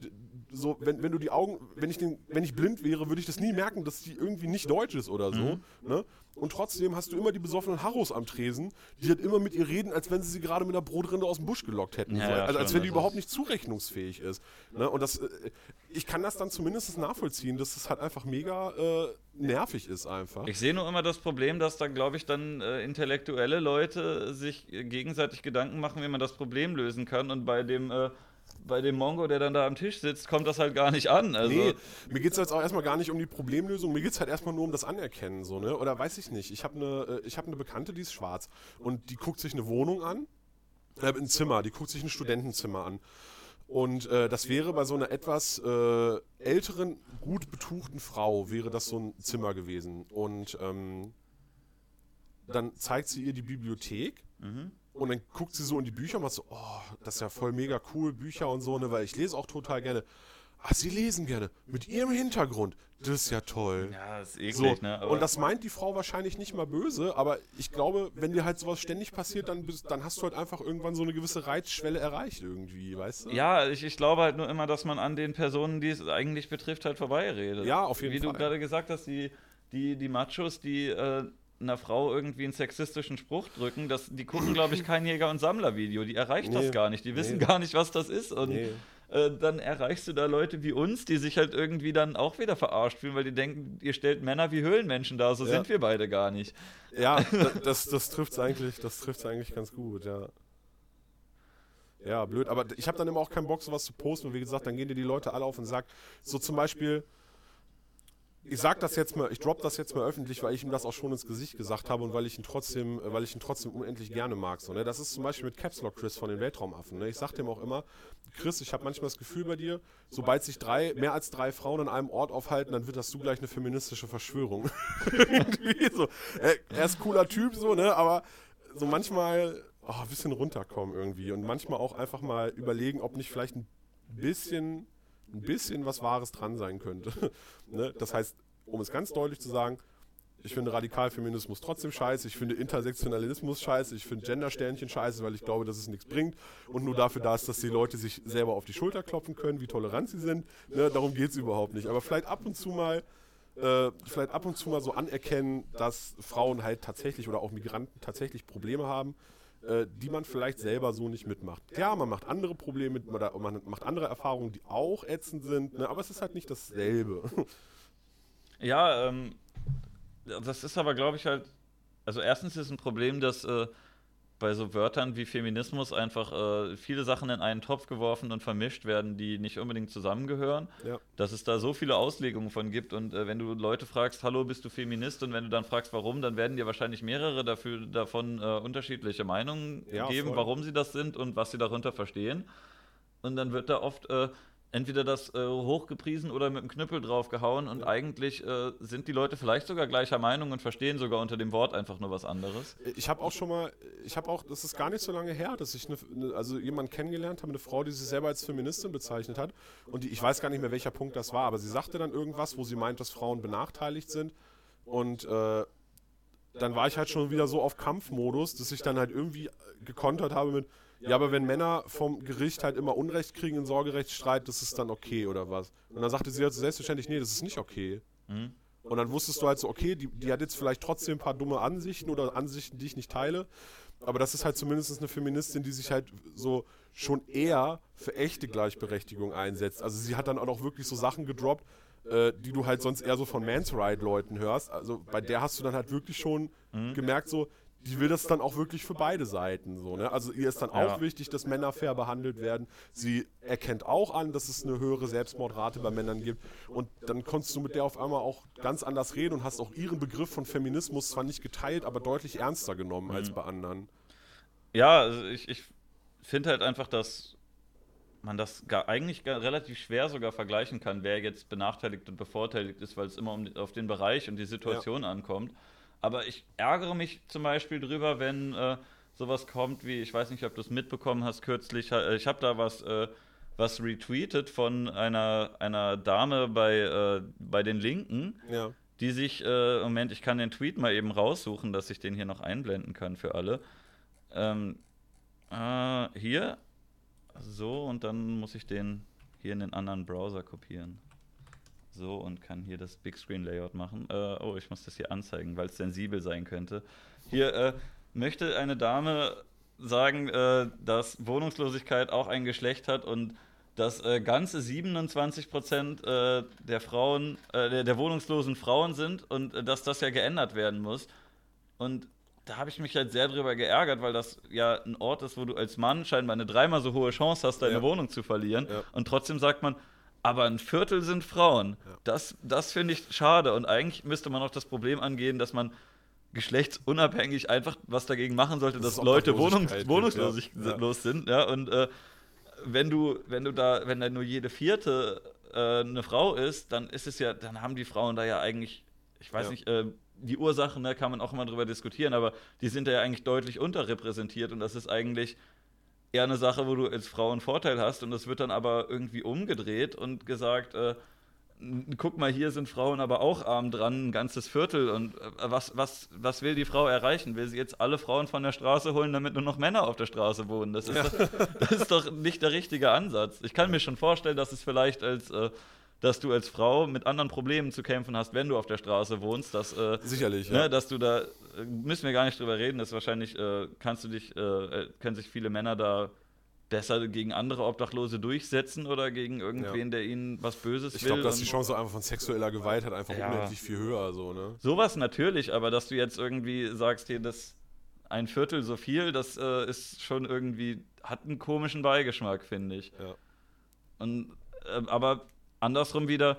so, wenn, wenn du die Augen, wenn ich den, wenn ich blind wäre, würde ich das nie merken, dass die irgendwie nicht deutsch ist oder so. Mhm. Ne? Und trotzdem hast du immer die besoffenen Harros am Tresen, die halt immer mit ihr reden, als wenn sie sie gerade mit einer Brotrinde aus dem Busch gelockt hätten. Ja, so. also als wenn die überhaupt nicht zurechnungsfähig ist. Ne? Und das, äh, ich kann das dann zumindest nachvollziehen, dass es halt einfach mega äh, nervig ist einfach. Ich sehe nur immer das Problem, dass da, glaube ich, dann äh, intellektuelle Leute sich gegenseitig Gedanken machen, wie man das Problem lösen kann. Und bei dem äh, bei dem Mongo, der dann da am Tisch sitzt, kommt das halt gar nicht an. Also nee, mir geht es jetzt auch erstmal gar nicht um die Problemlösung, mir geht es halt erstmal nur um das Anerkennen, so, ne? Oder weiß ich nicht. Ich habe eine äh, hab ne Bekannte, die ist schwarz und die guckt sich eine Wohnung an, äh, ein Zimmer, die guckt sich ein Studentenzimmer an. Und äh, das wäre bei so einer etwas äh, älteren, gut betuchten Frau, wäre das so ein Zimmer gewesen. Und ähm, dann zeigt sie ihr die Bibliothek. Mhm. Und dann guckt sie so in die Bücher und macht so, oh, das ist ja voll mega cool, Bücher und so, ne, weil ich lese auch total gerne. Ah, sie lesen gerne. Mit ihrem Hintergrund. Das ist ja toll. Ja, das ist eklig, so. ne? Aber und das meint die Frau wahrscheinlich nicht mal böse, aber ich glaube, wenn dir halt sowas ständig passiert, dann, bist, dann hast du halt einfach irgendwann so eine gewisse Reizschwelle erreicht irgendwie, weißt du? Ja, ich, ich glaube halt nur immer, dass man an den Personen, die es eigentlich betrifft, halt vorbeiredet. Ja, auf jeden Wie Fall. Wie du gerade gesagt hast, die, die, die Machos, die äh, einer Frau irgendwie einen sexistischen Spruch drücken, das, die gucken, glaube ich, kein Jäger- und Sammler-Video. Die erreicht nee, das gar nicht. Die wissen nee. gar nicht, was das ist. Und nee. äh, dann erreichst du da Leute wie uns, die sich halt irgendwie dann auch wieder verarscht fühlen, weil die denken, ihr stellt Männer wie Höhlenmenschen dar. So ja. sind wir beide gar nicht. Ja, das, das trifft es eigentlich, eigentlich ganz gut, ja. Ja, blöd. Aber ich habe dann immer auch keinen Bock, sowas zu posten. Und wie gesagt, dann gehen dir die Leute alle auf den Sack. So zum Beispiel ich sag das jetzt mal, ich drop das jetzt mal öffentlich, weil ich ihm das auch schon ins Gesicht gesagt habe und weil ich ihn trotzdem, weil ich ihn trotzdem unendlich gerne mag. So, ne? Das ist zum Beispiel mit Caps Lock Chris von den Weltraumaffen. Ne? Ich sag dem auch immer, Chris, ich habe manchmal das Gefühl bei dir, sobald sich drei, mehr als drei Frauen an einem Ort aufhalten, dann wird das du gleich eine feministische Verschwörung. so. er, er ist cooler Typ, so, ne? Aber so manchmal oh, ein bisschen runterkommen irgendwie und manchmal auch einfach mal überlegen, ob nicht vielleicht ein bisschen ein bisschen was Wahres dran sein könnte. ne? Das heißt, um es ganz deutlich zu sagen, ich finde Radikalfeminismus trotzdem scheiße, ich finde Intersektionalismus scheiße, ich finde Gendersternchen scheiße, weil ich glaube, dass es nichts bringt und nur dafür da ist, dass die Leute sich selber auf die Schulter klopfen können, wie tolerant sie sind. Ne? Darum geht es überhaupt nicht. Aber vielleicht ab und zu mal äh, vielleicht ab und zu mal so anerkennen, dass Frauen halt tatsächlich oder auch Migranten tatsächlich Probleme haben, äh, die man vielleicht selber so nicht mitmacht. Ja, man macht andere Probleme man macht andere Erfahrungen, die auch ätzend sind, ne? aber es ist halt nicht dasselbe. Ja, ähm, das ist aber, glaube ich, halt. Also, erstens ist ein Problem, dass äh, bei so Wörtern wie Feminismus einfach äh, viele Sachen in einen Topf geworfen und vermischt werden, die nicht unbedingt zusammengehören. Ja. Dass es da so viele Auslegungen von gibt und äh, wenn du Leute fragst, hallo, bist du Feminist? Und wenn du dann fragst, warum, dann werden dir wahrscheinlich mehrere dafür, davon äh, unterschiedliche Meinungen Ja, geben, voll. warum sie das sind und was sie darunter verstehen. Und dann wird da oft äh, entweder das äh, hochgepriesen oder mit dem Knüppel draufgehauen und eigentlich äh, sind die Leute vielleicht sogar gleicher Meinung und verstehen sogar unter dem Wort einfach nur was anderes. Ich habe auch schon mal, ich habe auch, das ist gar nicht so lange her, dass ich eine, also jemanden kennengelernt habe, eine Frau, die sich selber als Feministin bezeichnet hat. Und die, ich weiß gar nicht mehr, welcher Punkt das war, aber sie sagte dann irgendwas, wo sie meint, dass Frauen benachteiligt sind. Und äh, dann war ich halt schon wieder so auf Kampfmodus, dass ich dann halt irgendwie gekontert habe mit, ja, aber wenn Männer vom Gericht halt immer Unrecht kriegen in Sorgerechtsstreit, das ist dann okay oder was? Und dann sagte sie halt so selbstverständlich, nee, das ist nicht okay. Mhm. Und dann wusstest du halt so, okay, die, die hat jetzt vielleicht trotzdem ein paar dumme Ansichten oder Ansichten, die ich nicht teile. Aber das ist halt zumindest eine Feministin, die sich halt so schon eher für echte Gleichberechtigung einsetzt. Also sie hat dann auch noch wirklich so Sachen gedroppt, äh, die du halt sonst eher so von Mans Ride-Leuten hörst. Also bei der hast du dann halt wirklich schon gemerkt, so, die will das dann auch wirklich für beide Seiten. So, ne? Also ihr ist dann Ja. auch wichtig, dass Männer fair behandelt werden. Sie erkennt auch an, dass es eine höhere Selbstmordrate bei Männern gibt. Und dann konntest du mit der auf einmal auch ganz anders reden und hast auch ihren Begriff von Feminismus zwar nicht geteilt, aber deutlich ernster genommen als bei anderen. Ja, also ich, ich finde halt einfach, dass man das gar, eigentlich gar relativ schwer sogar vergleichen kann, wer jetzt benachteiligt und bevorteiligt ist, weil es immer um, auf den Bereich und die Situation ankommt. Aber ich ärgere mich zum Beispiel drüber, wenn äh, sowas kommt wie, ich weiß nicht, ob du es mitbekommen hast kürzlich, äh, ich habe da was, äh, was retweetet von einer, einer Dame bei, äh, bei den Linken, Ja. die sich, äh, Moment, ich kann den Tweet mal eben raussuchen, dass ich den hier noch einblenden kann für alle. Ähm, äh, hier, so, und dann muss ich den hier in den anderen Browser kopieren. So, und kann hier das Big Screen Layout machen. Äh, oh, ich muss das hier anzeigen, weil es sensibel sein könnte. Hier äh, möchte eine Dame sagen, äh, dass Wohnungslosigkeit auch ein Geschlecht hat und dass äh, ganze 27 Prozent äh, der Frauen, äh, der, der wohnungslosen Frauen sind und dass das ja geändert werden muss. Und da habe ich mich halt sehr drüber geärgert, weil das ja ein Ort ist, wo du als Mann scheinbar eine dreimal so hohe Chance hast, deine Ja. Wohnung zu verlieren. Ja. Und trotzdem sagt man, aber ein Viertel sind Frauen. Ja. Das, das finde ich schade. Und eigentlich müsste man auch das Problem angehen, dass man geschlechtsunabhängig einfach was dagegen machen sollte, Dass dass Leute wohnungs wohnungslos ja. Sind. Ja, und äh, wenn du, wenn du da, wenn da nur jede vierte äh, eine Frau ist, dann ist es ja, dann haben die Frauen da ja eigentlich, ich weiß Ja. nicht, äh, die Ursachen, da kann man auch immer drüber diskutieren, aber die sind da ja eigentlich deutlich unterrepräsentiert und das ist eigentlich eher eine Sache, wo du als Frau einen Vorteil hast und das wird dann aber irgendwie umgedreht und gesagt, äh, guck mal, hier sind Frauen aber auch arm dran, ein ganzes Viertel und äh, was, was, was will die Frau erreichen? Will sie jetzt alle Frauen von der Straße holen, damit nur noch Männer auf der Straße wohnen? Das ist, doch, das ist doch nicht der richtige Ansatz. Ich kann mir schon vorstellen, dass es vielleicht als äh, dass du als Frau mit anderen Problemen zu kämpfen hast, wenn du auf der Straße wohnst, dass äh, Sicherlich, Ne, ja. dass du da, äh, müssen wir gar nicht drüber reden, das ist wahrscheinlich, äh, kannst du dich, äh, äh, können sich viele Männer da besser gegen andere Obdachlose durchsetzen oder gegen irgendwen, der ihnen was Böses Ich will. glaube, dass die Chance einfach von sexueller Gewalt halt einfach Ja. unendlich viel höher, so, ne? Sowas natürlich, aber dass du jetzt irgendwie sagst, hier, das ein Viertel so viel, das äh, ist schon irgendwie, hat einen komischen Beigeschmack, finde ich. Ja. Und, ähm, aber andersrum wieder,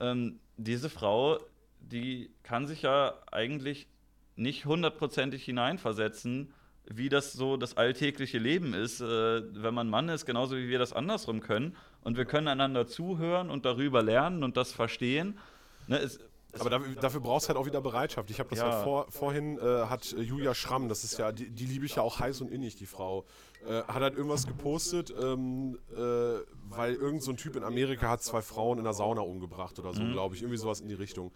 ähm, diese Frau, die kann sich ja eigentlich nicht hundertprozentig hineinversetzen, wie das so das alltägliche Leben ist, äh, wenn man Mann ist, genauso wie wir das andersrum können. Und wir können einander zuhören und darüber lernen und das verstehen. Ne, es, Aber dafür, dafür brauchst du halt auch wieder Bereitschaft. Ich habe das Ja. halt vor, vorhin, äh, hat äh, Julia Schramm, das ist ja, die, die liebe ich ja auch heiß und innig, die Frau, äh, hat halt irgendwas gepostet, ähm, äh, weil irgend so ein Typ in Amerika hat zwei Frauen in der Sauna umgebracht oder so, glaube ich. Irgendwie sowas in die Richtung.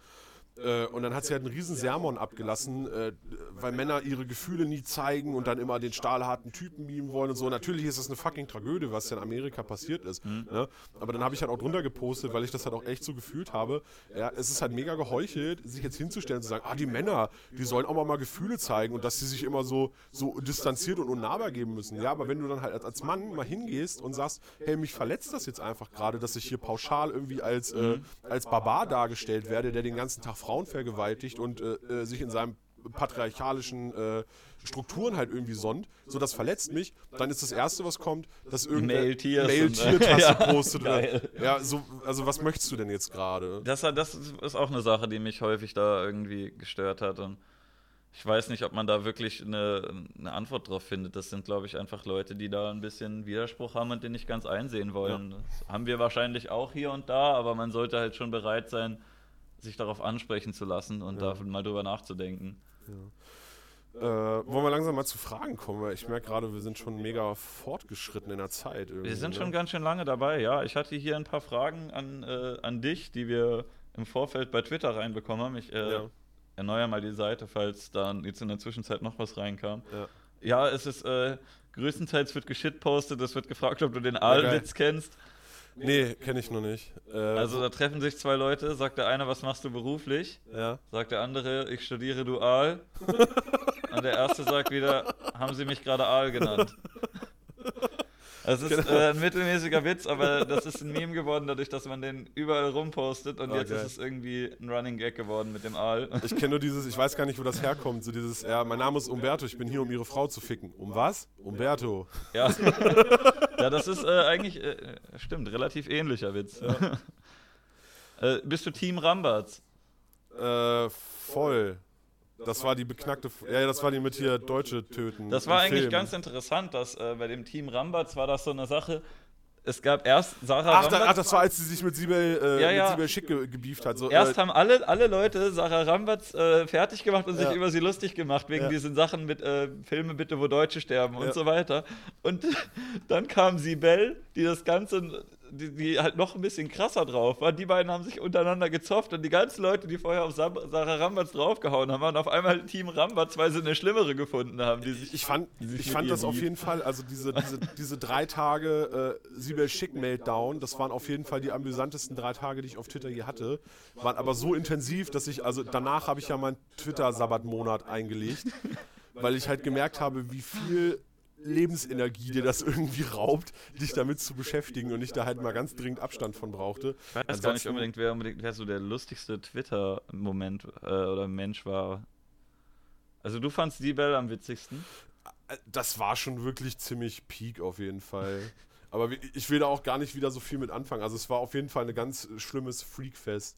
Äh, und dann hat sie halt einen riesen Sermon abgelassen, äh, weil Männer ihre Gefühle nie zeigen und dann immer den stahlharten Typen mimen wollen und so. Natürlich ist das eine fucking Tragödie, was in Amerika passiert ist. Mhm. Ne? Aber dann habe ich halt auch drunter gepostet, weil ich das halt auch echt so gefühlt habe. Ja, es ist halt mega geheuchelt, sich jetzt hinzustellen und zu sagen, ah, die Männer, die sollen auch mal, mal Gefühle zeigen und dass sie sich immer so, so distanziert und unnahbar geben müssen. Ja, aber wenn du dann halt als Mann mal hingehst und sagst, hey, mich verletzt das jetzt einfach gerade, dass ich hier pauschal irgendwie als, äh, als Barbar dargestellt werde, der den ganzen Tag Frauen vergewaltigt und äh, äh, sich in seinem patriarchalischen äh, Strukturen halt irgendwie sonnt, so das verletzt mich, dann ist das erste, was kommt, dass irgendeine Mail-Tier-Taste ja, postet. Oder, ja, so, also was möchtest du denn jetzt gerade? Das, das ist auch eine Sache, die mich häufig da irgendwie gestört hat und ich weiß nicht, ob man da wirklich eine, eine Antwort drauf findet. Das sind, glaube ich, einfach Leute, die da ein bisschen Widerspruch haben und den nicht ganz einsehen wollen. Ja. Das haben wir wahrscheinlich auch hier und da, aber man sollte halt schon bereit sein, sich darauf ansprechen zu lassen und ja. da mal drüber nachzudenken. Ja. Äh, wollen wir langsam mal zu Fragen kommen? Weil ich merke gerade, wir sind schon mega fortgeschritten in der Zeit. Wir sind ne? schon ganz schön lange dabei, ja. Ich hatte hier ein paar Fragen an, äh, an dich, die wir im Vorfeld bei Twitter reinbekommen haben. Ich äh, ja. erneuere mal die Seite, falls da jetzt in der Zwischenzeit noch was reinkam. Ja, ja es ist äh, größtenteils wird geschitpostet, es wird gefragt, ob du den Aalwitz kennst. Nee, kenne ich noch nicht. Äh, also da treffen sich zwei Leute, sagt der eine, was machst du beruflich? Ja. Sagt der andere, ich studiere dual. Und der erste sagt wieder, haben sie mich gerade Aal genannt. Es ist genau. äh, ein mittelmäßiger Witz, aber das ist ein Meme geworden, dadurch, dass man den überall rumpostet und oh, jetzt geil. ist es irgendwie ein Running Gag geworden mit dem Aal. Ich kenne nur dieses, ich weiß gar nicht, wo das herkommt, so dieses, ja, mein Name ist Umberto, ich bin hier, um ihre Frau zu ficken. Um was? Umberto. Ja, ja das ist äh, eigentlich, äh, stimmt, relativ ähnlicher Witz. Ja. Äh, bist du Team Rambatz? Äh, voll. Das war die beknackte. Ja, das war die mit hier Deutsche töten. Das war eigentlich Film. ganz interessant, dass äh, bei dem Team Rambatz war das so eine Sache. Es gab erst Sarah ach, da, ach, das war, als sie sich mit Sibel, äh, ja, ja. Mit Sibel Schick ge gebieft hat. So, erst äh, haben alle, alle Leute Sarah Rambatz äh, fertig gemacht und ja. sich über sie lustig gemacht, wegen diesen Sachen mit äh, Filme bitte, wo Deutsche sterben und so weiter. Und dann kam Sibel, die das Ganze die, die, halt noch ein bisschen krasser drauf war. Die beiden haben sich untereinander gezofft und die ganzen Leute, die vorher auf Sarah Rambatz draufgehauen haben, waren auf einmal Team Rambatz, weil sie eine schlimmere gefunden haben. Die sich, ich fand, ich fand das auf jeden Fall, also diese, diese, diese drei Tage äh, Sibel Schick Meltdown, das waren auf jeden Fall die amüsantesten drei Tage, die ich auf Twitter je hatte. Waren aber so intensiv, dass ich, also danach habe ich ja meinen Twitter-Sabbatmonat eingelegt, weil ich halt gemerkt habe, wie viel Lebensenergie dir das irgendwie raubt, dich damit zu beschäftigen und ich da halt mal ganz dringend Abstand von brauchte. Ich weiß Ansonsten, gar nicht unbedingt, wer unbedingt wer so der lustigste Twitter-Moment äh, oder Mensch war. Also du fandst die Bell am witzigsten? Äh, das war schon wirklich ziemlich peak auf jeden Fall. Aber ich will da auch gar nicht wieder so viel mit anfangen. Also es war auf jeden Fall ein ganz schlimmes Freakfest.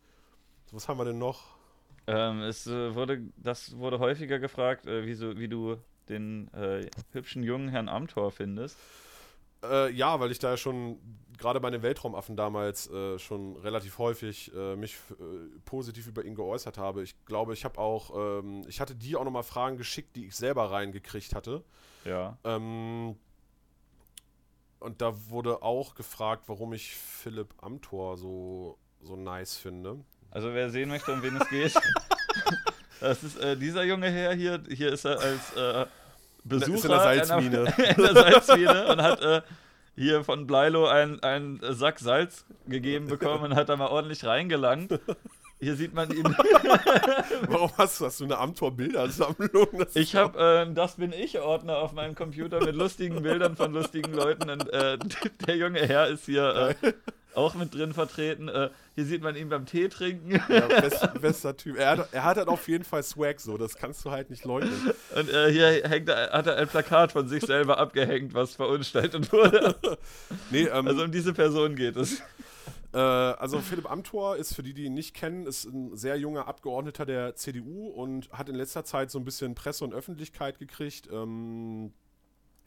Was haben wir denn noch? Ähm, es äh, wurde, das wurde häufiger gefragt, äh, wie, so, wie du den äh, hübschen jungen Herrn Amtor findest. Äh, ja, weil ich da ja schon gerade bei den Weltraumaffen damals äh, schon relativ häufig äh, mich äh, positiv über ihn geäußert habe. Ich glaube, ich habe auch, ähm, ich hatte dir auch nochmal Fragen geschickt, die ich selber reingekriegt hatte. Ja. Ähm, und da wurde auch gefragt, warum ich Philipp Amthor so, so nice finde. Also wer sehen möchte, um wen es geht. Das ist äh, dieser junge Herr hier. Hier ist er als äh, Besucher in der Salzmine. Einer, in der Salzmine und hat äh, hier von Bleilo einen Sack Salz gegeben bekommen und hat da mal ordentlich reingelangt. Hier sieht man ihn. Warum hast du, hast du eine Amtor-Bildersammlung? Ich habe äh, Das bin ich Ordner auf meinem Computer mit lustigen Bildern von lustigen Leuten und äh, der junge Herr ist hier äh, auch mit drin vertreten. Äh, hier sieht man ihn beim Tee trinken. Ja, best, bester Typ. Er hat, er hat halt auf jeden Fall Swag so, das kannst du halt nicht leugnen. Und äh, hier hängt, hat er ein Plakat von sich selber abgehängt, was verunstaltet wurde. nee, ähm, also um diese Person geht es. Äh, also Philipp Amthor ist, für die, die ihn nicht kennen, ist ein sehr junger Abgeordneter der CDU und hat in letzter Zeit so ein bisschen Presse und Öffentlichkeit gekriegt, ähm,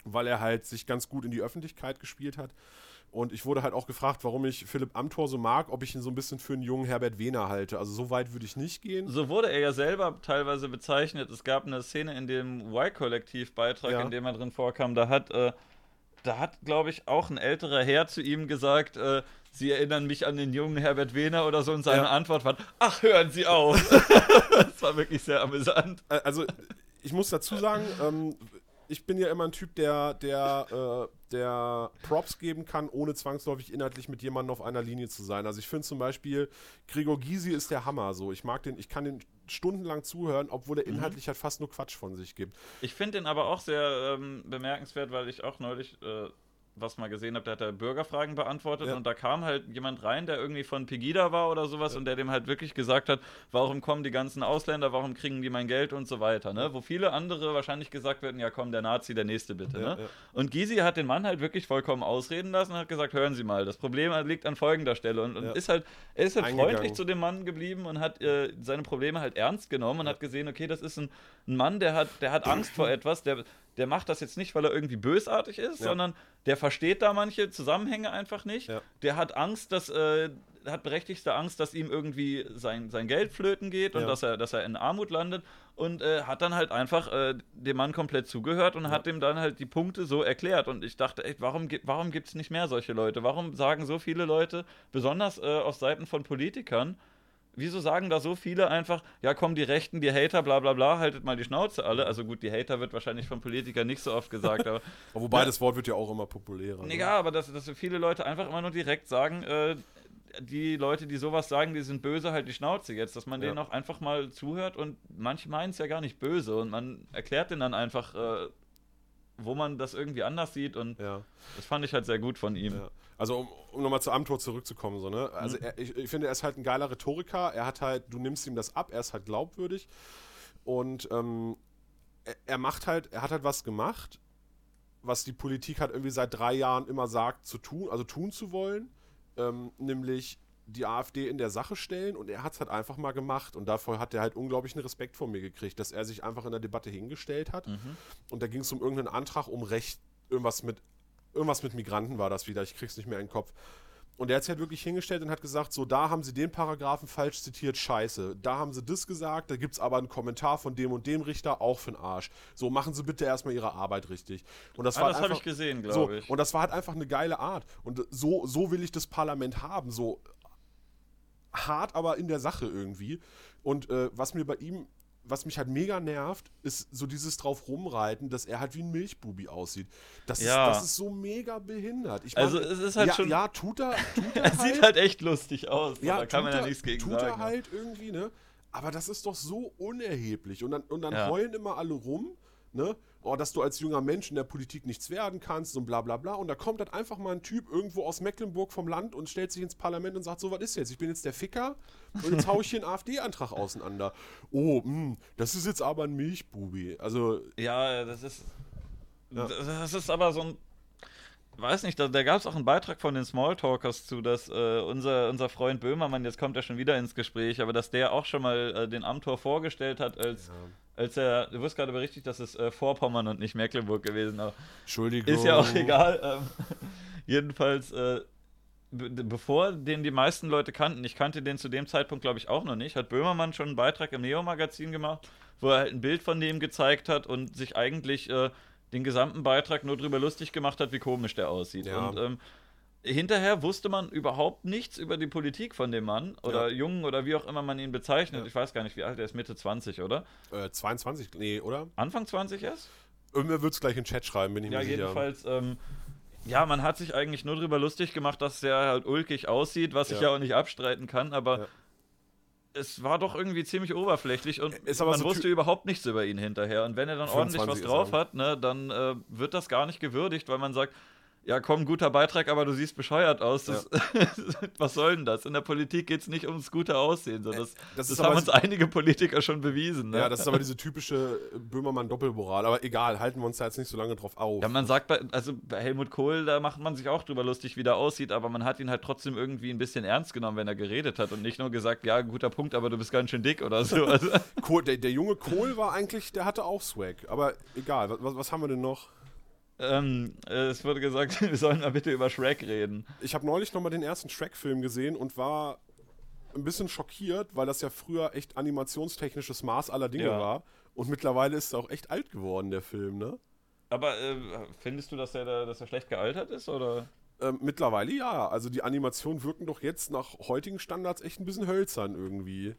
weil er halt sich ganz gut in die Öffentlichkeit gespielt hat. Und ich wurde halt auch gefragt, warum ich Philipp Amthor so mag, ob ich ihn so ein bisschen für einen jungen Herbert Wehner halte. Also so weit würde ich nicht gehen. So wurde er ja selber teilweise bezeichnet. Es gab eine Szene in dem Y-Kollektiv-Beitrag, ja. in dem er drin vorkam. Da hat äh, da hat, glaube ich, auch ein älterer Herr zu ihm gesagt, äh, Sie erinnern mich an den jungen Herbert Wehner oder so und seine ja. Antwort war, ach, hören Sie auf. das war wirklich sehr amüsant. Also, ich muss dazu sagen, ähm, ich bin ja immer ein Typ, der, der, äh, der Props geben kann, ohne zwangsläufig inhaltlich mit jemandem auf einer Linie zu sein. Also ich finde zum Beispiel, Gregor Gysi ist der Hammer. So, ich mag den, ich kann den stundenlang zuhören, obwohl er mhm. inhaltlich mhm. halt fast nur Quatsch von sich gibt. Ich finde den aber auch sehr ähm, bemerkenswert, weil ich auch neulich äh, was mal gesehen habe, der hat da Bürgerfragen beantwortet ja. und da kam halt jemand rein, der irgendwie von Pegida war oder sowas ja. und der dem halt wirklich gesagt hat, warum kommen die ganzen Ausländer, warum kriegen die mein Geld und so weiter, ne? Wo viele andere wahrscheinlich gesagt werden, ja komm, der Nazi, der nächste bitte, ja, ne? Und Gysi hat den Mann halt wirklich vollkommen ausreden lassen und hat gesagt, hören Sie mal, das Problem liegt an folgender Stelle und, und ist halt, er ist halt freundlich zu dem Mann geblieben und hat äh, seine Probleme halt ernst genommen und hat gesehen, okay, das ist ein, ein Mann, der hat, der hat Angst vor etwas, der, der macht das jetzt nicht, weil er irgendwie bösartig ist, ja. sondern der versteht da manche Zusammenhänge einfach nicht. Ja. Der hat Angst, dass äh, hat berechtigte Angst, dass ihm irgendwie sein, sein Geld flöten geht und ja. dass er, dass er in Armut landet und äh, hat dann halt einfach äh, dem Mann komplett zugehört und hat dem dann halt die Punkte so erklärt. Und ich dachte, ey, warum, warum gibt es nicht mehr solche Leute? Warum sagen so viele Leute, besonders äh, aus Seiten von Politikern, wieso sagen da so viele einfach, ja komm, die Rechten, die Hater, bla bla bla, haltet mal die Schnauze alle. Also gut, die Hater wird wahrscheinlich von Politikern nicht so oft gesagt, aber. Wobei ja, das Wort wird ja auch immer populärer. Ne? Ja, aber dass, dass viele Leute einfach immer nur direkt sagen, äh, die Leute, die sowas sagen, die sind böse, halt die Schnauze jetzt, dass man ja. denen auch einfach mal zuhört und manche meinen es ja gar nicht böse und man erklärt denen dann einfach, äh, wo man das irgendwie anders sieht und ja. das fand ich halt sehr gut von ihm. Ja. Also um, um nochmal zu Amtor zurückzukommen, so, ne? Also mhm. er, ich, ich, finde, er ist halt ein geiler Rhetoriker, er hat halt, du nimmst ihm das ab, er ist halt glaubwürdig und ähm, er, er macht halt, er hat halt was gemacht, was die Politik halt irgendwie seit drei Jahren immer sagt zu tun, also tun zu wollen, ähm, nämlich die AfD in der Sache stellen und er hat es halt einfach mal gemacht und davor hat er halt unglaublichen Respekt von mir gekriegt, dass er sich einfach in der Debatte hingestellt hat mhm. und da ging es um irgendeinen Antrag um Recht, irgendwas mit irgendwas mit Migranten war das wieder, ich krieg's nicht mehr in den Kopf. Und er hat sich halt wirklich hingestellt und hat gesagt, so, da haben sie den Paragraphen falsch zitiert, scheiße. Da haben sie das gesagt, da gibt es aber einen Kommentar von dem und dem Richter, auch für den Arsch. So, machen sie bitte erstmal ihre Arbeit richtig. Und das, ah, das habe ich gesehen, glaube so, ich. Und das war halt einfach eine geile Art. Und so, so will ich das Parlament haben, so hart, aber in der Sache irgendwie. Und äh, was mir bei ihm was mich halt mega nervt, ist so dieses drauf rumreiten, dass er halt wie ein Milchbubi aussieht. Das, ja. ist, das ist so mega behindert. Ich mein, also es ist halt ja, schon. Ja, tut er. Tut er, er halt, sieht halt echt lustig aus. Ja, da kann man ja nichts gegen tut sagen. Tut er halt irgendwie, ne? Aber das ist doch so unerheblich. Und dann, und dann ja. heulen immer alle rum, ne? oh, dass du als junger Mensch in der Politik nichts werden kannst und bla bla bla. Und da kommt dann einfach mal ein Typ irgendwo aus Mecklenburg vom Land und stellt sich ins Parlament und sagt, so, was ist jetzt? Ich bin jetzt der Ficker und jetzt haue ich hier einen AfD-Antrag auseinander. Oh, mh, hm, das ist jetzt aber ein Milchbubi. Also. Ja, das ist. Ja. Das ist aber so ein weiß nicht, da, da gab es auch einen Beitrag von den Smalltalkers zu, dass äh, unser, unser Freund Böhmermann, jetzt kommt er schon wieder ins Gespräch, aber dass der auch schon mal äh, den Amtor vorgestellt hat als ja als er, du wirst gerade berichtigt, dass es äh, Vorpommern und nicht Mecklenburg gewesen ist. Entschuldigung. Ist ja auch egal. Ähm, jedenfalls, äh, be bevor den die meisten Leute kannten, ich kannte den zu dem Zeitpunkt, glaube ich, auch noch nicht, hat Böhmermann schon einen Beitrag im Neo-Magazin gemacht, wo er halt ein Bild von dem gezeigt hat und sich eigentlich äh, den gesamten Beitrag nur drüber lustig gemacht hat, wie komisch der aussieht. Ja. Und ähm, hinterher wusste man überhaupt nichts über die Politik von dem Mann oder ja. Jungen oder wie auch immer man ihn bezeichnet. Ja. Ich weiß gar nicht, wie alt er ist, Mitte 20, oder? Äh, 22, nee, oder? Anfang 20 erst? Irgendwer wird es gleich in den Chat schreiben, bin ich ja, mir sicher. Ja, jedenfalls, ähm, ja, man hat sich eigentlich nur darüber lustig gemacht, dass er halt ulkig aussieht, was ich ja auch nicht abstreiten kann, aber es war doch irgendwie ziemlich oberflächlich und man so wusste überhaupt nichts über ihn hinterher. Und wenn er dann ordentlich was drauf hat, ne, dann äh, wird das gar nicht gewürdigt, weil man sagt, ja komm, guter Beitrag, aber du siehst bescheuert aus. Das, ja. was soll denn das? In der Politik geht es nicht ums gute Aussehen. So. Das, das, das haben uns einige Politiker schon bewiesen. Ne? Ja, das ist aber diese typische Böhmermann-Doppelmoral. Aber egal, halten wir uns da jetzt nicht so lange drauf auf. Ja, man sagt, bei, also bei Helmut Kohl, da macht man sich auch drüber lustig, wie der aussieht, aber man hat ihn halt trotzdem irgendwie ein bisschen ernst genommen, wenn er geredet hat und nicht nur gesagt, ja, guter Punkt, aber du bist ganz schön dick oder so. Also der, der junge Kohl war eigentlich, der hatte auch Swag. Aber egal, was, was haben wir denn noch? Ähm, es wurde gesagt, wir sollen mal bitte über Shrek reden. Ich habe neulich nochmal den ersten Shrek-Film gesehen und war ein bisschen schockiert, weil das ja früher echt animationstechnisches Maß aller Dinge ja. war. Und mittlerweile ist er auch echt alt geworden, der Film, ne? Aber äh, findest du, dass er, da, dass er schlecht gealtert ist? Oder? Ähm, mittlerweile ja. Also die Animationen wirken doch jetzt nach heutigen Standards echt ein bisschen hölzern irgendwie.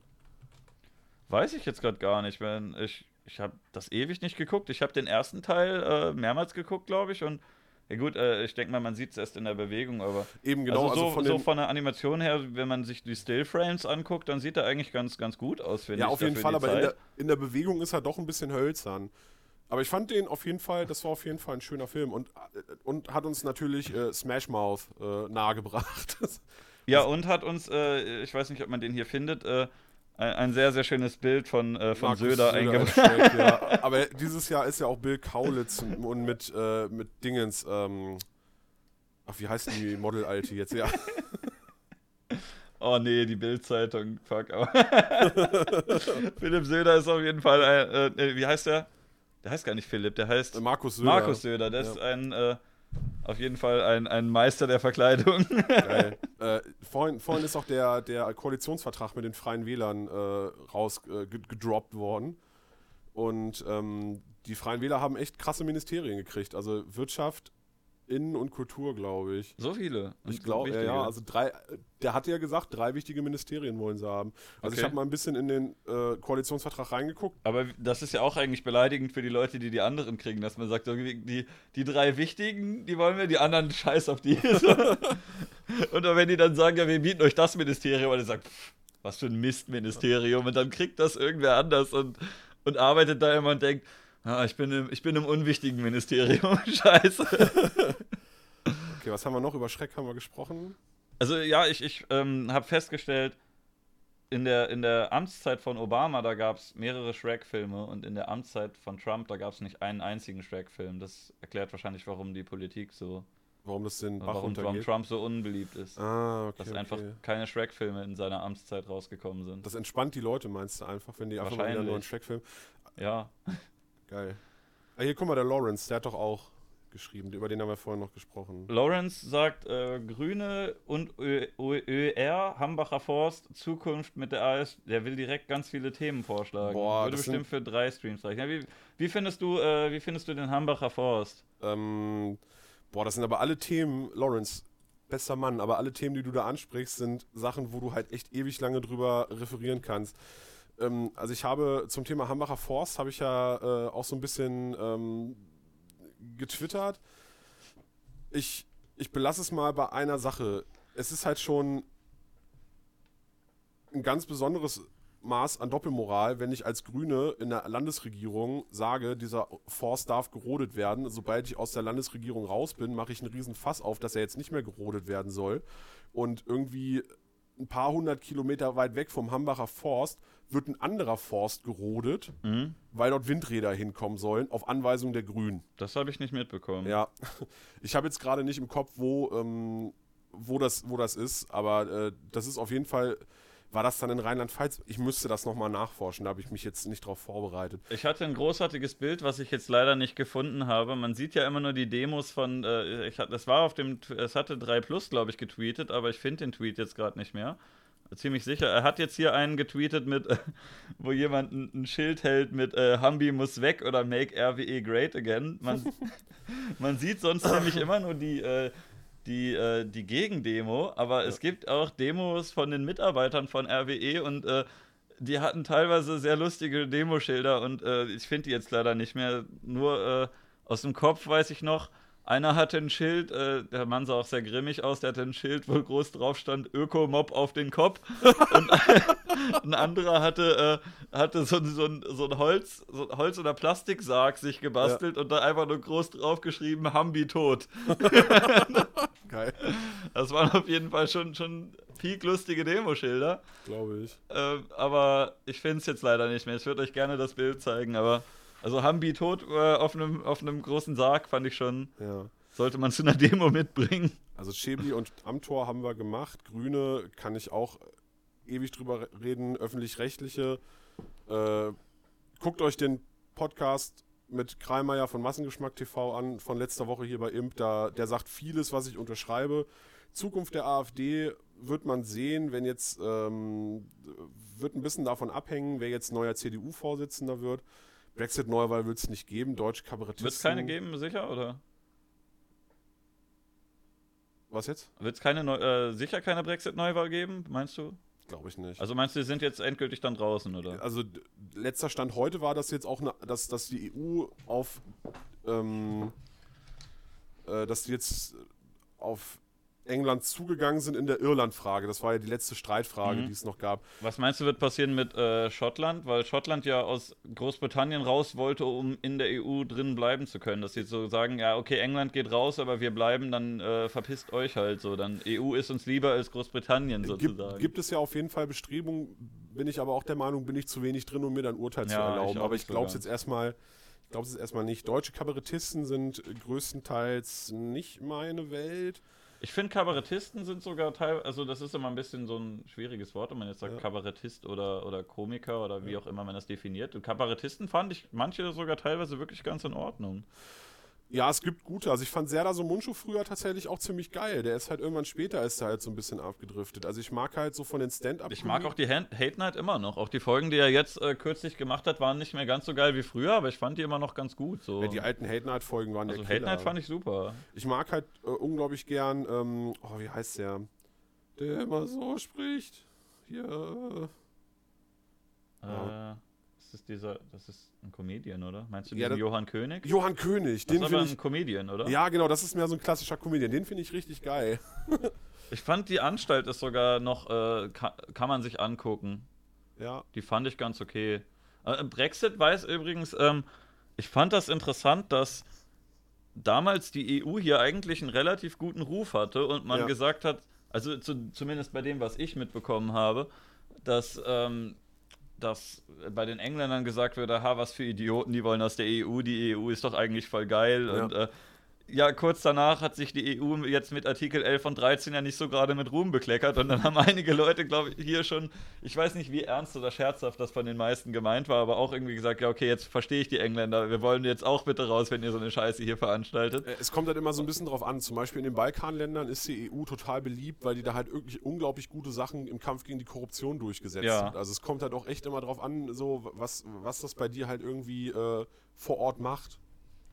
Weiß ich jetzt gerade gar nicht. Wenn ich ich habe das ewig nicht geguckt. Ich habe den ersten Teil äh, mehrmals geguckt, glaube ich. Und ja gut, äh, ich denke mal, man sieht es erst in der Bewegung, aber eben genau. Also so, also von, so von der Animation her, wenn man sich die Stillframes anguckt, dann sieht er eigentlich ganz, ganz gut aus, finde ja, ich. Ja, auf jeden Fall, aber in der, in der Bewegung ist er doch ein bisschen hölzern. Aber ich fand den auf jeden Fall, das war auf jeden Fall ein schöner Film und, und hat uns natürlich äh, Smash Mouth äh, nahegebracht. ja, und hat uns, äh, ich weiß nicht, ob man den hier findet, äh, ein, ein, sehr, sehr schönes Bild von, äh, von Söder, Söder eingebracht. Ja. Aber dieses Jahr ist ja auch Bill Kaulitz und mit, äh, mit Dingens, ähm, ach, wie heißt die Model-Alte jetzt? Ja. Oh nee, die Bild-Zeitung, fuck. Aber Philipp Söder ist auf jeden Fall ein, äh, wie heißt der? Der heißt gar nicht Philipp, der heißt Markus Söder. Markus Söder, der ja. ist ein äh, auf jeden Fall ein, ein Meister der Verkleidung. Geil. Äh, vorhin, vorhin ist auch der, der Koalitionsvertrag mit den Freien Wählern äh, raus äh, worden. Und ähm, die Freien Wähler haben echt krasse Ministerien gekriegt. Also Wirtschaft, Innen- und Kultur, glaube ich. So viele. Ich glaube, ja, ja, also drei, der hatte ja gesagt, drei wichtige Ministerien wollen sie haben. Also okay. ich habe mal ein bisschen in den äh, Koalitionsvertrag reingeguckt. Aber das ist ja auch eigentlich beleidigend für die Leute, die die anderen kriegen, dass man sagt, die, die drei wichtigen, die wollen wir, die anderen scheiß auf die. und wenn die dann sagen, ja, wir bieten euch das Ministerium, und ihr sagt, pff, was für ein Mistministerium, und dann kriegt das irgendwer anders und, und arbeitet da immer und denkt, Ah, ich, bin im, ich bin im unwichtigen Ministerium. Scheiße. Okay, was haben wir noch? Über Schreck haben wir gesprochen. Also ja, ich, ich ähm, habe festgestellt, in der, in der Amtszeit von Obama, da gab es mehrere Shrek-Filme und in der Amtszeit von Trump, da gab es nicht einen einzigen Shrek-Film. Das erklärt wahrscheinlich, warum die Politik so. Warum das den Bach warum, warum Trump so unbeliebt ist. Ah, okay. Dass okay. einfach keine Shrek-Filme in seiner Amtszeit rausgekommen sind. Das entspannt die Leute, meinst du einfach, wenn die einfach mal wieder einen neuen Shrek-Film. Ja. Geil. Ah, hier, guck mal, der Lawrence, der hat doch auch geschrieben. Über den haben wir vorhin noch gesprochen. Lawrence sagt, äh, Grüne und ÖR, Hambacher Forst, Zukunft mit der AS. Der will direkt ganz viele Themen vorschlagen. Boah, Würde bestimmt für drei Streams reichen. Ja, wie, wie, findest du, äh, wie findest du den Hambacher Forst? Ähm, boah, das sind aber alle Themen, Lawrence, bester Mann, aber alle Themen, die du da ansprichst, sind Sachen, wo du halt echt ewig lange drüber referieren kannst ähm, also ich habe zum Thema Hambacher Forst habe ich ja äh, auch so ein bisschen ähm, getwittert. Ich, ich belasse es mal bei einer Sache. Es ist halt schon ein ganz besonderes Maß an Doppelmoral, wenn ich als Grüne in der Landesregierung sage, dieser Forst darf gerodet werden. Sobald ich aus der Landesregierung raus bin, mache ich einen riesen Fass auf, dass er jetzt nicht mehr gerodet werden soll. Und irgendwie ein paar hundert Kilometer weit weg vom Hambacher Forst wird ein anderer Forst gerodet, mhm. weil dort Windräder hinkommen sollen, auf Anweisung der Grünen. Das habe ich nicht mitbekommen. Ja, ich habe jetzt gerade nicht im Kopf, wo, ähm, wo, das, wo das ist, aber äh, das ist auf jeden Fall war das dann in Rheinland-Pfalz? Ich müsste das nochmal nachforschen, da habe ich mich jetzt nicht drauf vorbereitet. Ich hatte ein großartiges Bild, was ich jetzt leider nicht gefunden habe. Man sieht ja immer nur die Demos von, äh, ich, das war auf dem, es hatte 3 Plus, glaube ich, getweetet, aber ich finde den Tweet jetzt gerade nicht mehr. Ziemlich sicher. Er hat jetzt hier einen getweetet mit, wo jemand ein, Schild hält mit äh, Humby muss weg oder Make RWE great again. Man, man sieht sonst nämlich immer nur die, äh, die, äh, die Gegendemo, aber ja. es gibt auch Demos von den Mitarbeitern von RWE und äh, die hatten teilweise sehr lustige Demoschilder und äh, ich finde die jetzt leider nicht mehr. Nur äh, aus dem Kopf weiß ich noch, einer hatte ein Schild, äh, der Mann sah auch sehr grimmig aus, der hatte ein Schild, wo groß drauf stand, Ökomob auf den Kopf. und ein anderer hatte, äh, hatte so, so, so, ein Holz, so ein Holz- oder Plastiksarg sich gebastelt ja. und da einfach nur groß draufgeschrieben, Hambi tot. Geil. Das waren auf jeden Fall schon, schon peak lustige Demoschilder. Glaube ich. Äh, aber ich finde es jetzt leider nicht mehr. Ich würde euch gerne das Bild zeigen, aber also Hambi tot äh, auf einem auf großen Sarg fand ich schon. Ja. Sollte man zu einer Demo mitbringen. Also Schäbli und Amtor haben wir gemacht. Grüne kann ich auch ewig drüber reden. Öffentlich-rechtliche. Äh, guckt euch den Podcast mit Kreimeier von Massengeschmack TV an, von letzter Woche hier bei IMP. Da, der sagt vieles, was ich unterschreibe. Zukunft der AfD wird man sehen, wenn jetzt, ähm, wird ein bisschen davon abhängen, wer jetzt neuer CDU-Vorsitzender wird. Brexit-Neuwahl wird es nicht geben, deutsche Kabarettisten. Wird es keine geben, sicher, oder? Was jetzt? Wird es keine Neu äh, sicher keine Brexit-Neuwahl geben, meinst du? Glaube ich nicht. Also meinst du, die sind jetzt endgültig dann draußen, oder? Also letzter Stand heute war, dass jetzt auch, ne, dass, dass die EU auf, ähm, äh, dass die jetzt auf England zugegangen sind in der Irland-Frage. Das war ja die letzte Streitfrage, Mhm. die es noch gab. Was meinst du, wird passieren mit äh, Schottland? Weil Schottland ja aus Großbritannien raus wollte, um in der EU drin bleiben zu können. Dass sie so sagen, ja, okay, England geht raus, aber wir bleiben, dann äh, verpisst euch halt so. Dann EU ist uns lieber als Großbritannien Gibt, sozusagen. gibt es ja auf jeden Fall Bestrebungen, bin ich aber auch der Meinung, bin ich zu wenig drin, um mir dann Urteil zu Ja, erlauben. ich aber ich glaube es jetzt erstmal. Ich glaube es jetzt erstmal nicht. Deutsche Kabarettisten sind größtenteils nicht meine Welt. Ich finde, Kabarettisten sind sogar teilweise, also das ist immer ein bisschen so ein schwieriges Wort, wenn man jetzt sagt Ja. Kabarettist oder, oder Komiker oder wie auch immer man das definiert. Und Kabarettisten fand ich manche sogar teilweise wirklich ganz in Ordnung. Ja, es gibt gute. Also ich fand Serdar so Mundschuh früher tatsächlich auch ziemlich geil. Der ist halt irgendwann später ist er halt so ein bisschen abgedriftet. Also ich mag halt so von den Stand-Up. Ich mag auch die Han- Hate Night immer noch. Auch die Folgen, die er jetzt äh, kürzlich gemacht hat, waren nicht mehr ganz so geil wie früher, aber ich fand die immer noch ganz gut. So. ja, die alten Hate Night Folgen waren also der Hate Killer. Night fand ich super. Ich mag halt äh, unglaublich gern, ähm, oh, wie heißt der? Der immer so spricht. Hier. Ja. Äh, das ist dieser, das ist ein Comedian, oder? Meinst du Ja, das- Johann König? Johann König, Das den finde ein ich. Comedian, oder? Ja, genau, das ist mehr so ein klassischer Comedian. Den finde ich richtig geil. Ich fand die Anstalt ist sogar noch, äh, kann, kann man sich angucken. Ja. Die fand ich ganz okay. Äh, Brexit weiß übrigens, ähm, ich fand das interessant, dass damals die EU hier eigentlich einen relativ guten Ruf hatte und man Ja. gesagt hat, also zu, zumindest bei dem, was ich mitbekommen habe, dass, ähm, dass bei den Engländern gesagt wird, aha, was für Idioten, die wollen aus der EU, die EU ist doch eigentlich voll geil Ja. und äh, ja, kurz danach hat sich die EU jetzt mit Artikel 11 und 13 ja nicht so gerade mit Ruhm bekleckert und dann haben einige Leute, glaube ich, hier schon, ich weiß nicht, wie ernst oder scherzhaft das von den meisten gemeint war, aber auch irgendwie gesagt, ja, okay, jetzt verstehe ich die Engländer, wir wollen jetzt auch bitte raus, wenn ihr so eine Scheiße hier veranstaltet. Äh, Es kommt halt immer so ein bisschen drauf an. Zum Beispiel in den Balkanländern ist die EU total beliebt, weil die da halt wirklich unglaublich gute Sachen im Kampf gegen die Korruption durchgesetzt Ja. sind. Also es kommt halt auch echt immer drauf an, so was, was das bei dir halt irgendwie äh, vor Ort macht.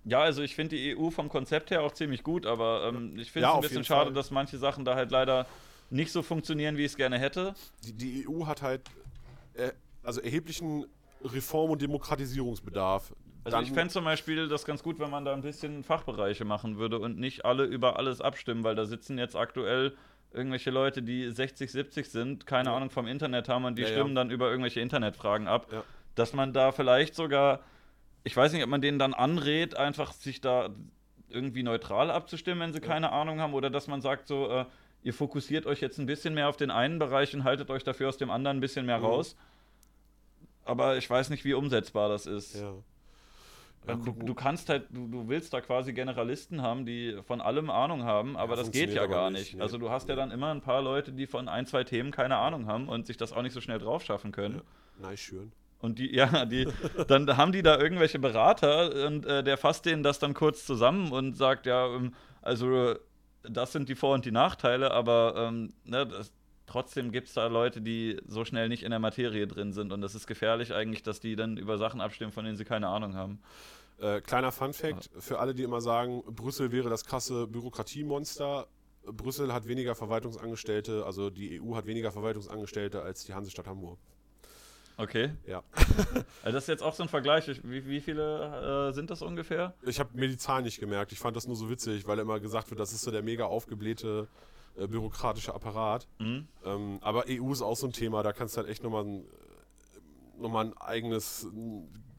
Ja, also ich finde die EU vom Konzept her auch ziemlich gut, aber ähm, ich finde Ja, es ein auf bisschen schade, Fall. dass manche Sachen da halt leider nicht so funktionieren, wie ich es gerne hätte. Die, die EU hat halt äh, also erheblichen Reform- und Demokratisierungsbedarf. Also Dann- ich fände zum Beispiel das ganz gut, wenn man da ein bisschen Fachbereiche machen würde und nicht alle über alles abstimmen, weil da sitzen jetzt aktuell irgendwelche Leute, die 60, 70 sind, keine Ahnung vom Internet haben und die Ja, ja. stimmen dann über irgendwelche Internetfragen ab. Ja. Dass man da vielleicht sogar, ich weiß nicht, ob man denen dann anrät, einfach sich da irgendwie neutral abzustimmen, wenn sie keine Ahnung haben, oder dass man sagt so, äh, ihr fokussiert euch jetzt ein bisschen mehr auf den einen Bereich und haltet euch dafür aus dem anderen ein bisschen mehr Mhm. raus. Aber ich weiß nicht, wie umsetzbar das ist. Ja. Ja, Ja, du, du kannst halt, du, du willst da quasi Generalisten haben, die von allem Ahnung haben, aber Ja, das geht ja gar nicht, nee. Also du hast ja dann immer ein paar Leute, die von ein, zwei Themen keine Ahnung haben und sich das auch nicht so schnell drauf schaffen können. Nice, schön. Und die, ja, die, dann haben die da irgendwelche Berater und äh, der fasst denen das dann kurz zusammen und sagt, ja, ähm, also das sind die Vor- und die Nachteile, aber ähm, ne, das, trotzdem gibt es da Leute, die so schnell nicht in der Materie drin sind und das ist gefährlich eigentlich, dass die dann über Sachen abstimmen, von denen sie keine Ahnung haben. Äh, kleiner Fun-Fact für alle, die immer sagen, Brüssel wäre das krasse Bürokratiemonster. Brüssel hat weniger Verwaltungsangestellte, also die EU hat weniger Verwaltungsangestellte als die Hansestadt Hamburg. Okay. Ja. Also das ist jetzt auch so ein Vergleich. Ich- Wie, wie viele äh, sind das ungefähr? Ich habe mir die Zahlen nicht gemerkt. Ich fand das nur so witzig, weil immer gesagt wird, das ist so der mega aufgeblähte äh, bürokratische Apparat. Mhm. Ähm, aber EU ist auch so ein Thema, da kannst du halt echt nochmal ein, noch mal ein eigenes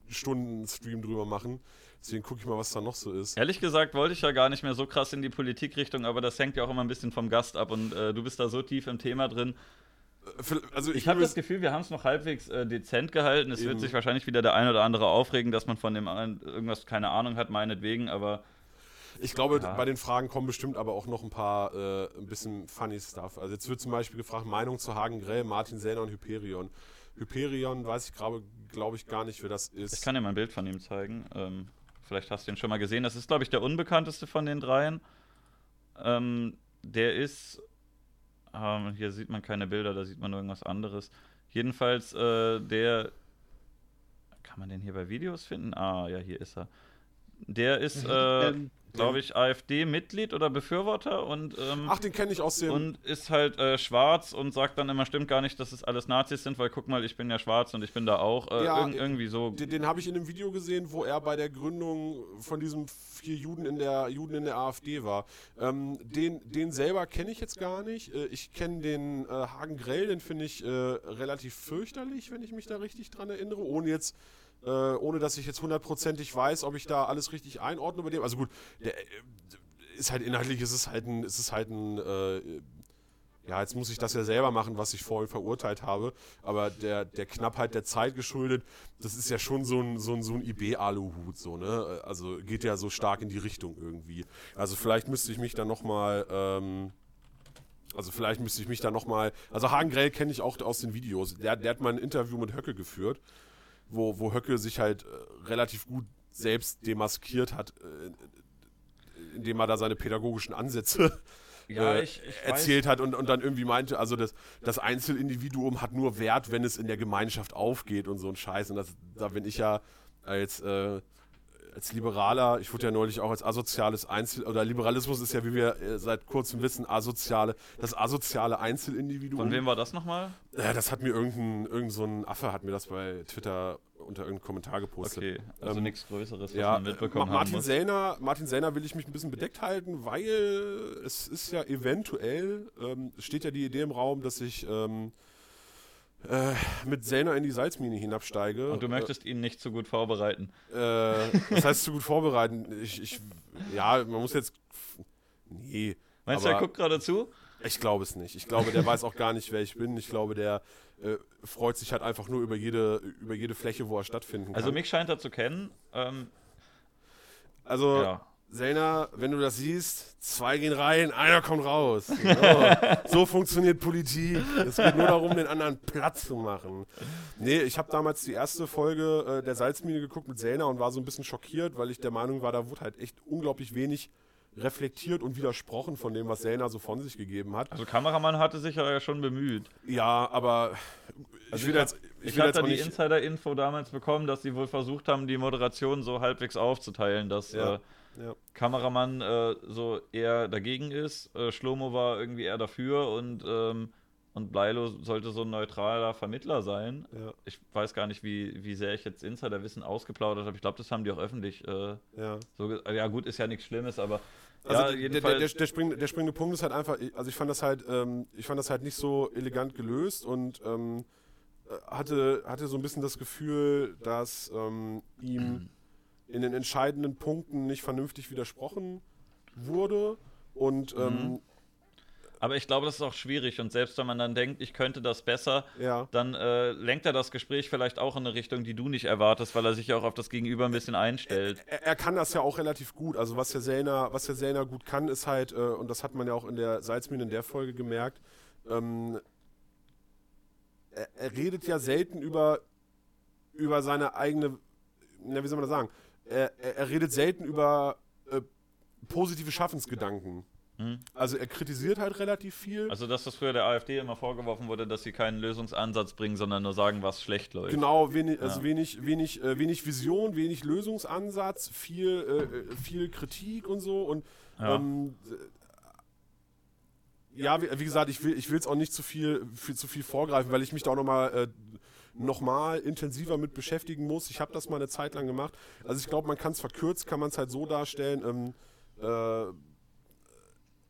Stundenstream drüber machen. Deswegen gucke ich mal, was da noch so ist. Ehrlich gesagt wollte ich ja gar nicht mehr so krass in die Politikrichtung, aber das hängt ja auch immer ein bisschen vom Gast ab und äh, du bist da so tief im Thema drin. Also Ich habe will- das Gefühl, wir haben es noch halbwegs äh, dezent gehalten. Es Eben. wird sich wahrscheinlich wieder der ein oder andere aufregen, dass man von dem einen irgendwas keine Ahnung hat, meinetwegen, aber Ich glaube, Ja. bei den Fragen kommen bestimmt aber auch noch ein paar äh, ein bisschen funny Stuff. Also jetzt wird zum Beispiel gefragt, Meinung zu Hagen Grell, Martin Sellner und Hyperion. Hyperion weiß ich gerade, glaube ich, gar nicht, wer das ist. ich kann dir mal ein Bild von ihm zeigen. Ähm, vielleicht hast du ihn schon mal gesehen. Das ist, glaube ich, der unbekannteste von den dreien. Ähm, der ist, ähm, hier sieht man keine Bilder, da sieht man nur irgendwas anderes. Jedenfalls, äh, der, kann kann man den hier bei Videos finden? Ah, ja, hier ist er. Der ist, äh, Ähm, glaube ich, AfD-Mitglied oder Befürworter und, ähm, Ach, den kenne ich aus dem. und ist halt äh, schwarz und sagt dann immer, stimmt gar nicht, dass es alles Nazis sind, weil guck mal, ich bin ja schwarz und ich bin da auch. Äh, Ja, irg irgendwie so. Den, den habe ich in einem Video gesehen, wo er bei der Gründung von diesen vier Juden in der Juden in der AfD war. Ähm, den, den selber kenne ich jetzt gar nicht. Äh, ich kenne den äh, Hagen Grell, den finde ich äh, relativ fürchterlich, wenn ich mich da richtig dran erinnere, ohne jetzt äh, ohne dass ich jetzt hundertprozentig weiß, ob ich da alles richtig einordne bei dem. Also gut, der äh, ist halt inhaltlich, ist es halt ein, ist es halt ein äh, ja, jetzt muss ich das ja selber machen, was ich vorhin verurteilt habe, aber der, der Knappheit der Zeit geschuldet, das ist ja schon so ein, so ein, so ein IB-Aluhut, so, ne? Also geht ja so stark in die Richtung irgendwie. Also vielleicht müsste ich mich da nochmal, ähm, also vielleicht müsste ich mich da nochmal, also Hagen Grell kenne ich auch aus den Videos, der, der hat mal ein Interview mit Höcke geführt, wo, wo Höcke sich halt äh, relativ gut selbst demaskiert hat, äh, indem er da seine pädagogischen Ansätze Ja, äh, ich, ich erzählt hat und, und dann irgendwie meinte, also das, das Einzelindividuum hat nur Wert, wenn es in der Gemeinschaft aufgeht und so ein Scheiß. Und das, da bin ich ja als, äh, als Liberaler, ich wurde ja neulich auch als asoziales Einzel- oder Liberalismus ist ja, wie wir äh, seit kurzem wissen, asoziale, das asoziale Einzelindividuum. Von wem war das nochmal? Äh, das hat mir irgendein, irgend so ein Affe hat mir das bei Twitter unter irgendeinem Kommentar gepostet. Okay, also Ähm, nichts Größeres, was Ja, man mitbekommen Ma- haben Martin. Sellner, Martin Sellner will ich mich ein bisschen bedeckt halten, weil es ist ja eventuell, ähm, steht ja die Idee im Raum, dass ich ähm, äh, mit Sellner in die Salzmine hinabsteige. Und du möchtest ihn nicht so gut vorbereiten. Äh, äh, das heißt, zu gut vorbereiten. Ich, ich, ja, man muss jetzt. Nee. Meinst du, er guckt gerade zu? Ich glaube es nicht. Ich glaube, der weiß auch gar nicht, wer ich bin. Ich glaube, der äh, freut sich halt einfach nur über jede, über jede Fläche, wo er stattfinden kann. Also mich scheint er zu kennen. Ähm, also ja. Selner, wenn du das siehst, zwei gehen rein, einer kommt raus. So, so funktioniert Politik. Es geht nur darum, den anderen Platz zu machen. Nee, ich habe damals die erste Folge äh, der Salzmine geguckt mit Selner und war so ein bisschen schockiert, weil ich der Meinung war, da wurde halt echt unglaublich wenig reflektiert und widersprochen von dem, was Selner so von sich gegeben hat. Also Kameramann hatte sich ja schon bemüht. Ja, aber Also ich will ich jetzt, ich Ich, will habe jetzt da die. Insider-Info damals bekommen, dass sie wohl versucht haben, die Moderation so halbwegs aufzuteilen, dass Ja, äh, ja. Kameramann äh, so eher dagegen ist, äh, Schlomo war irgendwie eher dafür und, ähm, und Bleilo sollte so ein neutraler Vermittler sein. Ja, Ich weiß gar nicht, wie, wie sehr ich jetzt Insiderwissen ausgeplaudert habe. Ich glaube, das haben die auch öffentlich äh, ja. so Ja, gut, ist ja nichts Schlimmes, aber Also ja, der, der, der, der, springende, der springende Punkt ist halt einfach, also ich fand das halt, ähm, ich fand das halt nicht so elegant gelöst und ähm, äh, hatte, hatte so ein bisschen das Gefühl, dass ähm, ihm in den entscheidenden Punkten nicht vernünftig widersprochen wurde und ähm, aber ich glaube, das ist auch schwierig und selbst wenn man dann denkt, ich könnte das besser, ja. dann äh, lenkt er das Gespräch vielleicht auch in eine Richtung, die du nicht erwartest, weil er sich ja auch auf das Gegenüber ein bisschen einstellt. Er, er kann das ja auch relativ gut. Also was der Sellner, was der Sellner gut kann, ist halt, äh, und das hat man ja auch in der Salzmine in der Folge gemerkt, ähm, er, er redet ja selten über, über seine eigene, na, wie soll man das sagen? Er, er, redet selten über äh, positive Schaffensgedanken. Hm? Also er kritisiert halt relativ viel. Also, dass das früher der AfD immer vorgeworfen wurde, dass sie keinen Lösungsansatz bringen, sondern nur sagen, was schlecht läuft. Genau, wenig, also Ja. wenig, wenig, äh, wenig Vision, wenig Lösungsansatz, viel, äh, äh, viel Kritik und so. Und Ja. ähm, äh, ja, wie, wie gesagt, ich will ich will es auch nicht zu viel, viel zu viel vorgreifen, weil ich mich da auch nochmal äh, noch mal intensiver mit beschäftigen muss. Ich habe das mal eine Zeit lang gemacht. Also ich glaube, man kann es verkürzt, kann man es halt so darstellen. Ähm, äh,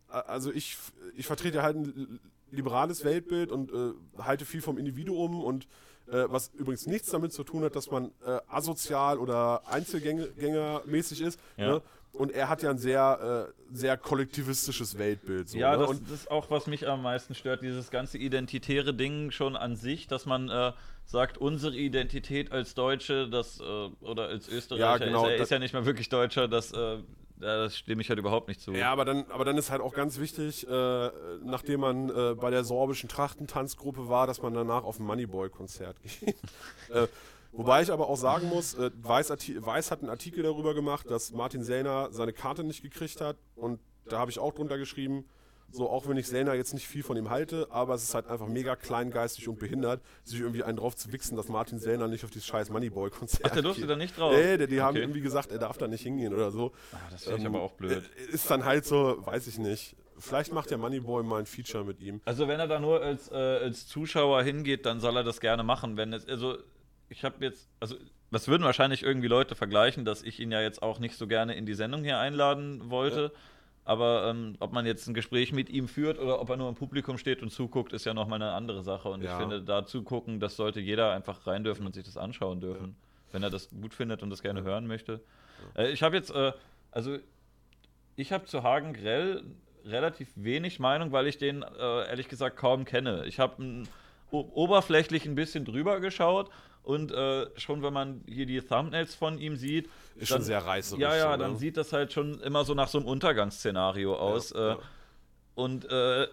also ich, ich vertrete halt ein liberales Weltbild und äh, halte viel vom Individuum und äh, was übrigens nichts damit zu tun hat, dass man äh, asozial oder Einzelgängermäßig ist. Ja. Ne? Und er hat ja ein sehr, äh, sehr kollektivistisches Weltbild. So, ja, ne? das, und, das ist auch, was mich am meisten stört, dieses ganze identitäre Ding schon an sich, dass man äh, sagt, unsere Identität als Deutsche, das, äh, oder als Österreicher, Ja, genau, ist, er das- ist ja nicht mehr wirklich Deutscher, das, äh, das stimme ich halt überhaupt nicht zu. ja, aber dann, aber dann ist halt auch ganz wichtig, äh, nachdem man äh, bei der sorbischen Trachtentanzgruppe war, dass man danach auf ein Moneyboy-Konzert geht. äh, wobei ich aber auch sagen muss, äh, Weiß, Weiß hat einen Artikel darüber gemacht, dass Martin Sellner seine Karte nicht gekriegt hat und da habe ich auch drunter geschrieben, So, auch wenn ich Selner jetzt nicht viel von ihm halte, aber es ist halt einfach mega kleingeistig und behindert, sich irgendwie einen drauf zu wichsen, dass Martin Selner nicht auf dieses scheiß Moneyboy-Konzert Ach, der durfte da nicht drauf? Nee, die, die haben Okay. irgendwie gesagt, er darf da nicht hingehen oder so. Ah, das finde ich Ähm, aber auch blöd. äh, Ist dann halt so, weiß ich nicht. Vielleicht macht der Moneyboy mal ein Feature mit ihm. Also wenn er da nur als, äh, als Zuschauer hingeht, dann soll er das gerne machen. Wenn es, also ich habe jetzt, also das würden wahrscheinlich irgendwie Leute vergleichen, dass ich ihn ja jetzt auch nicht so gerne in die Sendung hier einladen wollte. Aber ähm, ob man jetzt ein Gespräch mit ihm führt oder ob er nur im Publikum steht und zuguckt, ist ja nochmal eine andere Sache. Und Ja. ich finde, da zugucken, das sollte jeder einfach rein dürfen und sich das anschauen dürfen, wenn er das gut findet und das gerne hören möchte. Äh, ich habe jetzt, äh, also ich habe zu Hagen Grell relativ wenig Meinung, weil ich den äh, ehrlich gesagt kaum kenne. Ich habe oberflächlich ein bisschen drüber geschaut und äh, schon wenn man hier die Thumbnails von ihm sieht, Ist schon sehr reißerisch. ja, ja, so, dann ne? sieht das halt schon immer so nach so einem Untergangsszenario aus. ja. Äh, und äh,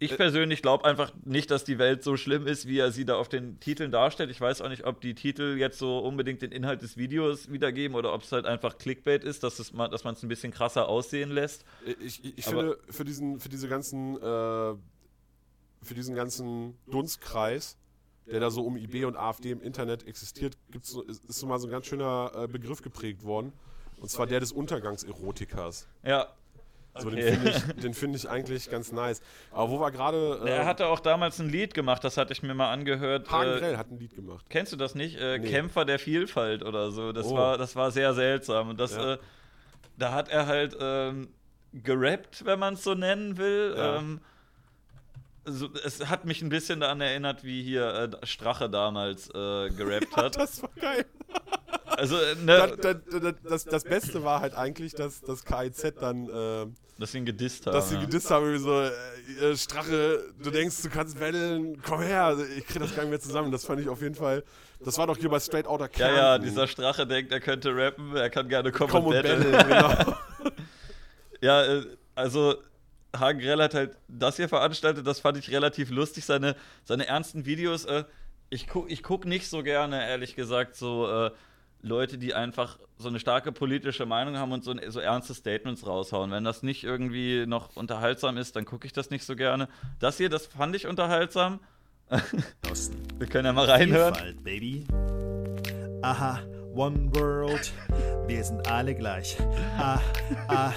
ich persönlich glaube einfach nicht, dass die Welt so schlimm ist, wie er sie da auf den Titeln darstellt. Ich weiß auch nicht, ob die Titel jetzt so unbedingt den Inhalt des Videos wiedergeben oder ob es halt einfach Clickbait ist, dass, es, dass man es ein bisschen krasser aussehen lässt. Ich, ich, ich Aber- finde, für diesen, für diese ganzen, äh, für diesen ganzen Dunstkreis, der da so um IB und AfD im Internet existiert, gibt's ist, so mal so ein ganz schöner äh, Begriff geprägt worden. Und zwar der des Untergangserotikers. Ja. So, Okay. Den finde ich, den find ich eigentlich ganz nice. Aber wo wir gerade. Äh, Er hatte auch damals ein Lied gemacht, das hatte ich mir mal angehört. Hagen Äh, Grell hat ein Lied gemacht. Kennst du das nicht? Äh, Nee. Kämpfer der Vielfalt oder so. Das, Oh. war, das war sehr seltsam. Und das, Ja. äh, da hat er halt ähm, gerappt, wenn man es so nennen will. Ja. Ähm, so, es hat mich ein bisschen daran erinnert, wie hier äh, Strache damals äh, gerappt hat. Das war geil. Also, äh, ne, da, da, das, das Beste war halt eigentlich, dass das KIZ dann. Äh, dass sie ihn gedisst haben. dass sie ja. gedisst haben, irgendwie so, äh, äh, Strache, du denkst, du kannst battlen, komm her, also, ich krieg das gar nicht mehr zusammen. Das fand ich auf jeden Fall, das war doch hier bei Straight Outta ja, Kärnten. ja, dieser Strache denkt, er könnte rappen, er kann gerne kommen Komm und und battlen. battlen, genau. Ja, äh, also Hagen Grell hat halt das hier veranstaltet, das fand ich relativ lustig, seine, seine ernsten Videos. Äh, ich gucke ich guck nicht so gerne, ehrlich gesagt, so äh, Leute, die einfach so eine starke politische Meinung haben und so, so ernste Statements raushauen. Wenn das nicht irgendwie noch unterhaltsam ist, dann gucke ich das nicht so gerne. Das hier, das fand ich unterhaltsam. Wir können ja mal reinhören. Vielfalt, Baby. Aha, One World. Wir sind alle gleich. Ah, ah,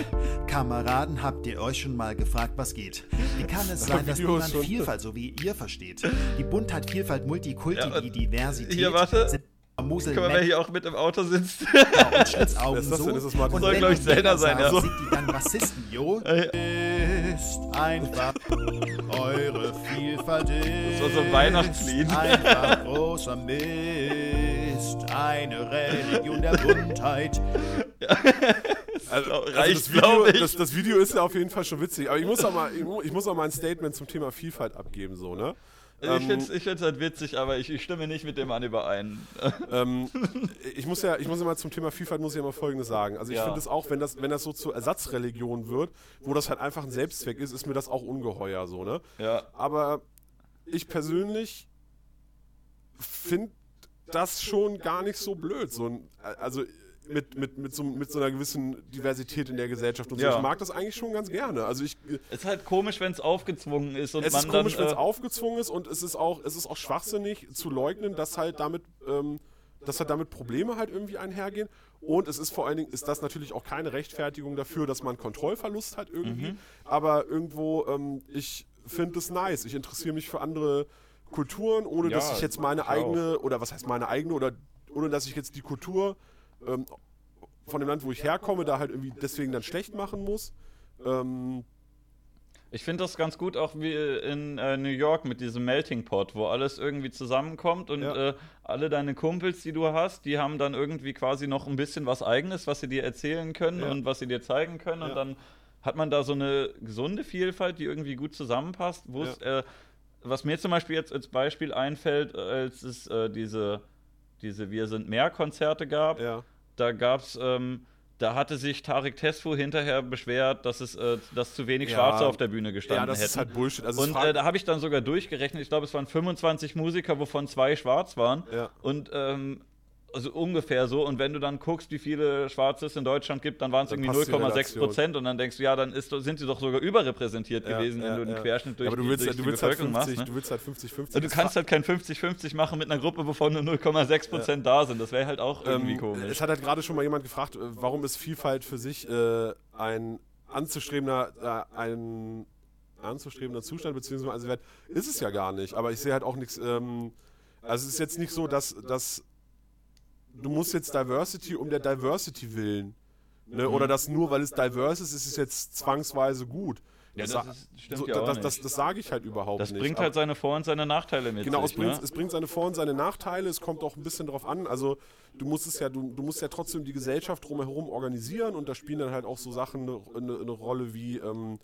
Kameraden, habt ihr euch schon mal gefragt, was geht? Wie kann es sein, dass niemand. Vielfalt so wie ihr versteht? Die Buntheit, Vielfalt, Multikulti, Ja, die Diversität. hier, warte. sind Musel, Guck mal, wer hier auch mit im Auto sitzt. und Schlitzaugen ist das so. Ist das Martin und Soll, wenn glaub ich, Zelda sein, ja. sind die dann Rassisten, jo? Ist einfach eure Vielfalt ist war so ein Weihnachtslied. einfach großer Mist. Eine Religion der Buntheit. Also, also Reicht, das, Video, das, das Video ist ja auf jeden Fall schon witzig, aber ich muss auch mal, ich mu- ich muss auch mal ein Statement zum Thema Vielfalt abgeben, so, ne? ich Ähm, finde es find's halt witzig, aber ich, ich stimme nicht mit dem Mann überein. Ähm, ich muss ja, ich muss ja mal zum Thema Vielfalt muss ich ja mal Folgendes sagen. Also ich Ja. finde es auch, wenn das, wenn das so zur Ersatzreligion wird, wo das halt einfach ein Selbstzweck ist, ist mir das auch ungeheuer so, ne? Ja. Aber ich persönlich finde das schon gar nicht so blöd. So ein, also mit, mit, mit, so, mit so einer gewissen Diversität in der Gesellschaft und so. Ja. Ich mag das eigentlich schon ganz gerne. Also ich, Es ist halt komisch, wenn es aufgezwungen ist und es ist komisch, wenn es Äh, aufgezwungen ist und es ist auch, es ist auch schwachsinnig zu leugnen, dass halt damit, ähm, dass halt damit Probleme halt irgendwie einhergehen. Und es ist vor allen Dingen, ist das natürlich auch keine Rechtfertigung dafür, dass man Kontrollverlust hat irgendwie. Mhm. Aber irgendwo, ähm, ich finde es nice. Ich interessiere mich für andere Kulturen, ohne Ja, dass ich jetzt meine ich eigene, oder was heißt meine eigene, oder ohne dass ich jetzt die Kultur ähm, von dem Land, wo ich herkomme, da halt irgendwie deswegen dann schlecht machen muss. Ähm, ich finde das ganz gut auch wie in äh, New York mit diesem Melting Pot, wo alles irgendwie zusammenkommt und Ja. äh, alle deine Kumpels, die du hast, die haben dann irgendwie quasi noch ein bisschen was Eigenes, was sie dir erzählen können Ja. und was sie dir zeigen können. Ja. Und dann hat man da so eine gesunde Vielfalt, die irgendwie gut zusammenpasst. Wo es, äh, was mir zum Beispiel jetzt als Beispiel einfällt, als es äh, diese, diese Wir sind mehr Konzerte gab, ja. da gab's, ähm, da hatte sich Tarek Tesfu hinterher beschwert, dass es, äh, dass zu wenig Ja. Schwarze auf der Bühne gestanden Ja, das hätten. ist halt Bullshit. Also es und äh, da habe ich dann sogar durchgerechnet, ich glaube, es waren 25 Musiker, wovon zwei schwarz waren. Ja. Und ähm, also ungefähr so. Und wenn du dann guckst, wie viele Schwarze es in Deutschland gibt, dann waren es irgendwie passt die 0,6 Relation. Prozent. Und dann denkst du, ja, dann ist, sind sie doch sogar überrepräsentiert Ja, gewesen, ja, wenn du den ja. Querschnitt durch aber du die, willst, durch du die willst halt Bevölkerung 50, machst. Ne? du willst halt 50, 50. Also du kannst halt kein 50-50 machen mit einer Gruppe, wovon nur 0,6 Prozent da sind. Das wäre halt auch irgendwie Ähm, komisch. Es hat halt gerade schon mal jemand gefragt, äh, warum ist Vielfalt für sich äh, ein anzustrebender, äh, ein anzustrebender Zustand beziehungsweise Wert ist es ja gar nicht. Aber ich sehe halt auch nichts. Ähm, also es ist jetzt nicht so, dass, dass du musst jetzt Diversity um der Diversity willen. Ne? Oder dass nur weil es diverse ist, ist es jetzt zwangsweise gut. Ja, das ist- stimmt so, ja das, das, das sage ich halt überhaupt das nicht. bringt Aber- halt seine Vor- und seine Nachteile mit Genau, es sich. bringt, ne? es bringt seine Vor- und seine Nachteile. Es kommt auch ein bisschen drauf an. Also du musst es ja, du, du musst ja trotzdem die Gesellschaft drumherum organisieren und da spielen dann halt auch so Sachen eine, eine, eine Rolle wie, ähm, äh,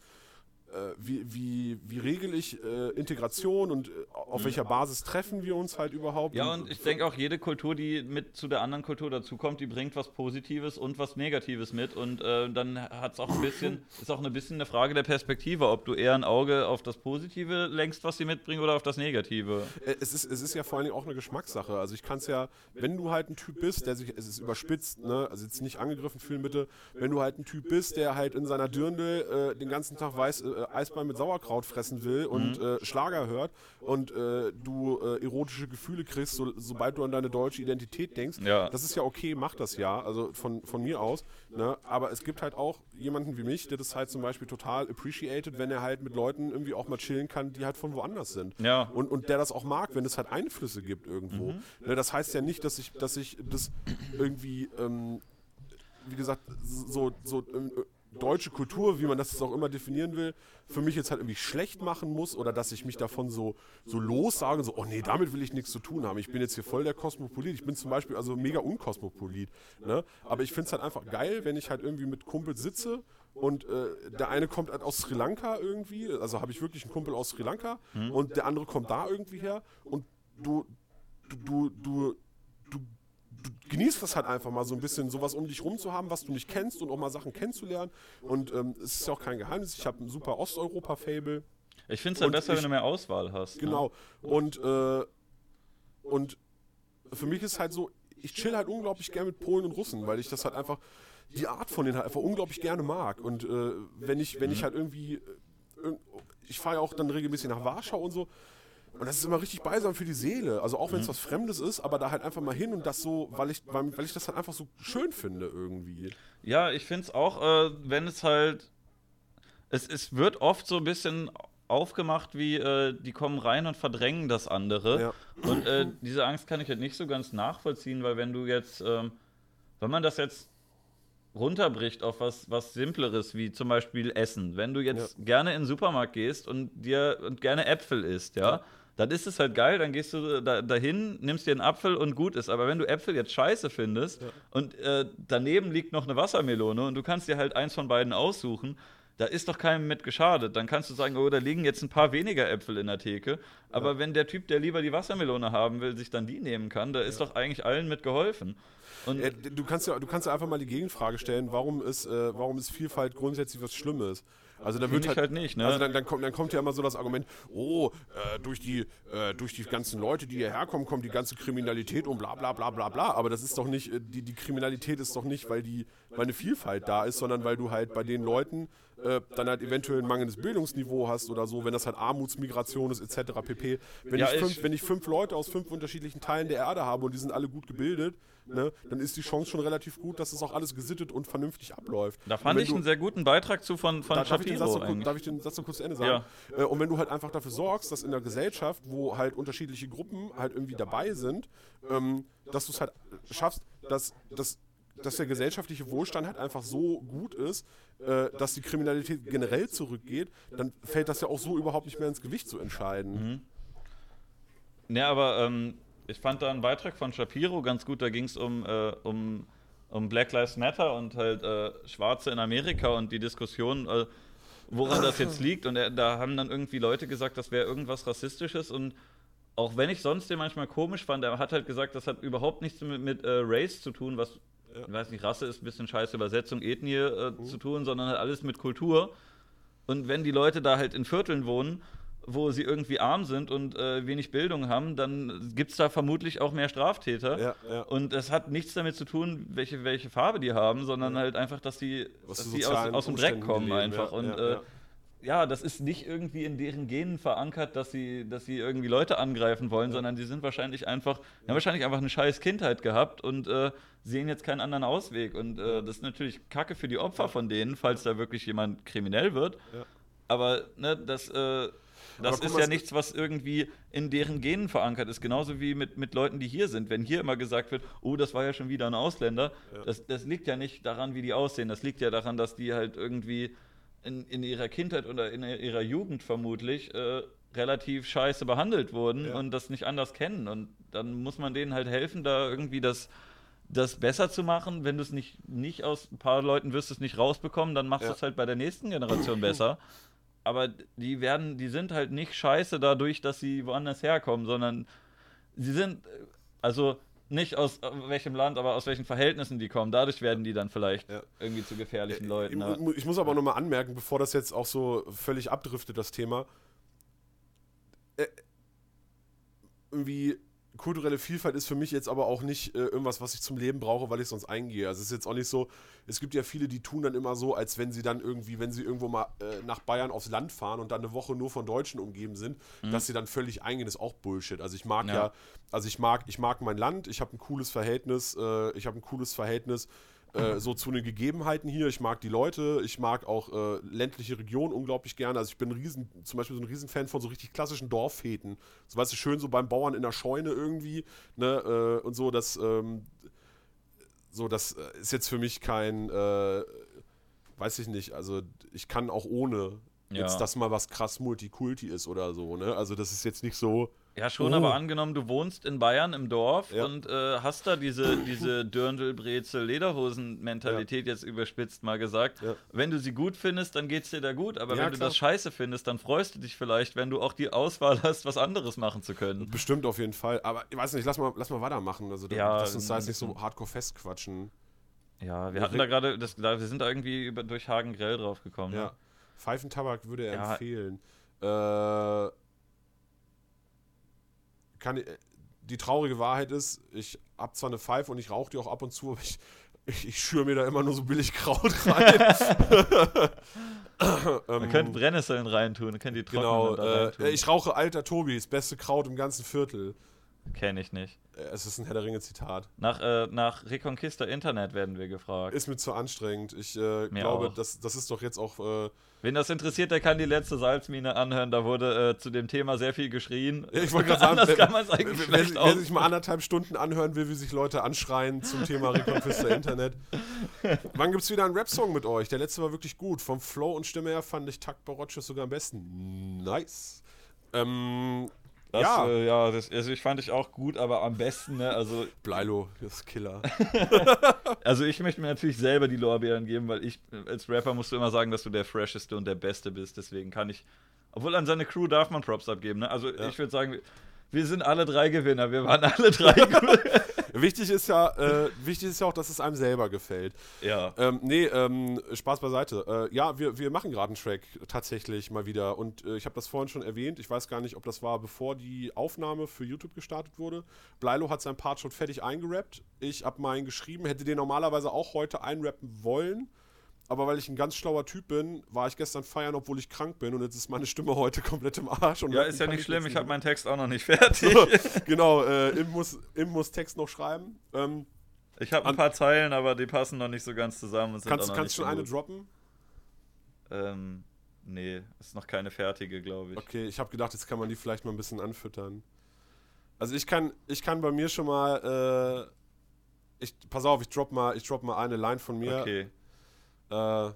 wie, wie, wie regel ich äh, Integration und äh, auf welcher Basis treffen wir uns halt überhaupt. Ja, und ich denke auch, jede Kultur, die mit zu der anderen Kultur dazukommt, die bringt was Positives und was Negatives mit. Und äh, dann hat es auch ein bisschen, ist auch ein bisschen eine Frage der Perspektive, ob du eher ein Auge auf das Positive lenkst, was sie mitbringen, oder auf das Negative. Äh, es ist, es ist ja vor allen Dingen auch eine Geschmackssache. Also ich kann es ja, wenn du halt ein Typ bist, der sich, es ist überspitzt, ne, also jetzt nicht angegriffen fühlen bitte, wenn du halt ein Typ bist, der halt in seiner Dirndl äh, den ganzen Tag weiß, äh, Eisbein mit Sauerkraut fressen will und Mhm. äh, Schlager hört und äh, du äh, erotische Gefühle kriegst, so, sobald du an deine deutsche Identität denkst, Ja. das ist ja okay, mach das ja, also von, von mir aus. Ne? Aber es gibt halt auch jemanden wie mich, der das halt zum Beispiel total appreciated, wenn er halt mit Leuten irgendwie auch mal chillen kann, die halt von woanders sind. Ja. Und, und der das auch mag, wenn es halt Einflüsse gibt irgendwo. Ne, das heißt ja nicht, dass ich, dass ich das irgendwie, ähm, wie gesagt, so, so ähm, deutsche Kultur, wie man das jetzt auch immer definieren will, für mich jetzt halt irgendwie schlecht machen muss oder dass ich mich davon so, so lossage, so, oh nee, damit will ich nichts zu tun haben. Ich bin jetzt hier voll der Kosmopolit. Ich bin zum Beispiel also mega unkosmopolit. Ne? Aber ich finde es halt einfach geil, wenn ich halt irgendwie mit Kumpels sitze und äh, der eine kommt halt aus Sri Lanka irgendwie, also habe ich wirklich einen Kumpel aus Sri Lanka und der andere kommt da irgendwie her und du, du, du, du genießt das halt einfach mal so ein bisschen, sowas um dich rum zu haben, was du nicht kennst und auch mal Sachen kennenzulernen. Und ähm, es ist ja auch kein Geheimnis, ich habe ein super Osteuropa-Fable. Ich finde es halt Und besser, ich- wenn du mehr Auswahl hast. ne? Genau. Und, äh, und für mich ist halt so, ich chill halt unglaublich gern mit Polen und Russen, weil ich das halt einfach, die Art von denen halt einfach unglaublich gerne mag. Und äh, wenn ich, wenn ich halt irgendwie, äh, ich fahre ja auch dann regelmäßig nach Warschau und so. Und das ist immer richtig beisam für die Seele. Also auch wenn es was Fremdes ist, aber da halt einfach mal hin und das so, weil ich, weil, weil ich das halt einfach so schön finde irgendwie. Ja, ich finde es auch, äh, wenn es halt. Es, es wird oft so ein bisschen aufgemacht, wie äh, die kommen rein und verdrängen das andere. Ja. Und äh, diese Angst kann ich halt nicht so ganz nachvollziehen, weil wenn du jetzt, ähm, wenn man das jetzt runterbricht auf was, was Simpleres, wie zum Beispiel Essen, wenn du jetzt gerne in den Supermarkt gehst und dir und gerne Äpfel isst, ja, dann ist es halt geil, dann gehst du da, dahin, nimmst dir einen Apfel und gut ist. Aber wenn du Äpfel jetzt scheiße findest und äh, daneben liegt noch eine Wassermelone und du kannst dir halt eins von beiden aussuchen, da ist doch keinem mit geschadet. Dann kannst du sagen, oh, da liegen jetzt ein paar weniger Äpfel in der Theke. Aber wenn der Typ, der lieber die Wassermelone haben will, sich dann die nehmen kann, da ist doch eigentlich allen mit geholfen. Und du kannst ja, du kannst ja einfach mal die Gegenfrage stellen, warum ist, äh, warum ist Vielfalt grundsätzlich was Schlimmes? Also da wird ich halt nicht, ne? Also dann, dann, kommt, dann kommt ja immer so das Argument, oh, äh, durch, die, äh, durch die ganzen Leute, die hierher kommen, kommt die ganze Kriminalität und bla bla bla bla bla. Aber das ist doch nicht, äh, die, die Kriminalität ist doch nicht, weil die, weil eine Vielfalt da ist, sondern weil du halt bei den Leuten äh, dann halt eventuell ein mangelndes Bildungsniveau hast oder so, wenn das halt Armutsmigration ist etc. pp. Wenn, Ja, ich ich- fünf, wenn ich fünf Leute aus fünf unterschiedlichen Teilen der Erde habe und die sind alle gut gebildet, ne, dann ist die Chance schon relativ gut, dass das auch alles gesittet und vernünftig abläuft. da fand ich du- einen sehr guten Beitrag zu von, von ich den Satz noch, darf ich den Satz noch kurz zu Ende sagen? Äh, und wenn du halt einfach dafür sorgst, dass in der Gesellschaft, wo halt unterschiedliche Gruppen halt irgendwie dabei sind, ähm, dass du es halt schaffst, dass, dass, dass der gesellschaftliche Wohlstand halt einfach so gut ist, äh, dass die Kriminalität generell zurückgeht, dann fällt das ja auch so überhaupt nicht mehr ins Gewicht zu entscheiden. Ja, aber ähm, ich fand da einen Beitrag von Shapiro ganz gut. Da ging es um, äh, um, um Black Lives Matter und halt äh, Schwarze in Amerika und die Diskussion, äh, woran das jetzt liegt. Und er, da haben dann irgendwie Leute gesagt, das wäre irgendwas Rassistisches. Und auch wenn ich sonst den manchmal komisch fand, er hat halt gesagt, das hat überhaupt nichts mit, mit äh, Race zu tun, was, ich weiß nicht, Rasse ist ein bisschen scheiße Übersetzung, Ethnie äh, zu tun, sondern halt alles mit Kultur. Und wenn die Leute da halt in Vierteln wohnen wo sie irgendwie arm sind und äh, wenig Bildung haben, dann gibt es da vermutlich auch mehr Straftäter. Ja, ja. Und es hat nichts damit zu tun, welche, welche Farbe die haben, sondern halt einfach, dass die, Aus dass die aus, aus dem Dreck kommen leben, einfach. ja, und ja, äh, ja. ja, das ist nicht irgendwie in deren Genen verankert, dass sie, dass sie irgendwie Leute angreifen wollen, sondern die sind wahrscheinlich einfach, die haben wahrscheinlich einfach eine scheiß Kindheit gehabt und äh, sehen jetzt keinen anderen Ausweg. Und äh, das ist natürlich Kacke für die Opfer von denen, falls da wirklich jemand kriminell wird. Ja. Aber ne, das, äh, das ist mal, ja nichts, was irgendwie in deren Genen verankert ist. Genauso wie mit, mit Leuten, die hier sind. Wenn hier immer gesagt wird, oh, das war ja schon wieder ein Ausländer, das, das liegt ja nicht daran, wie die aussehen. Das liegt ja daran, dass die halt irgendwie in, in ihrer Kindheit oder in ihrer Jugend vermutlich äh, relativ scheiße behandelt wurden Ja. und das nicht anders kennen. Und dann muss man denen halt helfen, da irgendwie das, das besser zu machen. Wenn du es nicht, nicht aus ein paar Leuten wirst es nicht rausbekommen, dann machst Ja. du es halt bei der nächsten Generation besser. Aber die werden, die sind halt nicht scheiße dadurch, dass sie woanders herkommen, sondern sie sind, äh, also nicht aus äh, welchem Land, aber aus welchen Verhältnissen die kommen. Dadurch werden die dann vielleicht Ja. irgendwie zu gefährlichen Ich, Leuten. mu- ich muss aber nochmal anmerken, bevor das jetzt auch so völlig abdriftet, das Thema. Äh, irgendwie kulturelle Vielfalt ist für mich jetzt aber auch nicht äh, irgendwas, was ich zum Leben brauche, weil ich sonst eingehe. Also es ist jetzt auch nicht so, es gibt ja viele, die tun dann immer so, als wenn sie dann irgendwie, wenn sie irgendwo mal äh, nach Bayern aufs Land fahren und dann eine Woche nur von Deutschen umgeben sind, dass sie dann völlig eingehen, ist auch Bullshit. Also ich mag ja, Mhm. Ja. also ich mag, ich mag mein Land, ich habe ein cooles Verhältnis, äh, ich habe ein cooles Verhältnis äh, so zu den Gegebenheiten hier. Ich mag die Leute, ich mag auch äh, ländliche Regionen unglaublich gerne. Also ich bin ein riesen, zum Beispiel so ein Riesenfan von so richtig klassischen Dorffäten. So weißt du, schön so beim Bauern in der Scheune irgendwie, ne, äh, und so, das, ähm, so, das äh, ist jetzt für mich kein, äh, weiß ich nicht, also ich kann auch ohne Ja. jetzt, dass mal was krass Multikulti ist oder so, ne? Also das ist jetzt nicht so, Ja, schon, Oh. aber angenommen, du wohnst in Bayern im Dorf Ja. und äh, hast da diese, diese Dirndl, Brezel, Lederhosen-Mentalität jetzt überspitzt mal gesagt. Ja. Wenn du sie gut findest, dann geht's dir da gut, aber Ja, wenn du klar. das scheiße findest, dann freust du dich vielleicht, wenn du auch die Auswahl hast, was anderes machen zu können. bestimmt auf jeden Fall. Aber ich weiß nicht, lass mal, lass mal weitermachen. Also, Ja, dass uns da jetzt nicht so hardcore festquatschen. Ja, wir Ja, hatten da gerade, wir sind da irgendwie über, durch Hagen Grell drauf gekommen. Ja. Ne? Pfeifentabak würde er Ja. empfehlen. Äh, kann, ich- die traurige Wahrheit ist, ich habe zwar eine Pfeife und ich rauche die auch ab und zu, aber ich, ich, ich schüre mir da immer nur so billig Kraut rein. Man könnte Brennnesseln reintun, könnte die trocknen genau, äh, reintun. ich rauche alter Tobi, das beste Kraut im ganzen Viertel. Kenne ich nicht. Äh, Es ist ein Herr der Ringe Zitat. Nach, äh, nach Reconquista Internet werden wir gefragt. Ist mir zu anstrengend. Ich äh, glaube, auch. das, das ist doch jetzt auch äh, Wen das interessiert, der kann die letzte Salzmine anhören. Da wurde äh, zu dem Thema sehr viel geschrien. Ich wollte gerade sagen, wer, wer, wer, wer sich mal anderthalb Stunden anhören will, wie sich Leute anschreien zum Thema Reconquista Internet. Wann gibt es wieder einen Rap-Song mit euch? Der letzte war wirklich gut. Vom Flow und Stimme her fand ich Takt Baroccios sogar am besten. Nice. Ähm, Das, ja, äh, ja das, also ich fand ich auch gut, aber am besten, ne, also, Bleilo, das ist Killer. also ich möchte mir natürlich selber die Lorbeeren geben, weil ich als Rapper musst du immer sagen, dass du der fresheste und der Beste bist. Deswegen kann ich, obwohl an seine Crew darf man Props abgeben. Ne? Also ich würde sagen, wir sind alle drei Gewinner. Wir waren alle drei. wichtig, ist ja, äh, wichtig ist ja auch, dass es einem selber gefällt. ja. Ähm, nee, ähm, Spaß beiseite. Äh, ja, wir, wir machen gerade einen Track tatsächlich mal wieder. Und äh, ich habe das vorhin schon erwähnt. Ich weiß gar nicht, ob das war, bevor die Aufnahme für YouTube gestartet wurde. Bleilo hat sein Part schon fertig eingerappt. Ich habe meinen geschrieben, hätte den normalerweise auch heute einrappen wollen. Aber weil ich ein ganz schlauer Typ bin, war ich gestern feiern, obwohl ich krank bin. Und jetzt ist meine Stimme heute komplett im Arsch. Und Ja, ist ja nicht schlimm. Ich habe meinen Text auch noch nicht fertig. genau, äh, Im, muss, Im muss Text noch schreiben. Ähm, Ich habe ein paar Zeilen, aber die passen noch nicht so ganz zusammen. Und sind kannst auch du noch kannst nicht schon so eine droppen? Ähm, nee, ist noch keine fertige, glaube ich. Okay, ich habe gedacht, jetzt kann man die vielleicht mal ein bisschen anfüttern. Also ich kann, ich kann bei mir schon mal, äh, ich, pass auf, ich drop mal, ich drop mal eine Line von mir. Okay. Äh,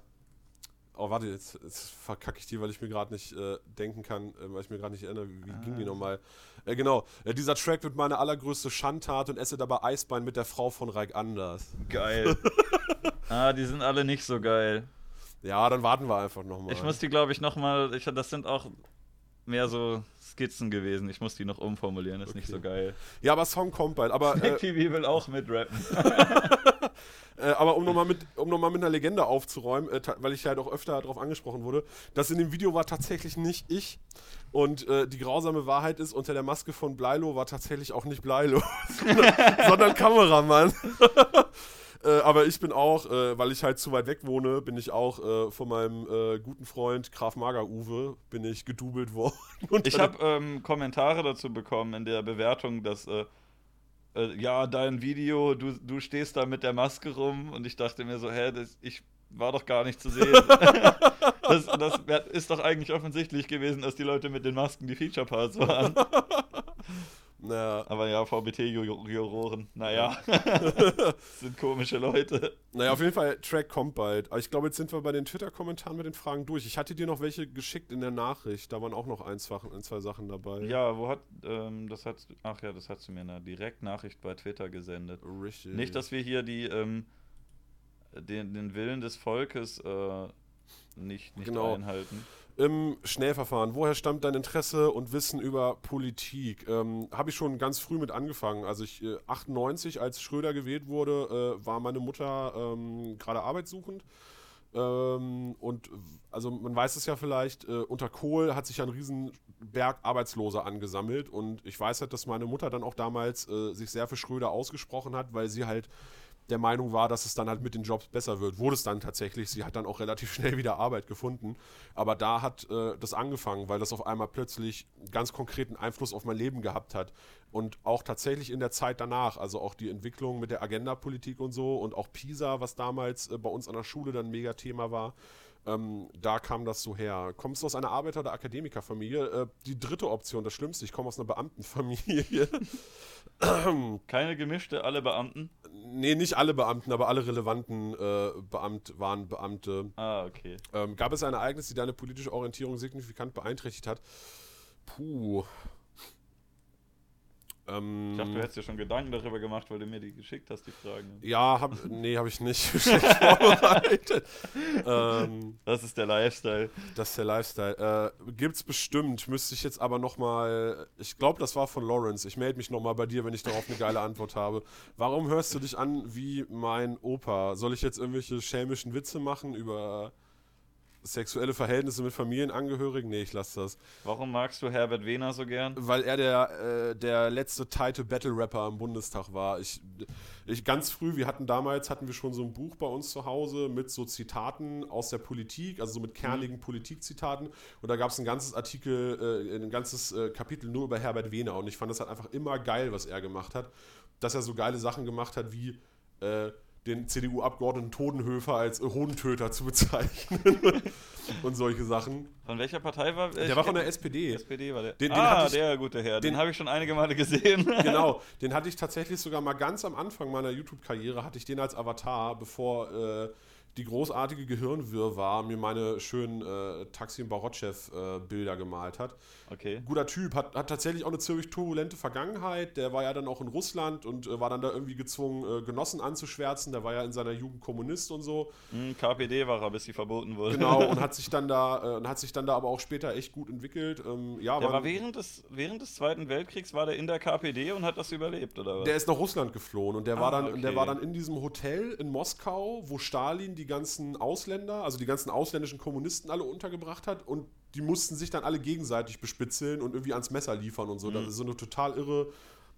oh, warte, jetzt, jetzt verkacke ich die, weil ich mir gerade nicht äh, denken kann, äh, weil ich mir gerade nicht erinnere, wie, wie ging die nochmal. Äh, genau, äh, dieser Track wird meine allergrößte Schandtat und esse dabei Eisbein mit der Frau von Reik Anders. Geil. ah, die sind alle nicht so geil. Ja, dann warten wir einfach nochmal. Ich muss die, glaube ich, nochmal. Das sind auch mehr so Skizzen gewesen. Ich muss die noch umformulieren, ist nicht Okay. so geil. Ja, aber Song kommt bald. Aber äh, TV will auch mitrappen. Äh, aber um nochmal mit, um noch mal mit einer Legende aufzuräumen, äh, weil ich halt auch öfter darauf angesprochen wurde, das in dem Video war tatsächlich nicht ich. Und äh, die grausame Wahrheit ist, unter der Maske von Bleilo war tatsächlich auch nicht Bleilo, sondern, sondern Kameramann. Äh, aber ich bin auch, äh, weil ich halt zu weit weg wohne, bin ich auch äh, von meinem äh, guten Freund Graf Mager Uwe, bin ich gedubelt worden. Ich habe ähm, Kommentare dazu bekommen in der Bewertung, dass äh, äh, ja, dein Video, du, du stehst da mit der Maske rum und ich dachte mir so, hä, das, ich war doch gar nicht zu sehen. das, das ist doch eigentlich offensichtlich gewesen, dass die Leute mit den Masken die Feature Parts waren. naja, Aber ja, VBT-Juroren, naja, sind komische Leute. naja, auf jeden Fall, Track kommt bald. Aber ich glaube, jetzt sind wir bei den Twitter-Kommentaren mit den Fragen durch. Ich hatte dir noch welche geschickt in der Nachricht. Da waren auch noch ein, zwei, Sachen dabei. Ja, wo hat, ähm, das hat, ach ja, das hast du mir in einer Direktnachricht bei Twitter gesendet. Richtig. Nicht, dass wir hier die, ähm, den, den Willen des Volkes äh, nicht, nicht Genau. einhalten. Im Schnellverfahren, woher stammt dein Interesse und Wissen über Politik? Ähm, Habe ich schon ganz früh mit angefangen. Also ich äh, 98, als Schröder gewählt wurde, äh, war meine Mutter ähm, gerade arbeitssuchend. Ähm, und also man weiß es ja vielleicht, äh, unter Kohl hat sich ja ein Riesenberg Arbeitsloser angesammelt. Und ich weiß halt, dass meine Mutter dann auch damals äh, sich sehr für Schröder ausgesprochen hat, weil sie halt der Meinung war, dass es dann halt mit den Jobs besser wird. Wurde es dann tatsächlich. Sie hat dann auch relativ schnell wieder Arbeit gefunden. Aber da hat äh, das angefangen, weil das auf einmal plötzlich ganz konkreten Einfluss auf mein Leben gehabt hat. Und auch tatsächlich in der Zeit danach, also auch die Entwicklung mit der Agenda-Politik und so und auch PISA, was damals äh, bei uns an der Schule dann ein Mega-Thema war, ähm, da kam das so her. Kommst du aus einer Arbeiter- oder Akademikerfamilie? Äh, die dritte Option, das Schlimmste, ich komme aus einer Beamtenfamilie. Keine gemischte, alle Beamten. nee, nicht alle Beamten, aber alle relevanten äh, Beamt waren Beamte. Ah, okay. Ähm, gab es ein Ereignis, die deine politische Orientierung signifikant beeinträchtigt hat? Puh. Ähm, Ich dachte, du hättest dir schon Gedanken darüber gemacht, weil du mir die geschickt hast, die Fragen. ja, hab, nee, habe ich nicht schlecht vorbereitet. ähm, Das ist der Lifestyle. das ist der Lifestyle. Äh, gibt's bestimmt, müsste ich jetzt aber nochmal. Ich glaube, das war von Lawrence. Ich melde mich nochmal bei dir, wenn ich darauf eine geile Antwort habe. Warum hörst du dich an wie mein Opa? Soll ich jetzt irgendwelche schelmischen Witze machen über sexuelle Verhältnisse mit Familienangehörigen? Nee, ich lasse das. Warum magst du Herbert Wehner so gern? Weil er der, äh, der letzte tighte Battle-Rapper im Bundestag war. Ich, ich ganz früh, wir hatten damals, hatten wir schon so ein Buch bei uns zu Hause mit so Zitaten aus der Politik, also so mit kernigen Politikzitaten. Und da gab es ein ganzes Artikel, äh, ein ganzes äh, Kapitel nur über Herbert Wehner. Und ich fand das halt einfach immer geil, was er gemacht hat. Dass er so geile Sachen gemacht hat, wie äh, den CDU-Abgeordneten Todenhöfer als äh, Hodentöter zu bezeichnen. und solche Sachen. Von welcher Partei war Der war von der SPD. SPD war der. Den- den ah, ich- der gute Herr. Den, den- habe ich schon einige Male gesehen. genau, den hatte ich tatsächlich sogar mal ganz am Anfang meiner YouTube-Karriere, hatte ich den als Avatar, bevor äh, die großartige Gehirnwirrwarr mir meine schönen äh, Taksim Barotschew-Bilder gemalt hat. Okay. Guter Typ, hat, hat tatsächlich auch eine ziemlich turbulente Vergangenheit. Der war ja dann auch in Russland und äh, war dann da irgendwie gezwungen, äh, Genossen anzuschwärzen. Der war ja in seiner Jugend Kommunist und so. Hm, KPD war er, bis sie verboten wurde. Genau, und hat sich dann da, äh, und hat sich dann da aber auch später echt gut entwickelt. Ähm, ja, Der war- war während des, während des Zweiten Weltkriegs war der in der KPD und hat das überlebt, oder was? Der ist nach Russland geflohen und der, Ah, war dann, okay. der war dann in diesem Hotel in Moskau, wo Stalin die ganzen Ausländer, also die ganzen ausländischen Kommunisten alle untergebracht hat und die mussten sich dann alle gegenseitig bespitzeln und irgendwie ans Messer liefern und so. Mhm. Das ist so eine total irre,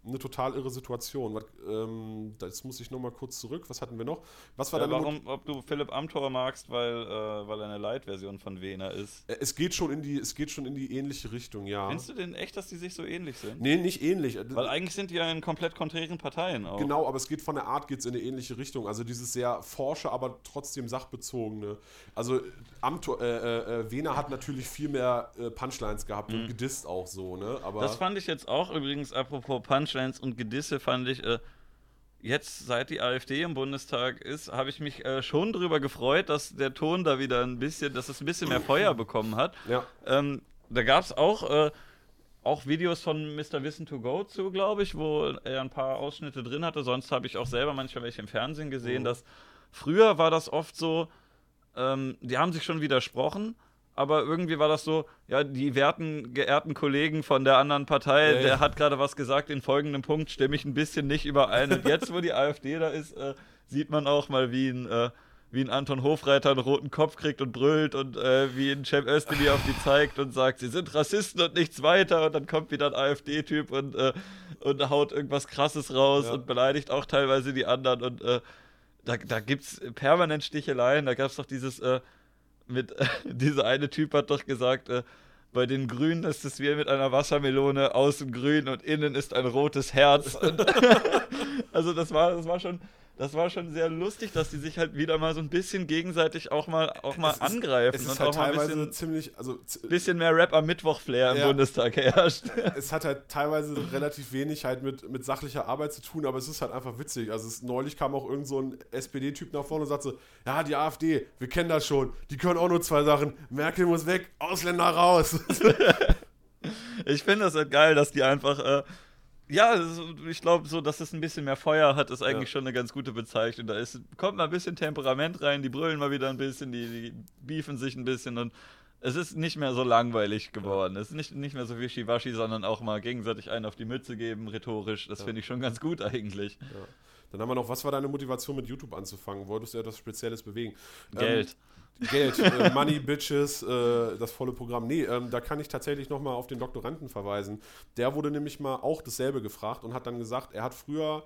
eine total irre Situation. Was, ähm, jetzt muss ich nochmal kurz zurück. Was hatten wir noch? Was war ja, warum, ob du Philipp Amthor magst, weil, äh, weil er eine Light-Version von Wehner ist. Äh, Es geht schon in die, es geht schon in die ähnliche Richtung, ja. Findest du denn echt, dass die sich so ähnlich sind? Nee, nicht ähnlich. Weil eigentlich sind die ja in komplett konträren Parteien auch. Genau, aber es geht von der Art geht's in eine ähnliche Richtung. Also dieses sehr forsche, aber trotzdem sachbezogene. Also Amtor, äh, äh, äh, Wehner hat natürlich viel mehr äh, Punchlines gehabt und gedisst auch so, ne? Aber Mhm. Das fand ich jetzt auch übrigens, apropos Punchlines und Gedisse, fand ich, äh, jetzt seit die AfD im Bundestag ist, habe ich mich äh, schon darüber gefreut, dass der Ton da wieder ein bisschen, dass es ein bisschen mehr Feuer bekommen hat. ja, Ähm, da gab es auch, äh, auch Videos von Mr. Wissen to Go zu, glaube ich, wo er ein paar Ausschnitte drin hatte. Sonst habe ich auch selber manchmal welche im Fernsehen gesehen, Mhm. dass früher war das oft so, ähm, die haben sich schon widersprochen, aber irgendwie war das so, ja, die werten, geehrten Kollegen von der anderen Partei, Ja, der ja. hat gerade was gesagt, in folgendem Punkt stimme ich ein bisschen nicht überein. Und jetzt, wo die AfD da ist, äh, sieht man auch mal, wie ein, äh, wie ein Anton Hofreiter einen roten Kopf kriegt und brüllt und äh, wie ein Cem Özdemir auf die zeigt und sagt, sie sind Rassisten und nichts weiter und dann kommt wieder ein AfD-Typ und, äh, und haut irgendwas Krasses raus Ja. und beleidigt auch teilweise die anderen und äh, da, da gibt es permanent Sticheleien. Da gab es doch dieses, äh, mit, dieser eine Typ hat doch gesagt, äh, bei den Grünen ist es wie mit einer Wassermelone, außen grün und innen ist ein rotes Herz. Und also das war, das war schon, das war schon sehr lustig, dass die sich halt wieder mal so ein bisschen gegenseitig auch mal, auch mal Es ist- angreifen Es ist und halt auch mal ein teilweise bisschen, ziemlich, also bisschen mehr Rap am Mittwoch-Flair im Ja. Bundestag herrscht. es hat halt teilweise relativ wenig halt mit, mit sachlicher Arbeit zu tun, aber es ist halt einfach witzig. Also es, neulich kam auch irgend so ein SPD-Typ nach vorne und sagte so, ja, die AfD, wir kennen das schon, die können auch nur zwei Sachen, Merkel muss weg, Ausländer raus. Ich finde das halt geil, dass die einfach, äh, ja, ich glaube, so, dass es ein bisschen mehr Feuer hat, ist eigentlich Ja. schon eine ganz gute Bezeichnung. Da ist, kommt mal ein bisschen Temperament rein, die brüllen mal wieder ein bisschen, die, die beefen sich ein bisschen und es ist nicht mehr so langweilig geworden. Es ist nicht, nicht mehr so wischiwaschi, sondern auch mal gegenseitig einen auf die Mütze geben, rhetorisch. Das finde ich schon ganz gut eigentlich. Dann haben wir noch, was war deine Motivation mit YouTube anzufangen? Wolltest du etwas Spezielles bewegen? Geld. Ähm, Geld, äh, Money, Bitches, äh, das volle Programm. Nee, ähm, da kann ich tatsächlich nochmal auf den Doktoranden verweisen. Der wurde nämlich mal auch dasselbe gefragt und hat dann gesagt, er hat früher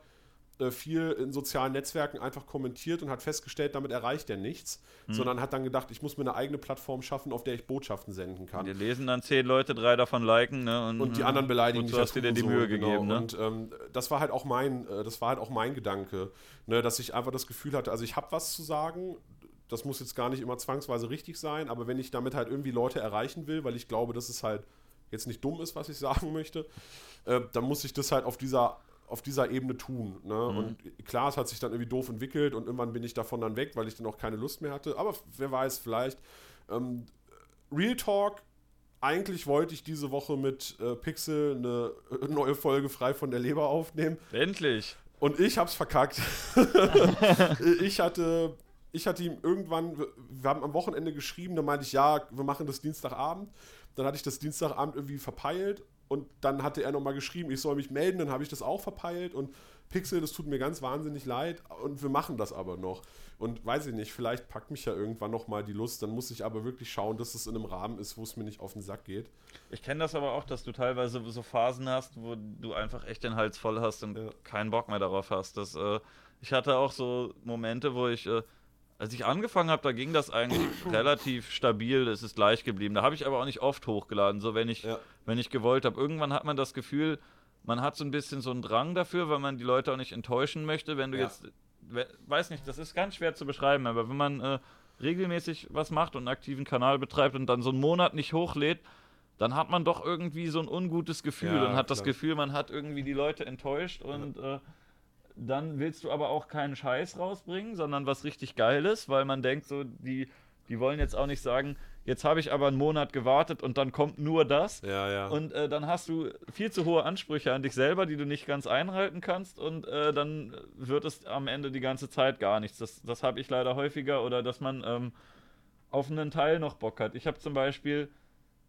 äh, viel in sozialen Netzwerken einfach kommentiert und hat festgestellt, damit erreicht er nichts, Hm. sondern hat dann gedacht, ich muss mir eine eigene Plattform schaffen, auf der ich Botschaften senden kann. Die lesen dann zehn Leute, drei davon liken, ne? Und, und die anderen beleidigen wozu dich hast du dir die Hurensohn, Mühe gegeben, ne? Und ähm, das war halt auch mein, äh, das war halt auch mein Gedanke, ne, dass ich einfach das Gefühl hatte, also ich habe was zu sagen. Das muss jetzt gar nicht immer zwangsweise richtig sein, aber wenn ich damit halt irgendwie Leute erreichen will, weil ich glaube, dass es halt jetzt nicht dumm ist, was ich sagen möchte, äh, dann muss ich das halt auf dieser auf dieser Ebene tun. Ne? Mhm. Und klar, es hat sich dann irgendwie doof entwickelt und irgendwann bin ich davon dann weg, weil ich dann auch keine Lust mehr hatte. Aber wer weiß, vielleicht. Ähm, Real Talk, eigentlich wollte ich diese Woche mit äh, Pixel eine äh, neue Folge frei von der Leber aufnehmen. Endlich. Und ich hab's verkackt. ich hatte. Ich hatte ihm irgendwann, wir haben am Wochenende geschrieben, da meinte ich, ja, wir machen das Dienstagabend. Dann hatte ich das Dienstagabend irgendwie verpeilt und dann hatte er nochmal geschrieben, ich soll mich melden, dann habe ich das auch verpeilt und Pixel, das tut mir ganz wahnsinnig leid und wir machen das aber noch. Und weiß ich nicht, vielleicht packt mich ja irgendwann nochmal die Lust, dann muss ich aber wirklich schauen, dass es in einem Rahmen ist, wo es mir nicht auf den Sack geht. Ich kenne das aber auch, dass du teilweise so Phasen hast, wo du einfach echt den Hals voll hast und Ja. keinen Bock mehr darauf hast. Das, äh, ich hatte auch so Momente, wo ich, äh, als ich angefangen habe, da ging das eigentlich relativ stabil, es ist gleich geblieben. Da habe ich aber auch nicht oft hochgeladen, so wenn ich, Ja. wenn ich gewollt habe. Irgendwann hat man das Gefühl, man hat so ein bisschen so einen Drang dafür, weil man die Leute auch nicht enttäuschen möchte, wenn du Ja. jetzt, we- weiß nicht, das ist ganz schwer zu beschreiben, aber wenn man äh, regelmäßig was macht und einen aktiven Kanal betreibt und dann so einen Monat nicht hochlädt, dann hat man doch irgendwie so ein ungutes Gefühl Ja, und hat das klar. Gefühl, man hat irgendwie die Leute enttäuscht und äh, dann willst du aber auch keinen Scheiß rausbringen, sondern was richtig Geiles, weil man denkt so, die, die wollen jetzt auch nicht sagen, jetzt habe ich aber einen Monat gewartet und dann kommt nur das. Ja, ja. Und äh, dann hast du viel zu hohe Ansprüche an dich selber, die du nicht ganz einhalten kannst und äh, dann wird es am Ende die ganze Zeit gar nichts. Das, das habe ich leider häufiger oder dass man ähm, auf einen Teil noch Bock hat. Ich habe zum Beispiel,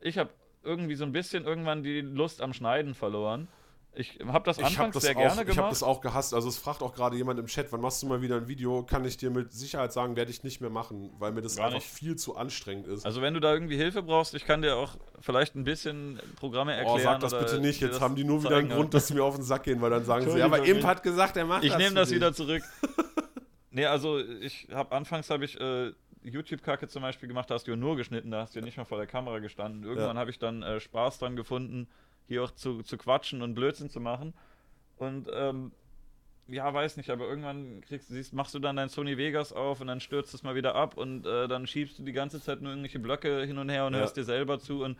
ich habe irgendwie so ein bisschen irgendwann die Lust am Schneiden verloren. Ich habe das Ich habe anfangs das, sehr auch, gerne ich hab gemacht. das auch gehasst. Also es fragt auch gerade jemand im Chat, wann machst du mal wieder ein Video? Kann ich dir mit Sicherheit sagen, werde ich nicht mehr machen, weil mir das Gar einfach nicht. viel zu anstrengend ist. Also wenn du da irgendwie Hilfe brauchst, ich kann dir auch vielleicht ein bisschen Programme erklären. oh, sag das bitte nicht. Jetzt haben die nur wieder einen. Grund, dass sie mir auf den Sack gehen, weil dann sagen sie, ja, aber. Imp hat gesagt, er macht Ich das. nehme für das wieder zurück. nee, also ich habe anfangs habe ich äh, YouTube-Kacke zum Beispiel gemacht, da hast du ja nur geschnitten, da hast du ja nicht mal vor der Kamera gestanden. Irgendwann Ja. habe ich dann äh, Spaß dran gefunden, hier auch zu, zu quatschen und Blödsinn zu machen. Und ähm, ja, weiß nicht, aber irgendwann kriegst, siehst, machst du dann dein Sony Vegas auf und dann stürzt es mal wieder ab und äh, dann schiebst du die ganze Zeit nur irgendwelche Blöcke hin und her und Ja. hörst dir selber zu und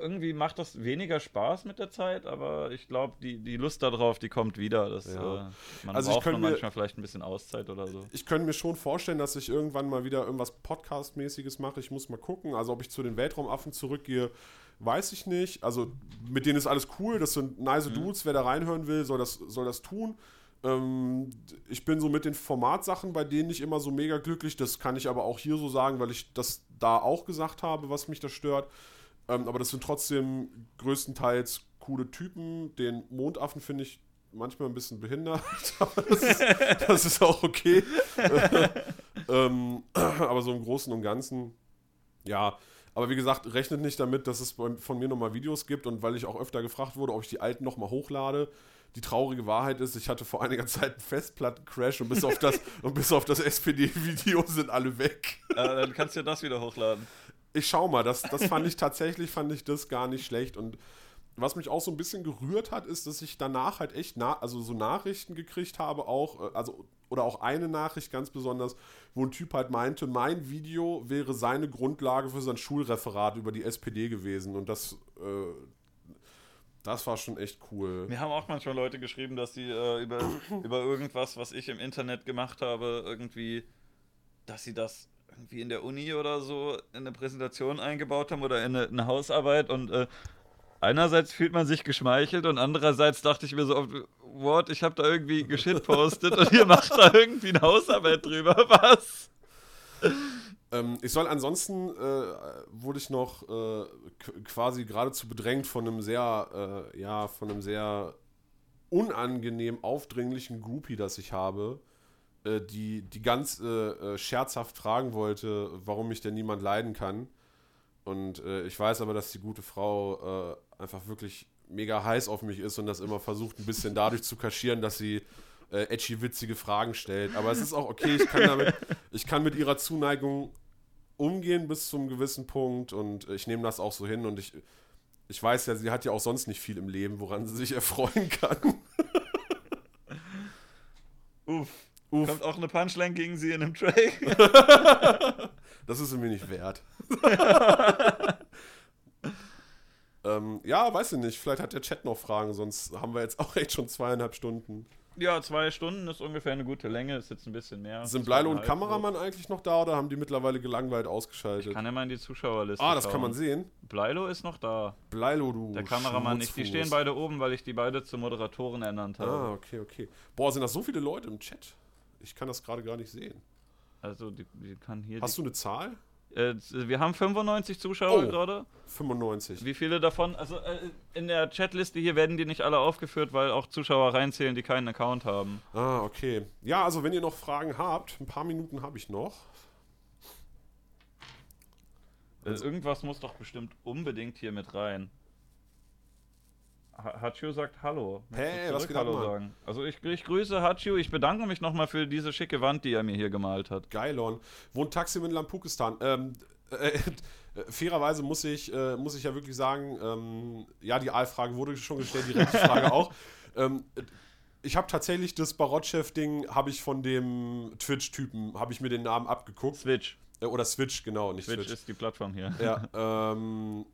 irgendwie macht das weniger Spaß mit der Zeit, aber ich glaube, die, die Lust darauf, die kommt wieder. Das, Ja. äh, man Also ich braucht könnte nur mir- manchmal vielleicht ein bisschen Auszeit oder so. Ich könnte mir schon vorstellen, dass ich irgendwann mal wieder irgendwas Podcast-mäßiges mache. Ich muss mal gucken. Also ob ich zu den Weltraumaffen zurückgehe, weiß ich nicht. Also mit denen ist alles cool. Das sind nice Mhm. Dudes. Wer da reinhören will, soll das, soll das tun. Ähm, ich bin so mit den Formatsachen bei denen nicht immer so mega glücklich. Das kann ich aber auch hier so sagen, weil ich das da auch gesagt habe, was mich da stört. Ähm, aber das sind trotzdem größtenteils coole Typen. Den Mondaffen finde ich manchmal ein bisschen behindert, aber das ist, das ist auch okay. ähm, aber so im Großen und Ganzen, ja. Aber wie gesagt, rechnet nicht damit, dass es von mir nochmal Videos gibt und weil ich auch öfter gefragt wurde, ob ich die alten nochmal hochlade. Die traurige Wahrheit ist, ich hatte vor einiger Zeit einen Festplattencrash und bis auf das, und bis auf das SPD-Video sind alle weg. Äh, dann kannst du das wieder hochladen. Ich schau mal, das, das fand ich tatsächlich, fand ich das gar nicht schlecht und was mich auch so ein bisschen gerührt hat, ist, dass ich danach halt echt, na, also so Nachrichten gekriegt habe, auch, äh, also, oder auch eine Nachricht ganz besonders, wo ein Typ halt meinte, mein Video wäre seine Grundlage für sein Schulreferat über die SPD gewesen und das, äh, das war schon echt cool. Mir haben auch manchmal Leute geschrieben, dass sie äh, über, über irgendwas, was ich im Internet gemacht habe, irgendwie, dass sie das irgendwie in der Uni oder so in eine Präsentation eingebaut haben oder in eine, eine Hausarbeit und äh, einerseits fühlt man sich geschmeichelt und andererseits dachte ich mir so oft, what, ich habe da irgendwie geschitpostet und ihr macht da irgendwie eine Hausarbeit drüber, was? Ähm, ich soll ansonsten, äh, wurde ich noch äh, quasi geradezu bedrängt von einem sehr, äh, ja, von einem sehr unangenehm aufdringlichen Groupie, das ich habe, äh, die, die ganz äh, äh, scherzhaft fragen wollte, warum mich denn niemand leiden kann. Und ich weiß aber, dass die gute Frau einfach wirklich mega heiß auf mich ist und das immer versucht, ein bisschen dadurch zu kaschieren, dass sie äh, edgy, witzige Fragen stellt. Aber es ist auch okay, ich kann damit, ich kann mit ihrer Zuneigung umgehen bis zum gewissen Punkt und ich nehme das auch so hin und ich, ich weiß ja, sie hat ja auch sonst nicht viel im Leben, woran sie sich erfreuen kann. Uff. Uff. Kommt auch eine Punchline gegen sie in einem Track. das ist mir nicht wert. Ähm, ja, weiß ich nicht. Vielleicht hat der Chat noch Fragen, sonst haben wir jetzt auch echt schon zweieinhalb Stunden. Ja, zwei Stunden ist ungefähr eine gute Länge, ist jetzt ein bisschen mehr. Sind Bleilo und Kameramann so. eigentlich noch da oder haben die mittlerweile gelangweilt ausgeschaltet? Ich kann ja mal in die Zuschauerliste Ah, das schauen. kann man sehen. Bleilo ist noch da. Bleilo, du. Der Kameramann nicht. Die stehen beide oben, weil ich die beide zu Moderatoren ernannt habe. Ah, okay, okay. Boah, sind das so viele Leute im Chat? Ich kann das gerade gar nicht sehen. Also, die, die kann hier. Hast du eine Zahl? Äh, wir haben 95 Zuschauer oh, gerade. 95. Wie viele davon? Also äh, in der Chatliste hier werden die nicht alle aufgeführt, weil auch Zuschauer reinzählen, die keinen Account haben. Ah, okay. Ja, also wenn ihr noch Fragen habt, ein paar Minuten habe ich noch. Also, irgendwas muss doch bestimmt unbedingt hier mit rein. Hachu sagt Hallo. Hey, was geht Hallo ab, sagen? Also ich, ich grüße Hachu. Ich bedanke mich nochmal für diese schicke Wand, die er mir hier gemalt hat. Geilon. Wohnt Taksim in Lampukistan. Ähm, äh, äh, fairerweise muss ich, äh, muss ich ja wirklich sagen, ähm, ja, die A-Frage wurde schon gestellt, die rechte Frage auch. Ähm, ich habe tatsächlich das Barotchef-Ding, habe ich von dem Twitch-Typen, habe ich mir den Namen abgeguckt. Switch. Äh, oder Switch, genau, nicht Switch. Switch ist die Plattform hier. Ja, ähm,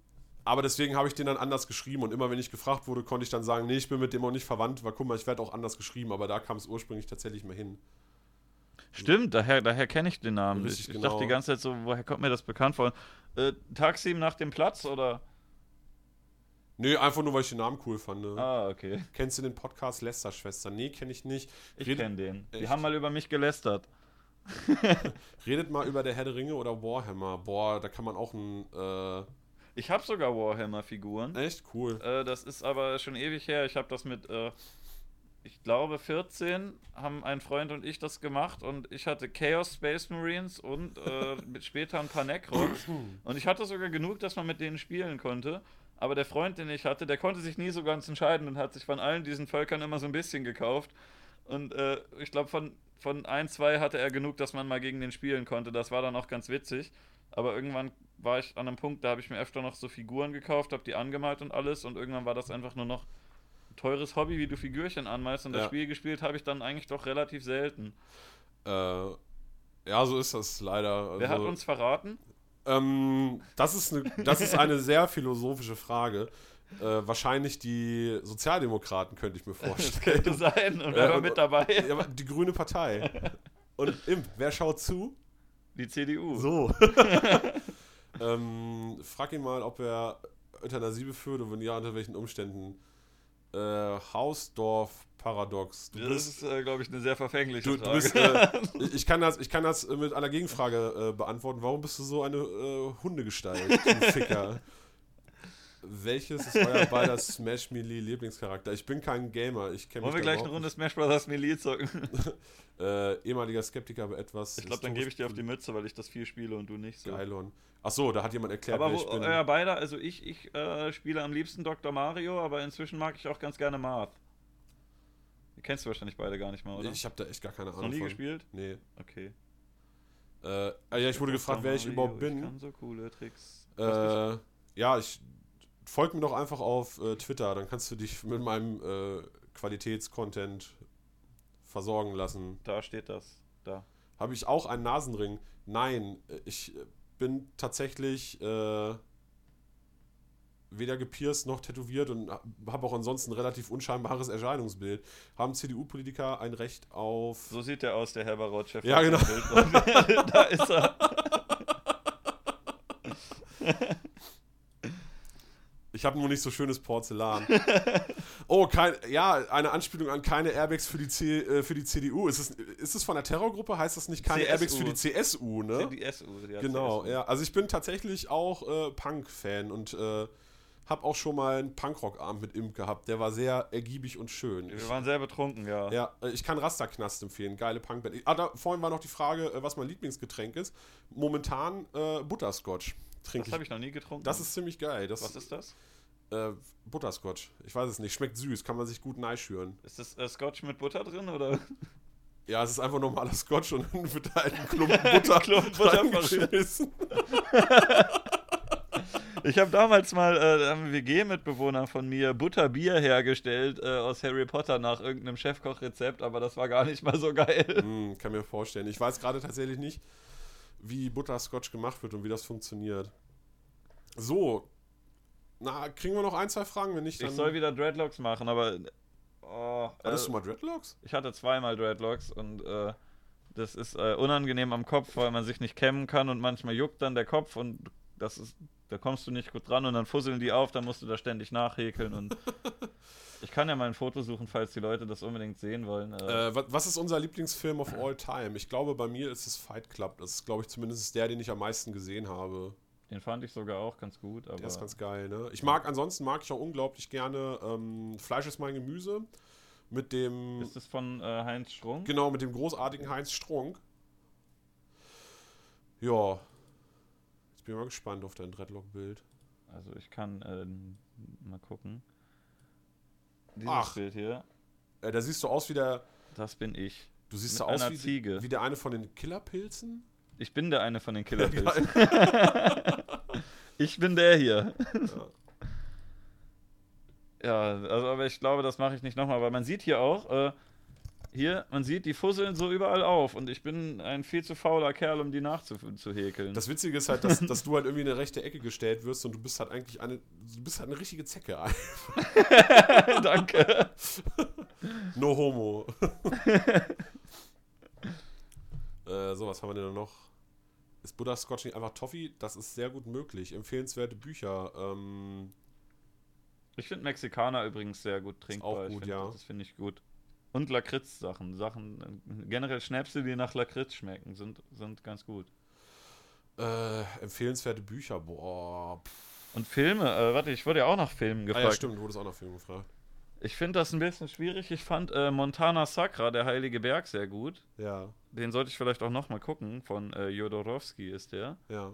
aber deswegen habe ich den dann anders geschrieben und immer wenn ich gefragt wurde, konnte ich dann sagen, nee, ich bin mit dem auch nicht verwandt, weil guck mal, ich werde auch anders geschrieben, aber da kam es ursprünglich tatsächlich mal hin. Stimmt, daher, daher kenne ich den Namen. Richtig, ich, ich genau. dachte die ganze Zeit so, woher kommt mir das bekannt vor? Äh, Taxim nach dem Platz oder? Nee, einfach nur, weil ich den Namen cool fand. Ne? Ah, okay. Kennst du den Podcast Lästerschwester? Nee, kenne ich nicht. Ich kenne den. Die haben mal über mich gelästert. Redet mal über der Herr der Ringe oder Warhammer. Boah, da kann man auch ein. Äh, ich habe sogar Warhammer-Figuren. Echt cool. Äh, das ist aber schon ewig her. Ich habe das mit, äh, ich glaube, 14 haben ein Freund und ich das gemacht und ich hatte Chaos Space Marines und äh, mit später ein paar Necrons. Und ich hatte sogar genug, dass man mit denen spielen konnte. Aber der Freund, den ich hatte, der konnte sich nie so ganz entscheiden und hat sich von allen diesen Völkern immer so ein bisschen gekauft. Und äh, ich glaube, von, von ein, zwei hatte er genug, dass man mal gegen den spielen konnte. Das war dann auch ganz witzig. Aber irgendwann war ich an einem Punkt, da habe ich mir öfter noch so Figuren gekauft, habe die angemalt und alles und irgendwann war das einfach nur noch ein teures Hobby, wie du Figürchen anmalst und ja. das Spiel gespielt habe ich dann eigentlich doch relativ selten. Äh, ja, so ist das leider. Wer also, hat uns verraten? Ähm, das, ist eine, das ist eine sehr philosophische Frage. Äh, wahrscheinlich die Sozialdemokraten, könnte ich mir vorstellen. Das könnte sein. Und wer war mit dabei? Ja, die Grüne Partei. Und Imp, wer schaut zu? Die CDU. So. ähm, frag ihn mal, ob er Euthanasie befürwortet und wenn ja, unter welchen Umständen. Äh, Hausdorf-Paradox. Du Das bist, ist, äh, glaube ich, eine sehr verfängliche du, du Frage. bist äh, ich, kann das, ich kann das mit einer Gegenfrage äh, beantworten. Warum bist du so eine äh, Hundegestalt, du Ficker? Welches ist euer beider Smash Melee Lieblingscharakter? Ich bin kein Gamer, ich kenne mich Wollen wir gleich eine Runde Smash Bros. Melee zocken? Äh, ehemaliger Skeptiker, aber etwas. Ich glaube, dann gebe ich dir auf die Mütze, weil ich das viel spiele und du nicht so. Geilon. Achso, da hat jemand erklärt, Aber wer wo, ich bin. euer beider, also ich, ich äh, spiele am liebsten Dr. Mario, aber inzwischen mag ich auch ganz gerne Marth. Die kennst du wahrscheinlich beide gar nicht mal, oder? Ich habe da echt gar keine Ahnung. noch nie von. gespielt? Nee. Okay. Äh, ah ja, ich wurde gefragt, wer ich überhaupt Ich bin. kann so coole Tricks. Äh, ja, ich folg mir doch einfach auf äh, Twitter, dann kannst du dich mit meinem äh, Qualitätscontent versorgen lassen. Da steht das. Da. Habe ich auch einen Nasenring? Nein, äh, ich äh, bin tatsächlich äh, weder gepierst noch tätowiert und habe auch ansonsten ein relativ unscheinbares Erscheinungsbild. Haben CDU-Politiker ein Recht auf. So sieht der aus, der Herr Barotschef. Ja, genau. da ist er. Ich habe nur nicht so schönes Porzellan. Oh, kein, ja, eine Anspielung an keine Airbags für die, C, äh, für die CDU. Ist es, ist es von der Terrorgruppe? Heißt das nicht keine CSU. Airbags für die CSU, ne? Die SU. Die Genau, CSU. ja. Also ich bin tatsächlich auch äh, Punk-Fan und äh, habe auch schon mal einen Punkrock-Abend mit Imp gehabt. Der war sehr ergiebig und schön. Wir waren sehr betrunken, ja. ja, äh, ich kann Rasterknast empfehlen. Geile Punkband. Ah, da, vorhin war noch die Frage, äh, was mein Lieblingsgetränk ist. Momentan äh, Butterscotch trinke Das habe ich. noch nie getrunken. Das ist ziemlich geil. Das, Was ist das? Äh, Butterscotch. Ich weiß es nicht. Schmeckt süß, kann man sich gut neischüren. Ist das äh, Scotch mit Butter drin oder? Ja, es ist einfach normaler Scotch und dann wird da halt ein Klumpen Butter, Klumpen Butter. Ich habe damals mal äh, da haben ein WG-Mitbewohner von mir Butterbier hergestellt äh, aus Harry Potter nach irgendeinem Chefkochrezept, aber das war gar nicht mal so geil. Hm, kann mir vorstellen. Ich weiß gerade tatsächlich nicht, wie Butterscotch gemacht wird und wie das funktioniert. So. Na, kriegen wir noch ein, zwei Fragen? Wenn nicht, dann. Ich soll wieder Dreadlocks machen, aber oh, Hattest äh, du mal Dreadlocks? ich hatte zweimal Dreadlocks und äh, das ist äh, unangenehm am Kopf, weil man sich nicht kämmen kann und manchmal juckt dann der Kopf und das ist, da kommst du nicht gut dran und dann fusseln die auf, dann musst du da ständig nachhäkeln und ich kann ja mal ein Foto suchen, falls die Leute das unbedingt sehen wollen. Äh, Äh, wa- was ist unser Lieblingsfilm of all time? Ich glaube, bei mir ist es Fight Club. Das ist, glaube ich, zumindest der, den ich am meisten gesehen habe. den fand ich sogar auch ganz gut, aber Der ist ganz geil, ne? Ich mag, ansonsten mag ich auch unglaublich gerne ähm, Fleisch ist mein Gemüse. Mit dem. ist das von äh, Heinz Strunk? Genau, mit dem großartigen Heinz Strunk. Ja. Bin mal gespannt auf dein Dreadlock-Bild. Also ich kann ähm, mal gucken. Dieses Ach. Bild hier, Äh, da siehst du aus wie der. das bin ich. Du siehst Mit so aus wie, Ziege. wie der eine von den Killerpilzen. Ich bin der eine von den Killerpilzen. ich bin der hier. ja, also aber ich glaube, das mache ich nicht nochmal, weil man sieht hier auch, äh, hier, man sieht, die fusseln so überall auf und ich bin ein viel zu fauler Kerl, um die nachzuhäkeln. Das Witzige ist halt, dass, dass du halt irgendwie in eine rechte Ecke gestellt wirst und du bist halt eigentlich eine. Du bist halt eine richtige Zecke. Danke. No homo. äh, so, was haben wir denn noch? Ist Butterscotch nicht einfach Toffee? Das ist sehr gut möglich. Empfehlenswerte Bücher. Ähm, Ich finde Mexikaner übrigens sehr gut trinkbar. auch Ich gut, find, ja. Das finde ich gut. Und Lakritz-Sachen. Sachen, äh, generell Schnäpse, die nach Lakritz schmecken, sind, sind ganz gut. äh, empfehlenswerte Bücher. Boah. Pff. Und Filme, äh, warte, ich wurde ja auch nach Filmen Ah gefragt. ja, stimmt, du wurdest auch nach Film gefragt. Ich finde das ein bisschen schwierig. Ich fand äh, Montana Sacra, der Heilige Berg, sehr gut. Ja, Den sollte ich vielleicht auch nochmal gucken. Von äh, Jodorowsky ist der. ja.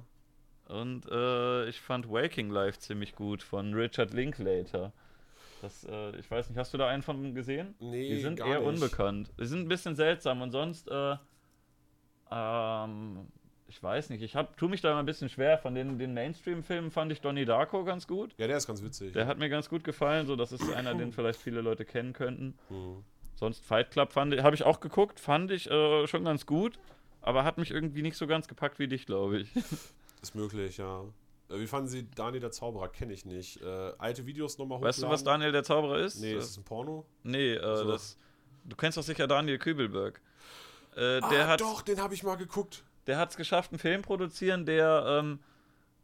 Und äh, ich fand Waking Life ziemlich gut von Richard Linklater. Das, äh, ich weiß nicht, hast du da einen von gesehen? Nee, Die sind eher nicht. unbekannt. Die sind ein bisschen seltsam und sonst, äh, ähm, ich weiß nicht, ich hab, tu mich da immer ein bisschen schwer. Von den, den Mainstream-Filmen fand ich Donnie Darko ganz gut. Ja, der ist ganz witzig. Der hat mir ganz gut gefallen, so das ist einer, den vielleicht viele Leute kennen könnten. Hm. Sonst Fight Club fand ich, habe ich auch geguckt, fand ich äh, schon ganz gut, aber hat mich irgendwie nicht so ganz gepackt wie dich, glaube ich. Ist möglich, ja. Äh, Wie fanden Sie Daniel der Zauberer? Kenne ich nicht. Äh, alte Videos nochmal hochladen? Weißt du, was Daniel der Zauberer ist? Nee, Äh, ist es ein Porno? nee, äh, so. das. Du kennst doch sicher Daniel Kübelberg. Äh, der ah, hat doch, den habe ich mal geguckt. der hat es geschafft, einen Film produzieren, der, ähm,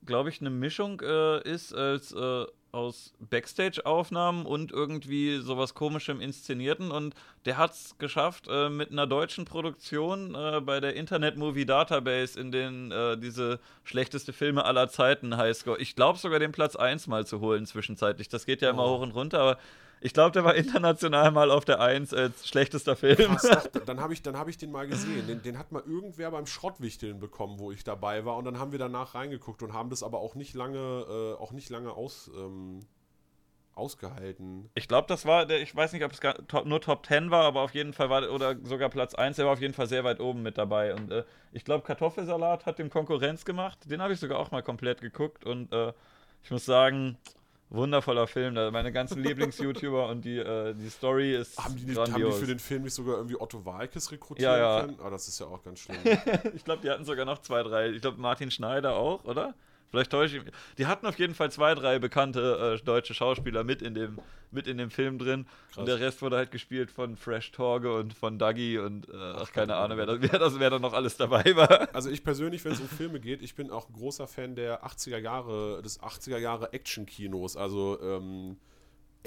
glaube ich, eine Mischung äh, ist als äh, aus Backstage-Aufnahmen und irgendwie sowas komischem Inszenierten und der hat es geschafft, äh, mit einer deutschen Produktion äh, bei der Internet Movie Database in den äh, diese schlechteste Filme aller Zeiten Highscore. Ich glaube sogar den Platz 1 mal zu holen zwischenzeitlich. Das geht ja immer Oh. hoch und runter, aber ich glaube, der war international mal auf der 1 als schlechtester Film. Krass, dann habe ich, dann hab ich den mal gesehen. Den, den hat mal irgendwer beim Schrottwichteln bekommen, wo ich dabei war. Und dann haben wir danach reingeguckt und haben das aber auch nicht lange, äh, auch nicht lange aus, ähm, ausgehalten. Ich glaube, das war, der, ich weiß nicht, ob es top, nur Top 10 war, aber auf jeden Fall war, oder sogar Platz 1, der war auf jeden Fall sehr weit oben mit dabei. Und äh, ich glaube, Kartoffelsalat hat dem Konkurrenz gemacht. Den habe ich sogar auch mal komplett geguckt und äh, ich muss sagen, wundervoller Film. Meine ganzen Lieblings-YouTuber und die, äh, die Story ist Haben die, nicht, haben die für den Film nicht sogar irgendwie Otto Walkes rekrutieren Ja, ja. können? Ah, das ist ja auch ganz schlimm. ich glaube, die hatten sogar noch zwei, drei. Ich glaube, Martin Schneider auch, oder? Vielleicht täusche ich mich. Die hatten auf jeden Fall zwei, drei bekannte äh, deutsche Schauspieler mit in, dem, mit in dem Film drin. Krass. Und der Rest wurde halt gespielt von Fresh Torge und von Dougie und äh, ach, keine Ahnung, wer das, wer, das, wer da noch alles dabei war. Also ich persönlich, wenn es um Filme geht, ich bin auch großer Fan der 80er Jahre, des 80er Jahre Action-Kinos. Also ähm,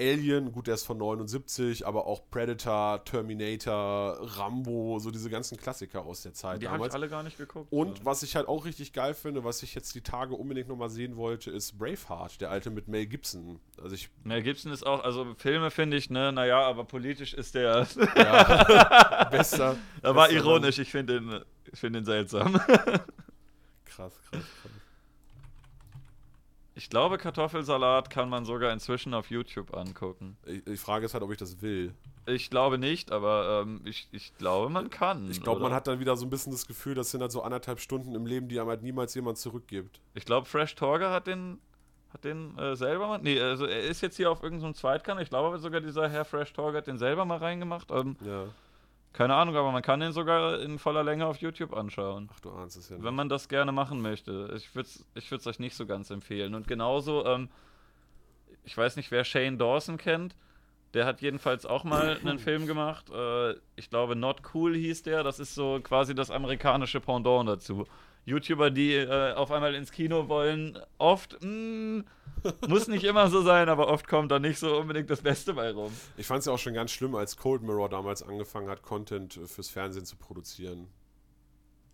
Alien, gut, der ist von 79, aber auch Predator, Terminator, Rambo, so diese ganzen Klassiker aus der Zeit Die habe ich damals. alle gar nicht geguckt. Und was ich halt auch richtig geil finde, was ich jetzt die Tage unbedingt nochmal sehen wollte, ist Braveheart, der alte mit Mel Gibson. Also ich, Mel Gibson ist auch, also Filme finde ich, ne, naja, aber politisch ist der, ja, bester. er war ironisch, ich finde ihn, ich finde ihn seltsam. Krass, krass, krass. Ich glaube, Kartoffelsalat kann man sogar inzwischen auf YouTube angucken. Ich, die Frage ist halt, ob ich das will. Ich glaube nicht, aber ähm, ich, ich glaube, man kann. Ich glaube, man hat dann wieder so ein bisschen das Gefühl, das sind halt so anderthalb Stunden im Leben, die einem halt niemals jemand zurückgibt. Ich glaube, Fresh Torge hat den, hat den äh, selber mal. Nee, also er ist jetzt hier auf irgendeinem Zweitkanal. Ich glaube aber sogar, dieser Herr Fresh Torge hat den selber mal reingemacht. Ähm, Ja. Keine Ahnung, aber man kann den sogar in voller Länge auf YouTube anschauen. Ach, du ahnst es ja nicht. Wenn man das gerne machen möchte. Ich würde es ich würd's euch nicht so ganz empfehlen. Und genauso, ähm, ich weiß nicht, wer Shane Dawson kennt. Der hat jedenfalls auch mal einen Film gemacht. Äh, ich glaube, Not Cool hieß der. Das ist so quasi das amerikanische Pendant dazu. YouTuber, die äh, auf einmal ins Kino wollen, oft, mh, muss nicht immer so sein, aber oft kommt da nicht so unbedingt das Beste bei rum. Ich fand es ja auch schon ganz schlimm, als Cold Mirror damals angefangen hat, Content fürs Fernsehen zu produzieren.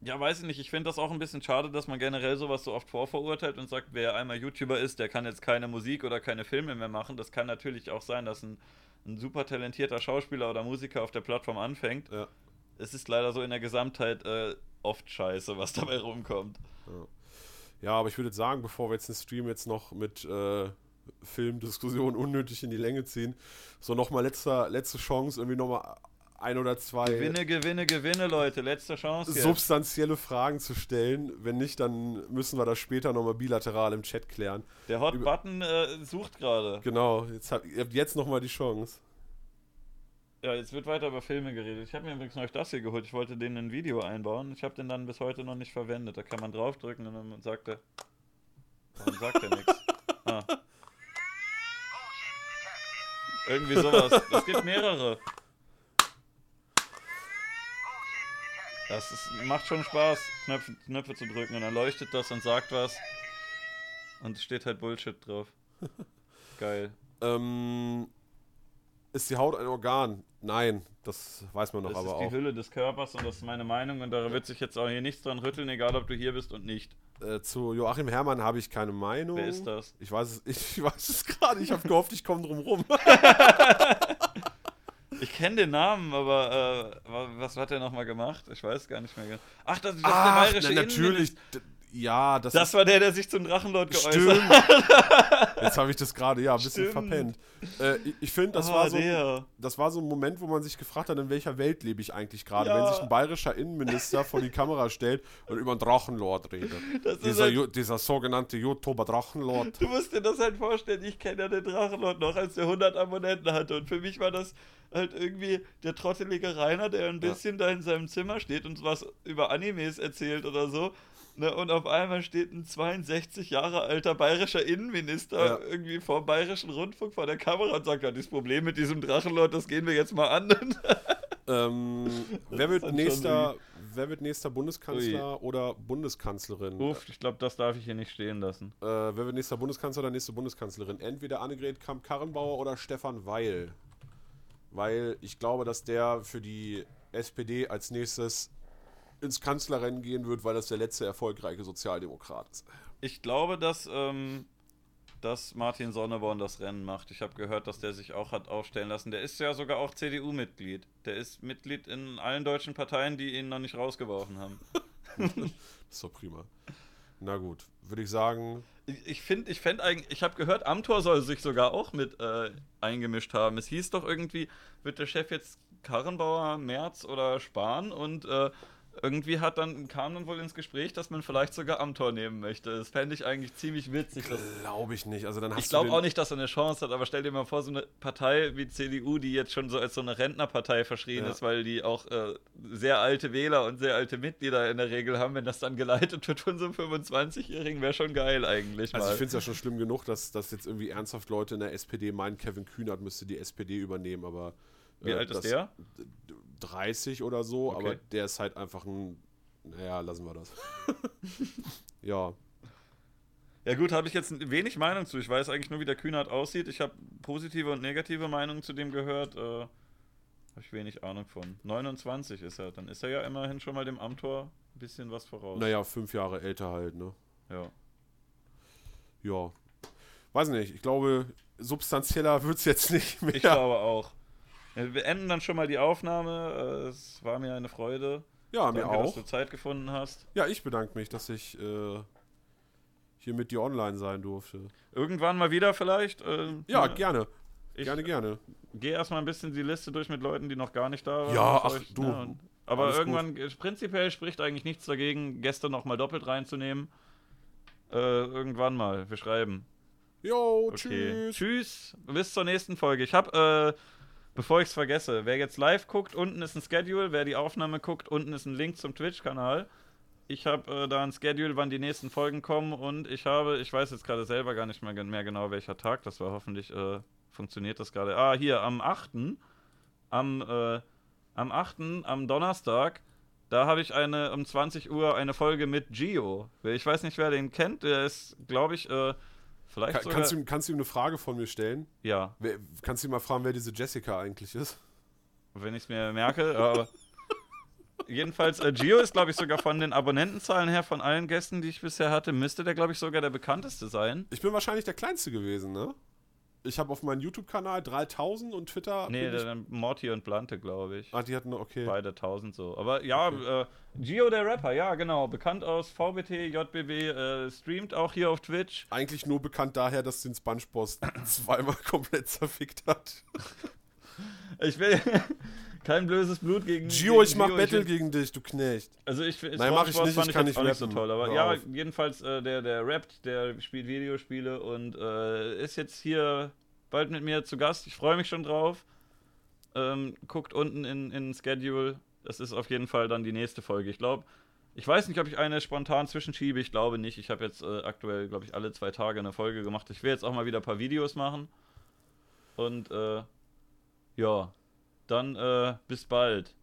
Ja, weiß ich nicht. Ich finde das auch ein bisschen schade, dass man generell sowas so oft vorverurteilt und sagt, wer einmal YouTuber ist, der kann jetzt keine Musik oder keine Filme mehr machen. Das kann natürlich auch sein, dass ein, ein super talentierter Schauspieler oder Musiker auf der Plattform anfängt. Ja. Es ist leider so in der Gesamtheit äh, oft scheiße, was dabei rumkommt. Ja, aber ich würde sagen, bevor wir jetzt den Stream jetzt noch mit äh, Filmdiskussionen unnötig in die Länge ziehen, so nochmal letzter, letzte Chance, irgendwie nochmal ein oder zwei Gewinne, gewinne, gewinne, Leute. Letzte Chance. Jetzt. substanzielle Fragen zu stellen. Wenn nicht, dann müssen wir das später nochmal bilateral im Chat klären. Der Hot Button äh, sucht gerade. Genau, jetzt habt, ihr habt jetzt nochmal die Chance. Ja, jetzt wird weiter über Filme geredet. Ich habe mir übrigens neulich das hier geholt. Ich wollte den in ein Video einbauen. Ich habe den dann bis heute noch nicht verwendet. Da kann man draufdrücken und dann sagt er. Warum sagt er nichts? Ah. Irgendwie sowas. Es gibt mehrere. Das ist, macht schon Spaß, Knöpfe, Knöpfe zu drücken und dann leuchtet das und sagt was. Und steht halt Bullshit drauf. Geil. Ähm, ist die Haut ein Organ? Nein, das weiß man doch Das aber ist die auch. Hülle des Körpers und das ist meine Meinung und da wird sich jetzt auch hier nichts dran rütteln, egal ob du hier bist und nicht. Äh, zu Joachim Herrmann habe ich keine Meinung. Wer ist das? Ich weiß es, ich weiß es gerade. Ich habe gehofft, ich komme drum rum. Ich kenne den Namen, aber äh, wa- was hat er nochmal gemacht? Ich weiß gar nicht mehr. genau. Ach, das, das ist der Ach, bayerische na, natürlich. Innenminister. Ja, das, Das war der, der sich zum Drachenlord geäußert stimmt. hat. Jetzt habe ich das gerade, ja, ein bisschen Stimmt. verpennt. Äh, ich ich finde, das, Ah, war so, der. das war so ein Moment, wo man sich gefragt hat, in welcher Welt lebe ich eigentlich gerade, Ja. wenn sich ein bayerischer Innenminister vor die Kamera stellt und über einen Drachenlord redet. Dieser, halt- dieser sogenannte YouTuber Drachenlord. Du musst dir das halt vorstellen, ich kenne ja den Drachenlord noch, als der 100 Abonnenten hatte. Und für mich war das halt irgendwie der trottelige Rainer, der ein Ja. bisschen da in seinem Zimmer steht und was über Animes erzählt oder so. Ne, und auf einmal steht ein 62 Jahre alter bayerischer Innenminister Ja. irgendwie vor dem bayerischen Rundfunk vor der Kamera und sagt, ja, das Problem mit diesem Drachenlord, das gehen wir jetzt mal an. Ähm, wer, wird nächster, wer wird nächster Bundeskanzler oder Bundeskanzlerin? Uff, ich glaube, das darf ich hier nicht stehen lassen. Äh, wer wird nächster Bundeskanzler oder nächste Bundeskanzlerin? Entweder Annegret Kramp-Karrenbauer oder Stefan Weil. Weil ich glaube, dass der für die SPD als nächstes ins Kanzlerrennen gehen wird, weil das der letzte erfolgreiche Sozialdemokrat ist. Ich glaube, dass, ähm, dass Martin Sonneborn das Rennen macht. Ich habe gehört, dass der sich auch hat aufstellen lassen. Der ist ja sogar auch CDU-Mitglied. Der ist Mitglied in allen deutschen Parteien, die ihn noch nicht rausgeworfen haben. Das ist doch prima. Na gut, würde ich sagen, Ich- finde, ich fände eigentlich, ich habe gehört, Amtor soll sich sogar auch mit äh, eingemischt haben. Es hieß doch irgendwie, wird der Chef jetzt Karrenbauer, Merz oder Spahn und äh, irgendwie hat dann, kam dann wohl ins Gespräch, dass man vielleicht sogar Amtor nehmen möchte. Das fände ich eigentlich ziemlich witzig. Glaube ich nicht. Also dann hast ich glaube auch nicht, dass er eine Chance hat, aber stell dir mal vor, so eine Partei wie CDU, die jetzt schon so als so eine Rentnerpartei verschrien Ja. ist, weil die auch äh, sehr alte Wähler und sehr alte Mitglieder in der Regel haben, wenn das dann geleitet wird von so einem 25-Jährigen, wäre schon geil eigentlich. Also mal. ich finde es ja schon schlimm genug, dass, dass jetzt irgendwie ernsthaft Leute in der SPD meinen, Kevin Kühnert müsste die SPD übernehmen, aber Wie äh, alt ist das- der? 30 oder so, Okay. aber der ist halt einfach ein. Naja, lassen wir das. ja. Ja gut, habe ich jetzt wenig Meinung zu. Ich weiß eigentlich nur, wie der Kühnert aussieht. Ich habe positive und negative Meinungen zu dem gehört. Äh, habe ich wenig Ahnung von. 29 ist er. Dann ist er ja immerhin schon mal dem Amtor ein bisschen was voraus. Naja, fünf Jahre älter halt, ne? Ja. Ja. Weiß nicht, ich glaube, substanzieller wird es jetzt nicht mehr. Ich glaube auch. Ja, wir beenden dann schon mal die Aufnahme. Äh, Es war mir eine Freude. ja, mir Danke, dass auch. du Zeit gefunden hast. Ja, ich bedanke mich, dass ich äh, hier mit dir online sein durfte. Irgendwann mal wieder vielleicht. Äh, Ja, ne, gerne. ich Gerne, gerne. Gehe erstmal ein bisschen die Liste durch mit Leuten, die noch gar nicht da waren. Ja, ach, du, und- aber alles irgendwann, äh, prinzipiell spricht eigentlich nichts dagegen, Gäste nochmal doppelt reinzunehmen. Äh, irgendwann mal. Wir schreiben. Jo, Okay. tschüss. Tschüss. Bis zur nächsten Folge. Ich habe, äh, bevor ich es vergesse, wer jetzt live guckt, unten ist ein Schedule. Wer die Aufnahme guckt, unten ist ein Link zum Twitch-Kanal. Ich habe äh, da ein Schedule, wann die nächsten Folgen kommen und ich habe, ich weiß jetzt gerade selber gar nicht mehr, mehr genau, welcher Tag das war. Hoffentlich äh, funktioniert das gerade. Ah, hier, am 8. Am, äh, am 8. am Donnerstag, da habe ich eine um 20 Uhr eine Folge mit Gio. Ich weiß nicht, wer den kennt. Der ist, glaube ich, äh, vielleicht Ka- sogar... kannst, du, ihm- kannst du ihm eine Frage von mir stellen? ja, Wer, kannst du ihn mal fragen, wer diese Jessica eigentlich ist? wenn ich es mir merke. Aber jedenfalls, äh, Gio ist, glaube ich, sogar von den Abonnentenzahlen her, von allen Gästen, die ich bisher hatte, müsste der, glaube ich, sogar der bekannteste sein. Ich bin wahrscheinlich der Kleinste gewesen, ne? Ich habe auf meinem YouTube-Kanal 3000 und Twitter. Nee, der Morty und Blante, glaube ich. ah, die hatten, okay. Beide 1000 so. Aber ja, äh, Gio der Rapper, ja, genau. Bekannt aus VBT, JBB, äh, streamt auch hier auf Twitch. Eigentlich nur bekannt daher, dass den Spongeboss zweimal komplett zerfickt hat. Ich will kein böses Blut gegen Gio, gegen ich mach Battle will- gegen dich, du Knecht. Also ich finde, Nein, mach ich nicht, ich kann jetzt nicht nicht so toll. Aber ja, auf. jedenfalls, äh, der, der rappt, der spielt Videospiele und äh, ist jetzt hier bald mit mir zu Gast. Ich freue mich schon drauf. Ähm, guckt unten in, in Schedule. Das ist auf jeden Fall dann die nächste Folge. Ich glaube, ich weiß nicht, ob ich eine spontan zwischenschiebe. Ich glaube nicht. Ich habe jetzt äh, aktuell, glaube ich, alle zwei Tage eine Folge gemacht. Ich will jetzt auch mal wieder ein paar Videos machen. Und äh, ja, dann äh, bis bald.